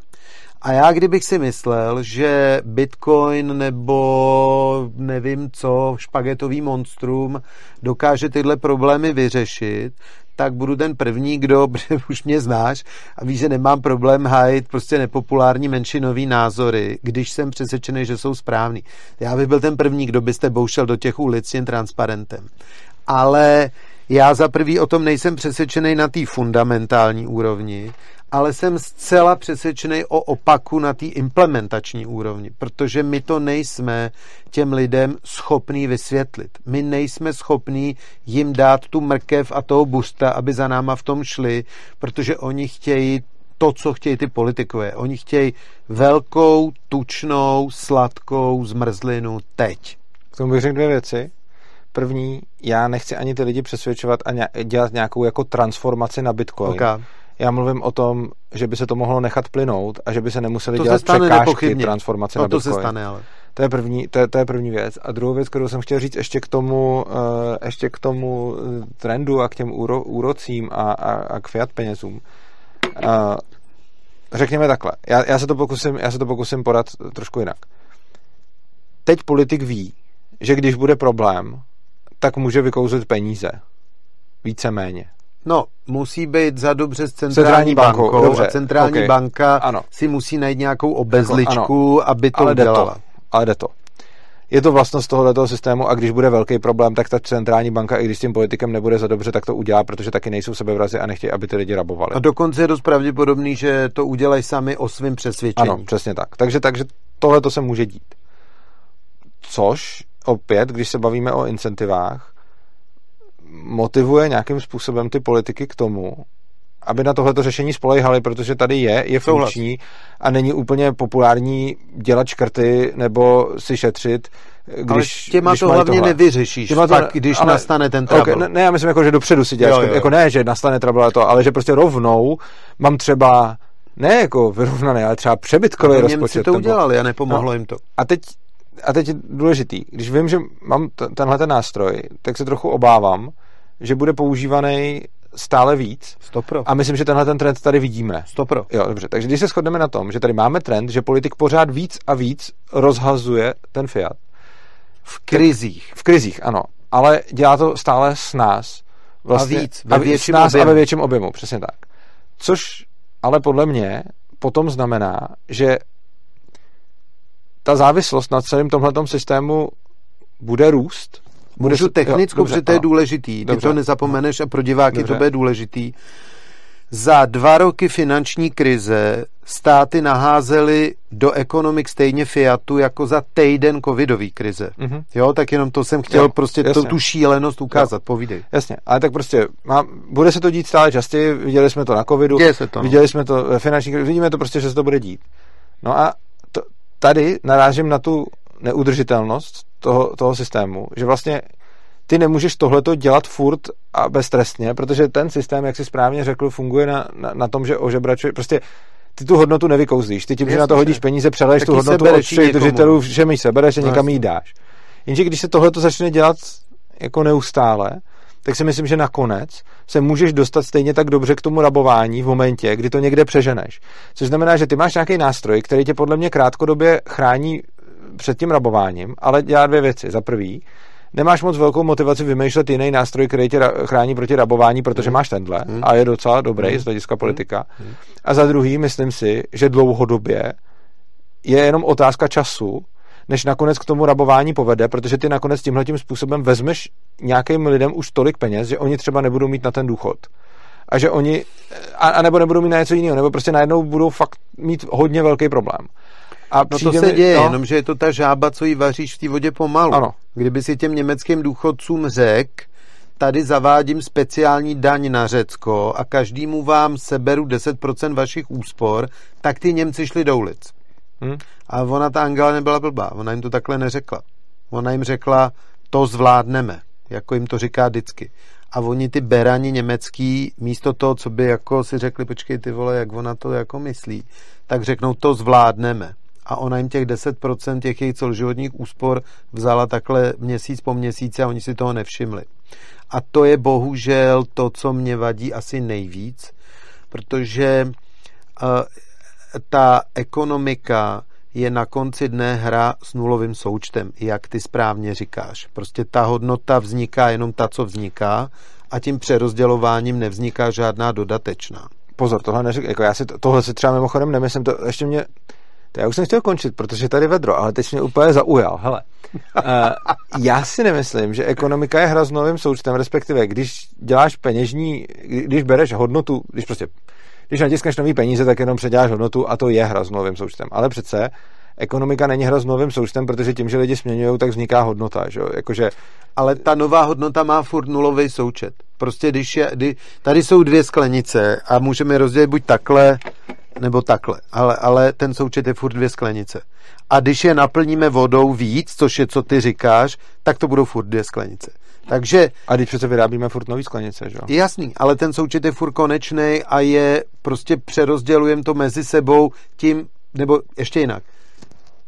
B: A já kdybych si myslel, že Bitcoin nebo nevím co, špagetový monstrum dokáže tyhle problémy vyřešit, tak budu ten první, kdo, už mě znáš a víš, že nemám problém hájit prostě nepopulární menšinový názory, když jsem přesvědčený, že jsou správný. Já bych byl ten první, kdo byste boušel do těch ulic jen transparentem. Ale já za prvý o tom nejsem přesvědčený na té fundamentální úrovni, ale jsem zcela přesvědčený o opaku na té implementační úrovni, protože my to nejsme těm lidem schopní vysvětlit. My nejsme schopní jim dát tu mrkev a toho busta, aby za náma v tom šli, protože oni chtějí to, co chtějí ty politikové. Oni chtějí velkou, tučnou, sladkou zmrzlinu teď.
A: K tomu bych řekl dvě věci. První, já nechci ani ty lidi přesvědčovat a dělat nějakou jako transformaci na Bitcoin. Okay. Já mluvím o tom, že by se to mohlo nechat plynout a že by se nemuseli to dělat se stane překážky nepochybně. transformace
B: to,
A: na
B: Bitcoin. To se stane, ale.
A: To je, první, to, je, to je první věc. A druhou věc, kterou jsem chtěl říct ještě k tomu, uh, ještě k tomu eh, trendu a k těm úro, úrocím a, a, a k fiat penězům. Uh, řekněme takhle. Já, já, se to pokusím, já se to pokusím podat trošku jinak. Teď politik ví, že když bude problém, tak může vykouzlit peníze. Víceméně.
B: No, musí být za dobře s centrální, centrální bankou, bankou dobře, a centrální okay. banka ano. si musí najít nějakou obezličku, jako, aby to
A: ale
B: udělala.
A: To, ale jde to. je to vlastnost tohoto systému a když bude velký problém, tak ta centrální banka, i když s tím politikem nebude za dobře, tak to udělá, protože taky nejsou sebevrazy a nechtějí, aby ty lidi rabovali.
B: A dokonce je dost pravděpodobný, že to udělají sami o svém přesvědčení.
A: Ano, přesně tak. Takže, takže tohle to se může dít. Což opět, když se bavíme o incentivách, motivuje nějakým způsobem ty politiky k tomu, aby na tohleto řešení spolehali, protože tady je, je funkční a není úplně populární dělat škrty nebo si šetřit, když, ale
B: těma
A: když
B: to hlavně tohle. nevyřešíš, těma to, pak, když ale, nastane ten trouble.
A: Okay, ne, ne, já myslím, jako, že dopředu si děláš, jo, jo. jako ne, že nastane trouble to, ale že prostě rovnou mám třeba ne jako vyrovnaný, ale třeba přebytkový ale rozpočet. Němci
B: to udělali a nepomohlo no, jim to.
A: A teď, a teď je důležitý, když vím, že mám tenhle ten nástroj, tak se trochu obávám, že bude používaný stále víc.
B: Stopro.
A: A myslím, že tenhle ten trend tady vidíme.
B: Stopro.
A: Jo, dobře. Takže když se shodneme na tom, že tady máme trend, že politik pořád víc a víc rozhazuje ten Fiat.
B: V krizích.
A: V krizích, ano. Ale dělá to stále s nás.
B: Vlastně, a víc, ve větším
A: nás objemu. a ve větším objemu, přesně tak. Což ale podle mě potom znamená, že ta závislost na celém tomhletom systému bude růst
B: bude Můžu technickou, protože to je důležitý. Ty dobře. to nezapomeneš a pro diváky dobře. to bude důležitý. Za dva roky finanční krize státy naházely do ekonomik stejně Fiatu jako za týden covidový krize. Mm-hmm. Jo, tak jenom to jsem chtěl jo, prostě to, tu šílenost ukázat. Jo. Povídej.
A: Jasně, ale tak prostě má, bude se to dít stále častěji, viděli jsme to na covidu,
B: se to, no.
A: viděli jsme to ve finanční krizi, vidíme to prostě, že se to bude dít. No a tady narážím na tu neudržitelnost toho, toho systému, že vlastně ty nemůžeš tohleto dělat furt a beztrestně, protože ten systém, jak si správně řekl, funguje na, na, na tom, že ožebračuje, prostě ty tu hodnotu nevykouzlíš. Ty tím, Jasně, že na to hodíš peníze, přeleješ tu hodnotu od všech držitelů, všem ji sebereš a někam ji dáš. Jenže když se tohleto začne dělat jako neustále, tak si myslím, že nakonec se můžeš dostat stejně tak dobře k tomu rabování v momentě, kdy to někde přeženeš. Což znamená, že ty máš nějaký nástroj, který tě podle mě krátkodobě chrání před tím rabováním, ale dělá dvě věci. Za prvý, nemáš moc velkou motivaci vymýšlet jiný nástroj, který tě chrání proti rabování, protože mm. máš tenhle mm. a je docela dobrý mm. z hlediska politika. A za druhý, myslím si, že dlouhodobě je jenom otázka času, než nakonec k tomu rabování povede, protože ty nakonec tímhle tím způsobem vezmeš nějakým lidem už tolik peněz, že oni třeba nebudou mít na ten důchod. A že oni, a, a nebo nebudou mít na něco jiného, nebo prostě najednou budou fakt mít hodně velký problém.
B: A no to se mi, děje, no, jenomže je to ta žába, co ji vaříš v té vodě pomalu.
A: Ano.
B: Kdyby si těm německým důchodcům řekl, tady zavádím speciální daň na Řecko a každému vám seberu 10% vašich úspor, tak ty Němci šli do ulic. Hmm. A ona, ta Angela, nebyla blbá. Ona jim to takhle neřekla. Ona jim řekla, to zvládneme, jako jim to říká vždycky. A oni ty berani německý, místo toho, co by jako si řekli, počkej ty vole, jak ona to jako myslí, tak řeknou, to zvládneme a ona jim těch 10% těch jejich celoživotních úspor vzala takhle měsíc po měsíci a oni si toho nevšimli. A to je bohužel to, co mě vadí asi nejvíc, protože uh, ta ekonomika je na konci dne hra s nulovým součtem, jak ty správně říkáš. Prostě ta hodnota vzniká jenom ta, co vzniká a tím přerozdělováním nevzniká žádná dodatečná.
A: Pozor, tohle neřík, jako já si to, tohle si třeba mimochodem nemyslím, to ještě mě to já už jsem chtěl končit, protože tady vedro, ale teď mě úplně zaujal. Hele, uh, já si nemyslím, že ekonomika je hra s novým součtem, respektive když děláš peněžní, když bereš hodnotu, když prostě, když natiskneš nový peníze, tak jenom předěláš hodnotu a to je hra s novým součtem. Ale přece ekonomika není hra s novým součtem, protože tím, že lidi směňují, tak vzniká hodnota. Že? Jakože...
B: Ale ta nová hodnota má furt nulový součet. Prostě když je, kdy, tady jsou dvě sklenice a můžeme rozdělit buď takhle, nebo takhle. Ale, ale ten součet je furt dvě sklenice. A když je naplníme vodou víc, což je, co ty říkáš, tak to budou furt dvě sklenice. Takže...
A: A když přece vyrábíme furt nový sklenice, že jo?
B: Jasný, ale ten součet je furt konečný a je, prostě přerozdělujeme to mezi sebou tím, nebo ještě jinak.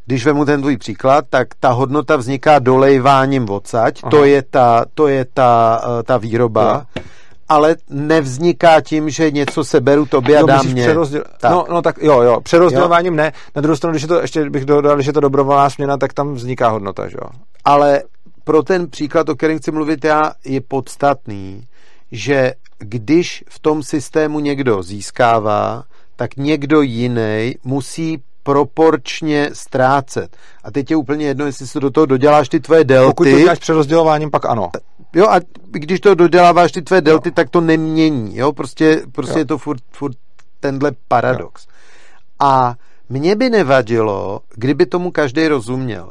B: Když vemu ten tvůj příklad, tak ta hodnota vzniká dolejváním odsaď, to je ta, to je ta, uh, ta výroba. Jo ale nevzniká tím, že něco seberu tobě a no, dám mě.
A: Přerozděl... Tak. No, no tak jo, jo, přerozdělováním jo. ne. Na druhou stranu, když je to, ještě bych dodal, že je to dobrovolná směna, tak tam vzniká hodnota, že jo.
B: Ale pro ten příklad, o kterém chci mluvit já, je podstatný, že když v tom systému někdo získává, tak někdo jiný musí proporčně ztrácet. A teď je úplně jedno, jestli se do toho doděláš ty tvoje delty.
A: Pokud to děláš přerozdělováním, pak ano.
B: Jo, a když to doděláváš ty tvoje delty, jo. tak to nemění. Jo, prostě, prostě jo. je to furt, furt tenhle paradox. Jo. A mě by nevadilo, kdyby tomu každý rozuměl.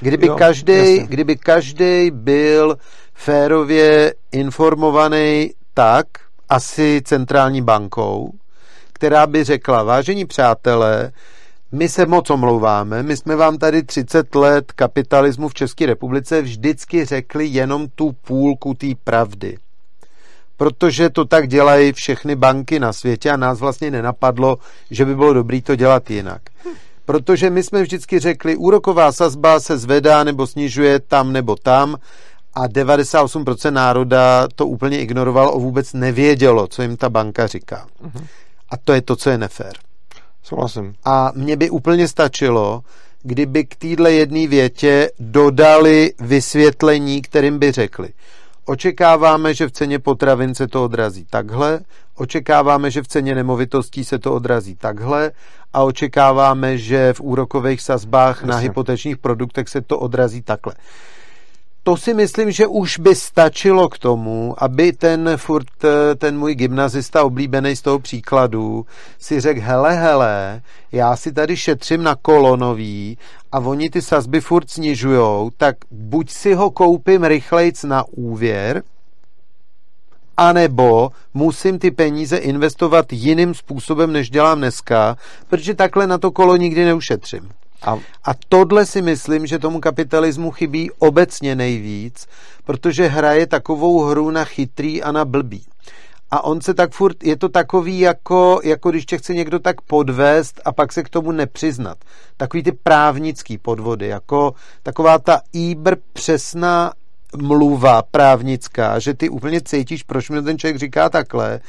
B: Kdyby jo, každý, kdyby každý byl férově informovaný tak, asi centrální bankou, která by řekla, vážení přátelé, my se moc omlouváme, my jsme vám tady 30 let kapitalismu v České republice vždycky řekli jenom tu půlku té pravdy. Protože to tak dělají všechny banky na světě a nás vlastně nenapadlo, že by bylo dobré to dělat jinak. Protože my jsme vždycky řekli, úroková sazba se zvedá nebo snižuje tam nebo tam a 98% národa to úplně ignorovalo a vůbec nevědělo, co jim ta banka říká. Uh-huh. A to je to, co je nefér.
A: Souhlasím.
B: A mně by úplně stačilo, kdyby k téhle jedné větě dodali vysvětlení, kterým by řekli. Očekáváme, že v ceně potravin se to odrazí takhle, očekáváme, že v ceně nemovitostí se to odrazí takhle a očekáváme, že v úrokových sazbách Jasně. na hypotečních produktech se to odrazí takhle to si myslím, že už by stačilo k tomu, aby ten furt, ten můj gymnazista oblíbený z toho příkladu si řekl, hele, hele, já si tady šetřím na kolonový a oni ty sazby furt snižujou, tak buď si ho koupím rychlejc na úvěr, anebo musím ty peníze investovat jiným způsobem, než dělám dneska, protože takhle na to kolo nikdy neušetřím. A, a tohle si myslím, že tomu kapitalismu chybí obecně nejvíc, protože hraje takovou hru na chytrý a na blbý. A on se tak furt, je to takový, jako, jako když tě chce někdo tak podvést a pak se k tomu nepřiznat. Takový ty právnický podvody, jako taková ta íbr přesná mluva právnická, že ty úplně cítíš, proč mi ten člověk říká takhle,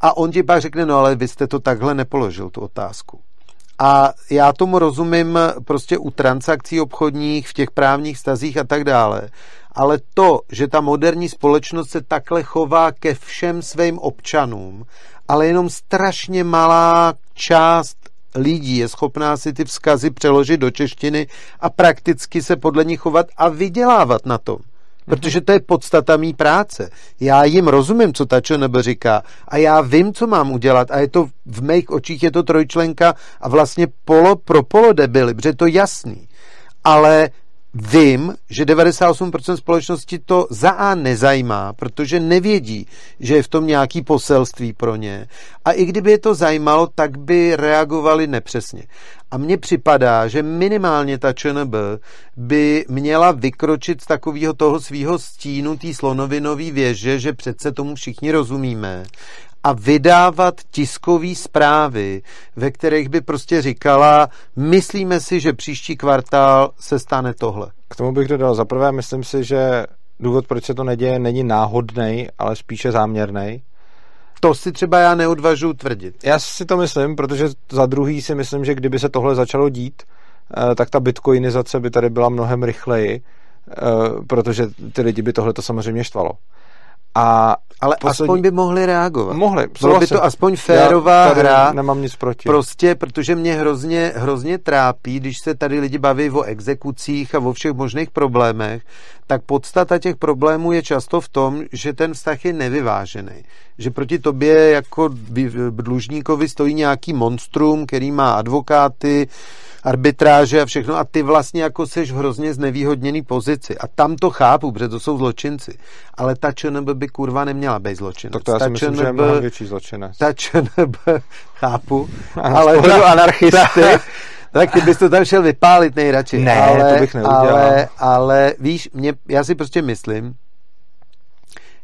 B: a on ti pak řekne, no ale vy jste to takhle nepoložil, tu otázku. A já tomu rozumím prostě u transakcí obchodních, v těch právních stazích a tak dále. Ale to, že ta moderní společnost se takhle chová ke všem svým občanům, ale jenom strašně malá část lidí je schopná si ty vzkazy přeložit do češtiny a prakticky se podle nich chovat a vydělávat na tom. Protože to je podstata mý práce. Já jim rozumím, co ta ČNB říká a já vím, co mám udělat a je to v mých očích je to trojčlenka a vlastně polo pro polo debily, protože je to jasný. Ale vím, že 98% společnosti to za A nezajímá, protože nevědí, že je v tom nějaký poselství pro ně. A i kdyby je to zajímalo, tak by reagovali nepřesně. A mně připadá, že minimálně ta ČNB by měla vykročit z takového toho svého stínu, té slonovinové věže, že přece tomu všichni rozumíme a vydávat tiskové zprávy, ve kterých by prostě říkala, myslíme si, že příští kvartál se stane tohle.
A: K tomu bych dodal, za prvé myslím si, že důvod, proč se to neděje, není náhodný, ale spíše záměrný.
B: To si třeba já neodvažu tvrdit.
A: Já si to myslím, protože za druhý si myslím, že kdyby se tohle začalo dít, eh, tak ta bitcoinizace by tady byla mnohem rychleji, eh, protože ty lidi by tohle to samozřejmě štvalo.
B: A ale poslední... aspoň by mohli reagovat.
A: Mohli.
B: Bylo by to aspoň férová Já hra.
A: nemám nic proti.
B: Prostě, protože mě hrozně, hrozně trápí, když se tady lidi baví o exekucích a o všech možných problémech, tak podstata těch problémů je často v tom, že ten vztah je nevyvážený. Že proti tobě jako dlužníkovi stojí nějaký monstrum, který má advokáty, arbitráže a všechno a ty vlastně jako seš v hrozně znevýhodněný pozici. A tam to chápu, protože to jsou zločinci. Ale ta ČNB by kurva neměla být zločinec.
A: Tak to já si ta myslím, ČNB, že je mnohem větší zločinec.
B: Ta ČNB, chápu,
A: ale ta, anarchisty. Ta,
B: tak ty bys to tam šel vypálit nejradši.
A: Ne, ale, to bych neudělal.
B: Ale, ale víš, mě, já si prostě myslím,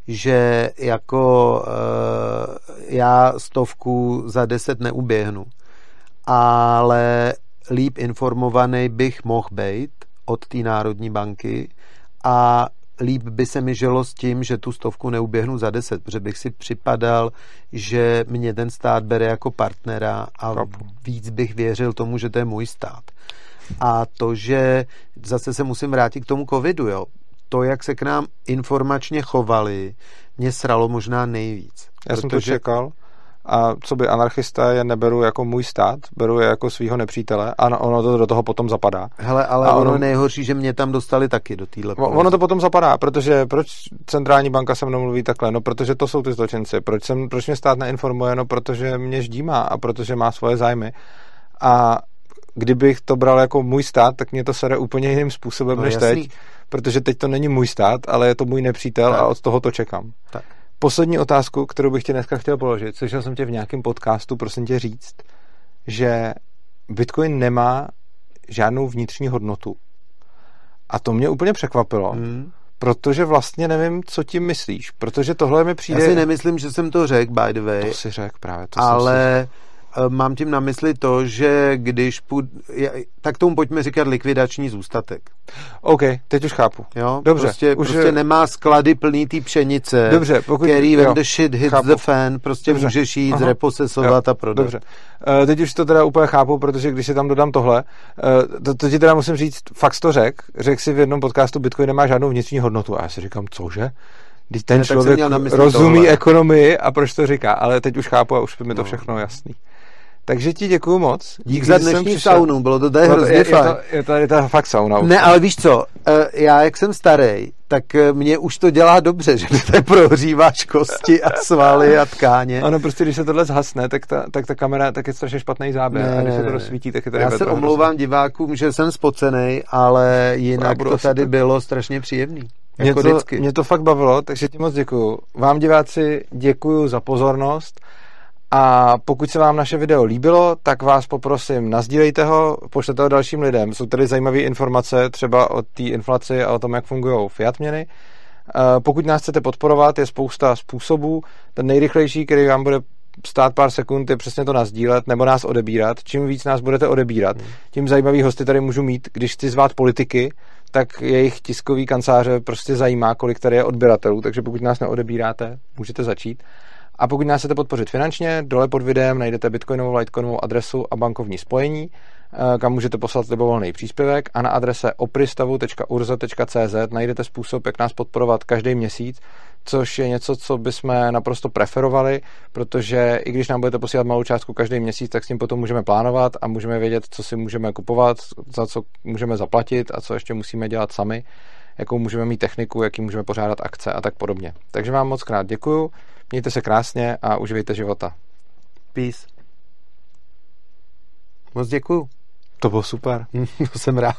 B: že jako uh, já stovku za deset neuběhnu, ale líp informovaný bych mohl být od té Národní banky a líp by se mi žilo s tím, že tu stovku neuběhnu za deset, protože bych si připadal, že mě ten stát bere jako partnera a Kapu. víc bych věřil tomu, že to je můj stát. A to, že zase se musím vrátit k tomu covidu, jo. To, jak se k nám informačně chovali, mě sralo možná nejvíc.
A: Já protože... jsem to čekal a co by anarchista je neberu jako můj stát, beru je jako svého nepřítele a ono to do toho potom zapadá.
B: Hele, ale a ono, ono nejhorší, že mě tam dostali taky do téhle
A: Ono to potom zapadá, protože proč centrální banka se mnou mluví takhle? No, protože to jsou ty zločinci. Proč, jsem, proč mě stát neinformuje? No, protože mě ždímá a protože má svoje zájmy. A kdybych to bral jako můj stát, tak mě to sere úplně jiným způsobem no, než jasný. teď, protože teď to není můj stát, ale je to můj nepřítel tak. a od toho to čekám. Tak. Poslední otázku, kterou bych ti dneska chtěl položit, slyšel jsem tě v nějakém podcastu, prosím tě říct, že Bitcoin nemá žádnou vnitřní hodnotu. A to mě úplně překvapilo, hmm. protože vlastně nevím, co tím myslíš, protože tohle mi přijde...
B: Já si nemyslím, že jsem to řekl, by the way.
A: To si řekl právě. To
B: ale jsem si Eh, mám tím na mysli to, že když půd, tak tomu pojďme říkat likvidační zůstatek.
A: OK, teď už chápu.
B: Jo, Dobře. Prostě, už prostě je... nemá sklady plný té pšenice,
A: Dobře, pokud,
B: který when the shit hits chápu. the fan, prostě Dobře. můžeš jít, Aha. zreposesovat jo. a prodat.
A: Dobře. Uh, teď už to teda úplně chápu, protože když si tam dodám tohle, uh, to, to ti teda musím říct, fakt to řek, řekl si v jednom podcastu, Bitcoin nemá žádnou vnitřní hodnotu. A já si říkám, cože? Když ten ne, člověk rozumí tohle. ekonomii a proč to říká, ale teď už chápu a už mi to no. všechno jasný. Takže ti děkuju moc.
B: Dík, Dík za dnešní saunu, bylo to tady no, hrozně
A: je,
B: fajn.
A: Je to, je, to, je to fakt sauna.
B: Ne, ale víš co, eh, já jak jsem starý, tak eh, mě už to dělá dobře, že mi tady prohříváš kosti a svaly a tkáně.
A: Ano, prostě když se tohle zhasne, tak ta, tak ta kamera tak je strašně špatný záběr ne, a když se to rozsvítí, tak je tady
B: Já se omlouvám hrozný. divákům, že jsem spocený, ale jinak to tady tak... bylo strašně příjemný.
A: Mě, jako to, mě to fakt bavilo, takže ti moc děkuju. Vám diváci děkuju za pozornost a pokud se vám naše video líbilo, tak vás poprosím, nazdílejte ho, pošlete ho dalším lidem. Jsou tady zajímavé informace třeba o té inflaci a o tom, jak fungují fiat měny. Eh, pokud nás chcete podporovat, je spousta způsobů. Ten nejrychlejší, který vám bude stát pár sekund, je přesně to nazdílet nebo nás odebírat. Čím víc nás budete odebírat, hmm. tím zajímavý hosty tady můžu mít. Když chci zvát politiky, tak jejich tiskový kanceláře prostě zajímá, kolik tady je odběratelů, takže pokud nás neodebíráte, můžete začít. A pokud nás chcete podpořit finančně, dole pod videem najdete bitcoinovou, litecoinovou adresu a bankovní spojení, eh, kam můžete poslat libovolný příspěvek a na adrese opristavu.urza.cz najdete způsob, jak nás podporovat každý měsíc, což je něco, co bychom naprosto preferovali, protože i když nám budete posílat malou částku každý měsíc, tak s tím potom můžeme plánovat a můžeme vědět, co si můžeme kupovat, za co můžeme zaplatit a co ještě musíme dělat sami, jakou můžeme mít techniku, jaký můžeme pořádat akce a tak podobně. Takže vám moc krát děkuju. Mějte se krásně a uživejte života.
B: Peace. Moc děkuju.
A: To bylo super.
B: to jsem rád.